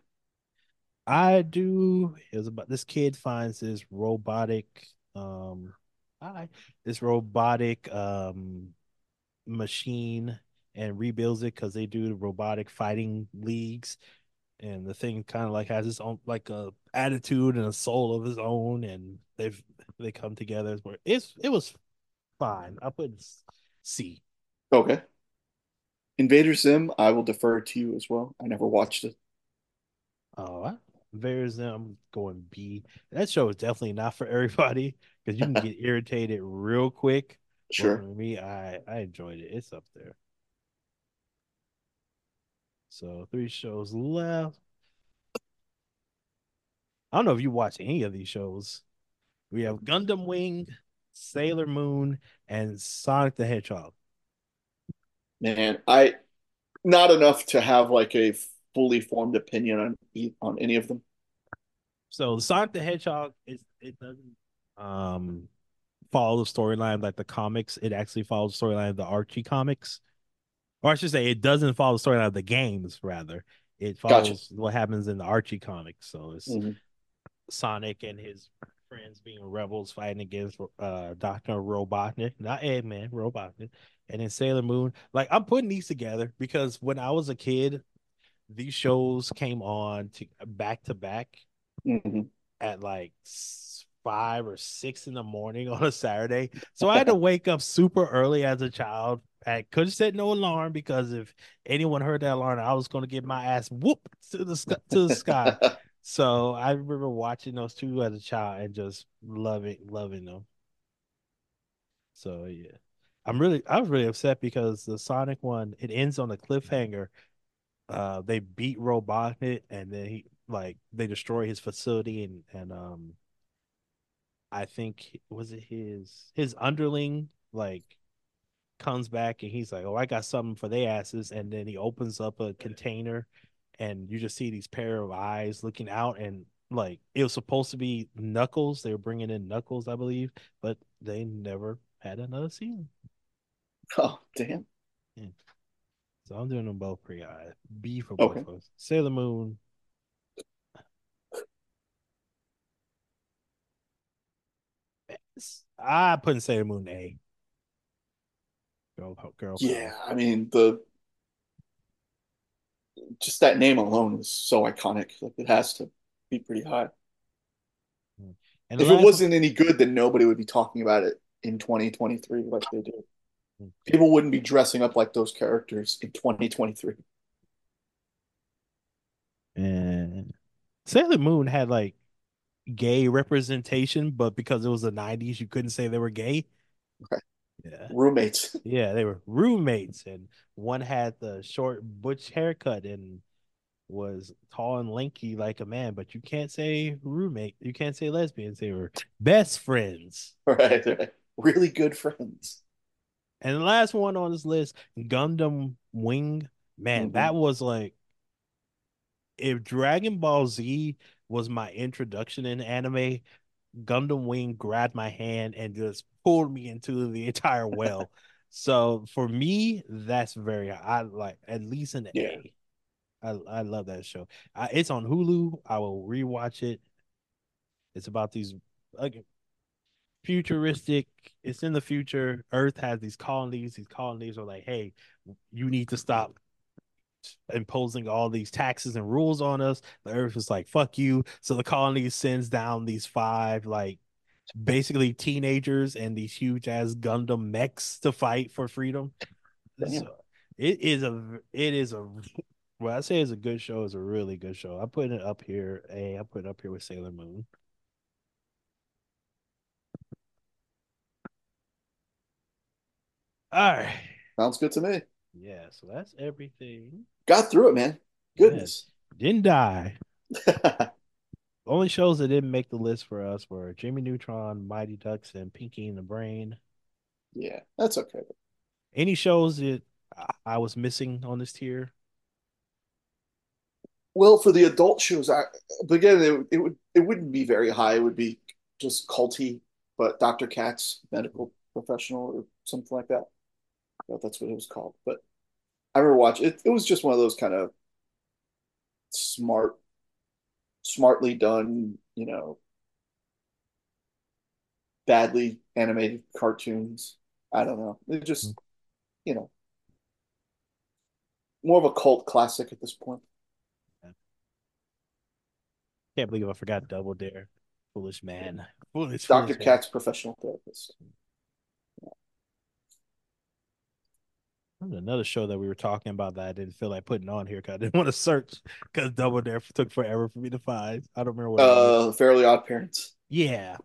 I do. It was about this kid finds this robotic, um, I this robotic um machine and rebuilds it because they do the robotic fighting leagues, and the thing kind of like has its own like a attitude and a soul of its own, and they've they come together. It's it was fine. I put C. Okay. Invader Zim, I will defer to you as well. I never watched it. Oh, I- there's them going B. That show is definitely not for everybody because you can get [LAUGHS] irritated real quick. Sure. for me, I I enjoyed it. It's up there. So three shows left. I don't know if you watch any of these shows. We have Gundam Wing, Sailor Moon, and Sonic the Hedgehog. Man, I not enough to have like a fully formed opinion on on any of them. So Sonic the Hedgehog is it doesn't um follow the storyline like the comics. It actually follows the storyline of the Archie comics. Or I should say it doesn't follow the storyline of the games, rather. It follows Gotcha. what happens in the Archie comics. So it's Mhm. Sonic and his friends being rebels fighting against uh Dr. Robotnik, not Eggman, Robotnik, and then Sailor Moon. Like I'm putting these together because when I was a kid, these shows came on to back to back Mhm. at like five or six in the morning [LAUGHS] on a Saturday. So I had to wake up super early as a child. I couldn't set no alarm because if anyone heard that alarm, I was going to get my ass whooped to the sky, to the sky. [LAUGHS] So I remember watching those two as a child and just loving loving them. So yeah. I'm really I was really upset because the Sonic one it ends on a cliffhanger. Uh they beat Robotnik and then he like they destroy his facility and and um I think was it his his underling like comes back and he's like, "Oh, I got something for their asses," and then he opens up a container, and you just see these pair of eyes looking out, and like it was supposed to be Knuckles. They were bringing in Knuckles, I believe, but they never had another season. [LAUGHS] Oh, damn. Yeah. So I'm doing them both pretty high. B for Okay. both of us. Sailor Moon. I put in Sailor Moon A. Girl, girl. Yeah, I mean the just that name alone is so iconic. Like it has to be pretty high. Hmm. And If it wasn't any good, then nobody would be talking about it in 2023 like they do. Hmm. People wouldn't be dressing up like those characters in 2023. and Sailor Moon had like gay representation, but because it was the 90s, you couldn't say they were gay. Right. Yeah. Roommates. [LAUGHS] Yeah, they were roommates, and one had the short butch haircut and was tall and lanky like a man, but you can't say roommate, you can't say lesbians, they were best friends. [LAUGHS] Right, right. Really good friends. And the last one on this list, Gundam Wing. Man, Mhm. that was like if Dragon Ball Z was my introduction in anime, Gundam Wing grabbed my hand and just pulled me into the entire well. [LAUGHS] so for me, that's very I like at least an Yeah. A. I I love that show. I, it's on Hulu. I will rewatch it. It's about these like futuristic. It's in the future. Earth has these colonies. These colonies are like, hey, you need to stop imposing all these taxes and rules on us. The Earth is like, fuck you. So the colony sends down these five like basically teenagers and these huge ass Gundam mechs to fight for freedom. So it is a it is a well, I say it's a good show. It's a really good show. I'm putting it up here. A, I'm putting it up here with Sailor Moon. All right. Sounds good to me. Yeah, so that's everything. Got through it, man. Goodness. Didn't die. [LAUGHS] Only shows that didn't make the list for us were Jimmy Neutron, Mighty Ducks, and Pinky and the Brain. yeah, that's okay. Any shows that I- was missing on this tier? Well, for the adult shows, I but again, it, it would it wouldn't be very high. It would be just culty, but Dr. Katz, medical professional, or something like that. Thought that's what it was called. But I remember watching it. It was just one of those kind of smart, smartly done, you know, badly animated cartoons. I don't know. It just, hmm. you know, more of a cult classic at this point. Can't believe I forgot Double Dare. Foolish man. Foolish. Dr. foolish man. Katz, professional therapist. Another show that we were talking about that I didn't feel like putting on here because I didn't want to search because Double Dare took forever for me to find. I don't remember what. Uh, Fairly Odd Parents. Yeah.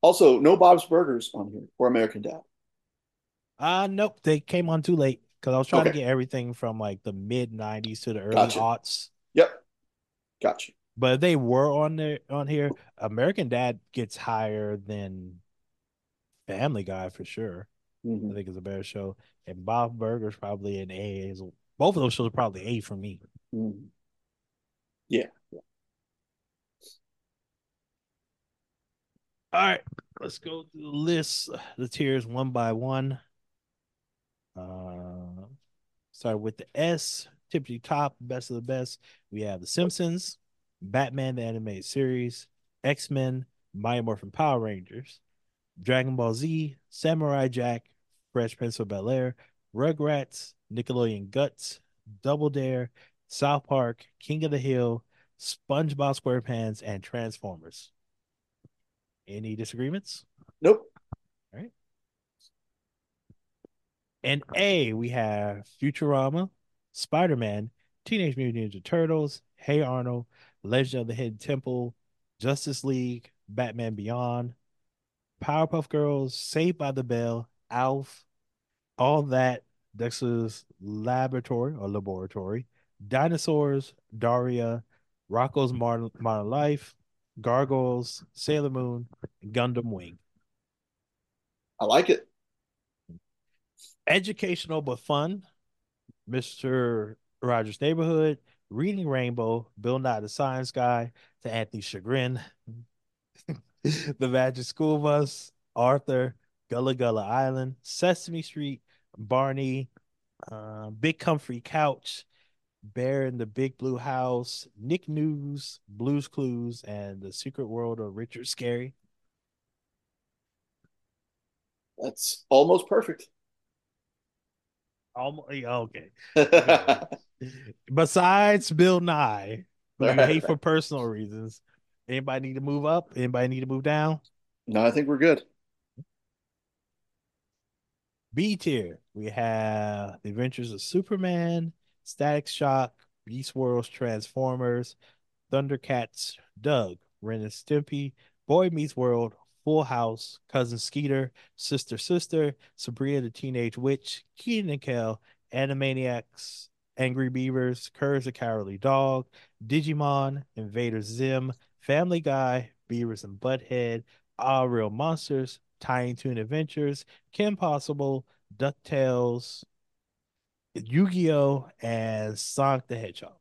Also, no Bob's Burgers on here or American Dad. Uh nope. They came on too late because I was trying to get everything from like the mid '90s to the early Gotcha. aughts. Yep, gotcha. But if they were on there on here, American Dad gets higher than Family Guy for sure. I Mhm. think it's a better show. And Bob Burger's probably an A. as- Both of those shows are probably A for me. Mhm. Yeah, All right, let's go through the list, the tiers one by one. Uh, start with the S, tippity top, best of the best. We have The Simpsons, Batman the Animated Series, X Men, Mighty Morphin Power Rangers, Dragon Ball Z, Samurai Jack, Fresh Prince of Bel Air, Rugrats, Nickelodeon Guts, Double Dare, South Park, King of the Hill, SpongeBob SquarePants, and Transformers. Any disagreements? nope. All right. And A, we have Futurama, Spider Man, Teenage Mutant Ninja Turtles, Hey Arnold, Legend of the Hidden Temple, Justice League, Batman Beyond, Powerpuff Girls, Saved by the Bell, Alf, all that, Dexter's Laboratory or Laboratory, Dinosaurs, Daria, Rocko's Modern, Modern Life, Gargoyles, Sailor Moon, Gundam Wing. I like it. Educational but fun. Mr. Rogers' Neighborhood, Reading Rainbow, Bill Nye the Science Guy, to Anthony's chagrin. [LAUGHS] the Magic School Bus, Arthur, Gullah Gullah Island, Sesame Street, Barney, uh, Big Comfy Couch, Bear in the Big Blue House, Nick News, Blues Clues, and The Secret World of Richard Scarry. That's almost perfect. Almost okay. [LAUGHS] Besides Bill Nye, who you hate for [LAUGHS] personal reasons, anybody need to move up? Anybody need to move down? No, I think we're good. B tier, we have The Adventures of Superman, Static Shock, Beast Wars, Transformers, Thundercats, Doug, Ren and Stimpy, Boy Meets World, Full House, Cousin Skeeter, Sister Sister, Sabrina the Teenage Witch, Kenan and Kel, Animaniacs, Angry Beavers, Courage the Cowardly Dog, Digimon, Invader Zim, Family Guy, Beavis and Butthead, All Real Monsters, Tiny Toon Adventures, Kim Possible, DuckTales, Yu-Gi-Oh, and Sonic the Hedgehog.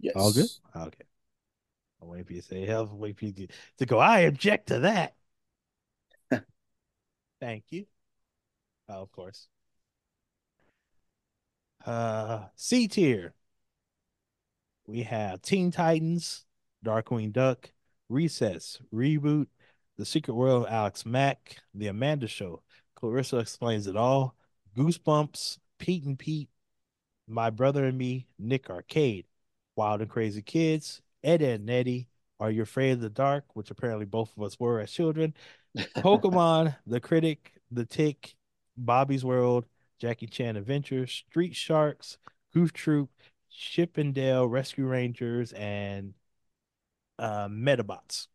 Yes. All good? Okay. I'll wait for you to say hell, wait for you to, to go, I object to that. [LAUGHS] Thank you. Oh, of course. Uh C tier. We have Teen Titans, Darkwing Duck, Recess, Reboot, The Secret World of Alex Mack, The Amanda Show, Clarissa Explains It All, Goosebumps, Pete and Pete, My Brother and Me, Nick Arcade, Wild and Crazy Kids, Ed, Edd n Eddy, Are You Afraid of the Dark, which apparently both of us were as children, [LAUGHS] Pokemon, The Critic, The Tick, Bobby's World, Jackie Chan Adventures, Street Sharks, Goof Troop, Chip 'n Dale Rescue Rangers, and uh, Medabots.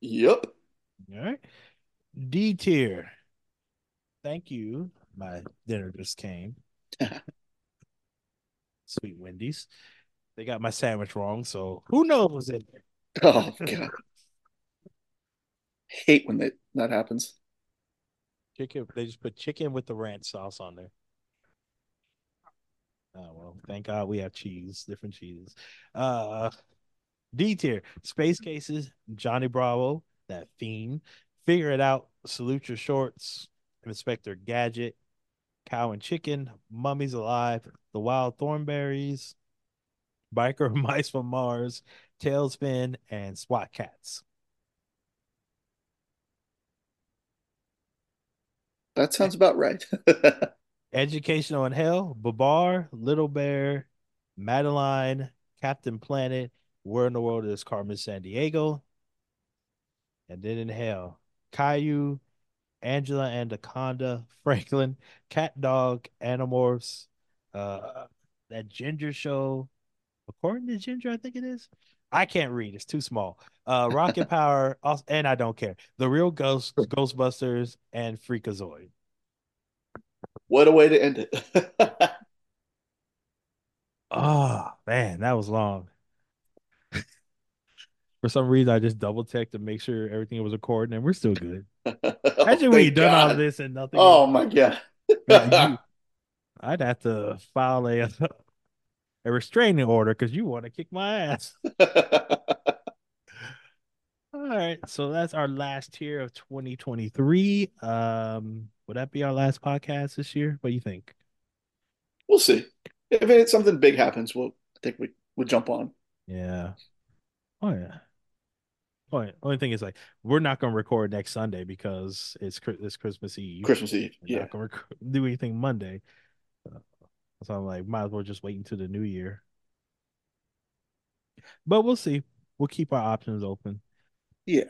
Yep. All right. D tier. Thank you. My dinner just came. [LAUGHS] Sweet Wendy's. They got my sandwich wrong, so who knows it? [LAUGHS] Oh god. Hate when that that happens. Chicken. They just put chicken with the ranch sauce on there. Oh well, thank God we have cheese, different cheeses. Uh D tier, Space Cases, Johnny Bravo, that fiend. Figure it out, salute your shorts, Inspector Gadget, Cow and Chicken, Mummies Alive, The Wild Thornberrys, Biker [LAUGHS] Mice from Mars, TaleSpin, and SWAT Kats. That sounds about right. [LAUGHS] Educational in Hell, Babar, Little Bear, Madeline, Captain Planet, Where in the World is Carmen Sandiego? And then in Hell, Caillou, Angela and Anaconda, [LAUGHS] Franklin, Cat Dog, Animorphs, uh, that Ginger Show, according to Ginger, I think it is. I can't read; it's too small. Uh, Rocket [LAUGHS] Power, also, and I don't care. The Real Ghost, Ghostbusters, and Freakazoid. What a way to end it. Oh [LAUGHS] [LAUGHS] man, that was long. For some reason, I just double checked to make sure everything was recording, and we're still good. [LAUGHS] Imagine we done all this and nothing. Oh my god. Yeah, you- I'd have to file a a restraining order because you want to kick my ass. All right, so that's our last tier of 2023. Um, would that be our last podcast this year? What do you think? we'll see. If it, something big happens, we'll I think we we'll jump on. Yeah. Oh yeah. Only, only thing is like we're not gonna record next Sunday because it's it's Christmas Eve. Christmas Eve. We're Yeah. not gonna rec- [LAUGHS] do anything Monday. Uh, so I'm like, might as well just wait until the new year. But we'll see. We'll keep our options open. Yeah.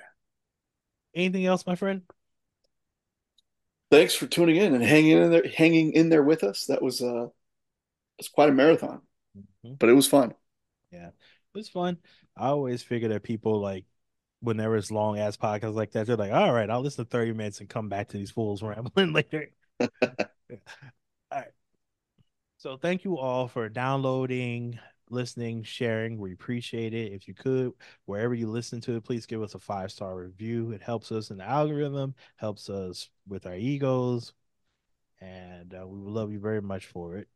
Anything else, my friend? Thanks for tuning in and hanging in there hanging in there with us. That was uh it's quite a marathon, Mhm. but it was fun. Yeah, it was fun. I always figure that people like whenever it's long ass podcasts like that, they're like, all right, I'll listen to 30 minutes and come back to these fools rambling [LAUGHS] later. [LAUGHS] All right. So thank you all for downloading, listening, sharing. We appreciate it. If you could, wherever you listen to it, please give us a five star review. It helps us in the algorithm, helps us with our egos, and uh, we would love you very much for it.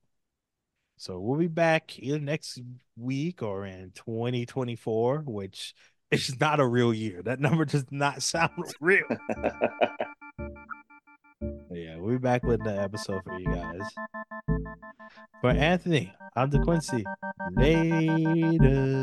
So we'll be back either next week or in 2024, which [LAUGHS] is not a real year. That number does not [LAUGHS] sound real. [LAUGHS] yeah, we'll be back with another episode for you guys. For Anthony, I'm DeQuiency. Laters.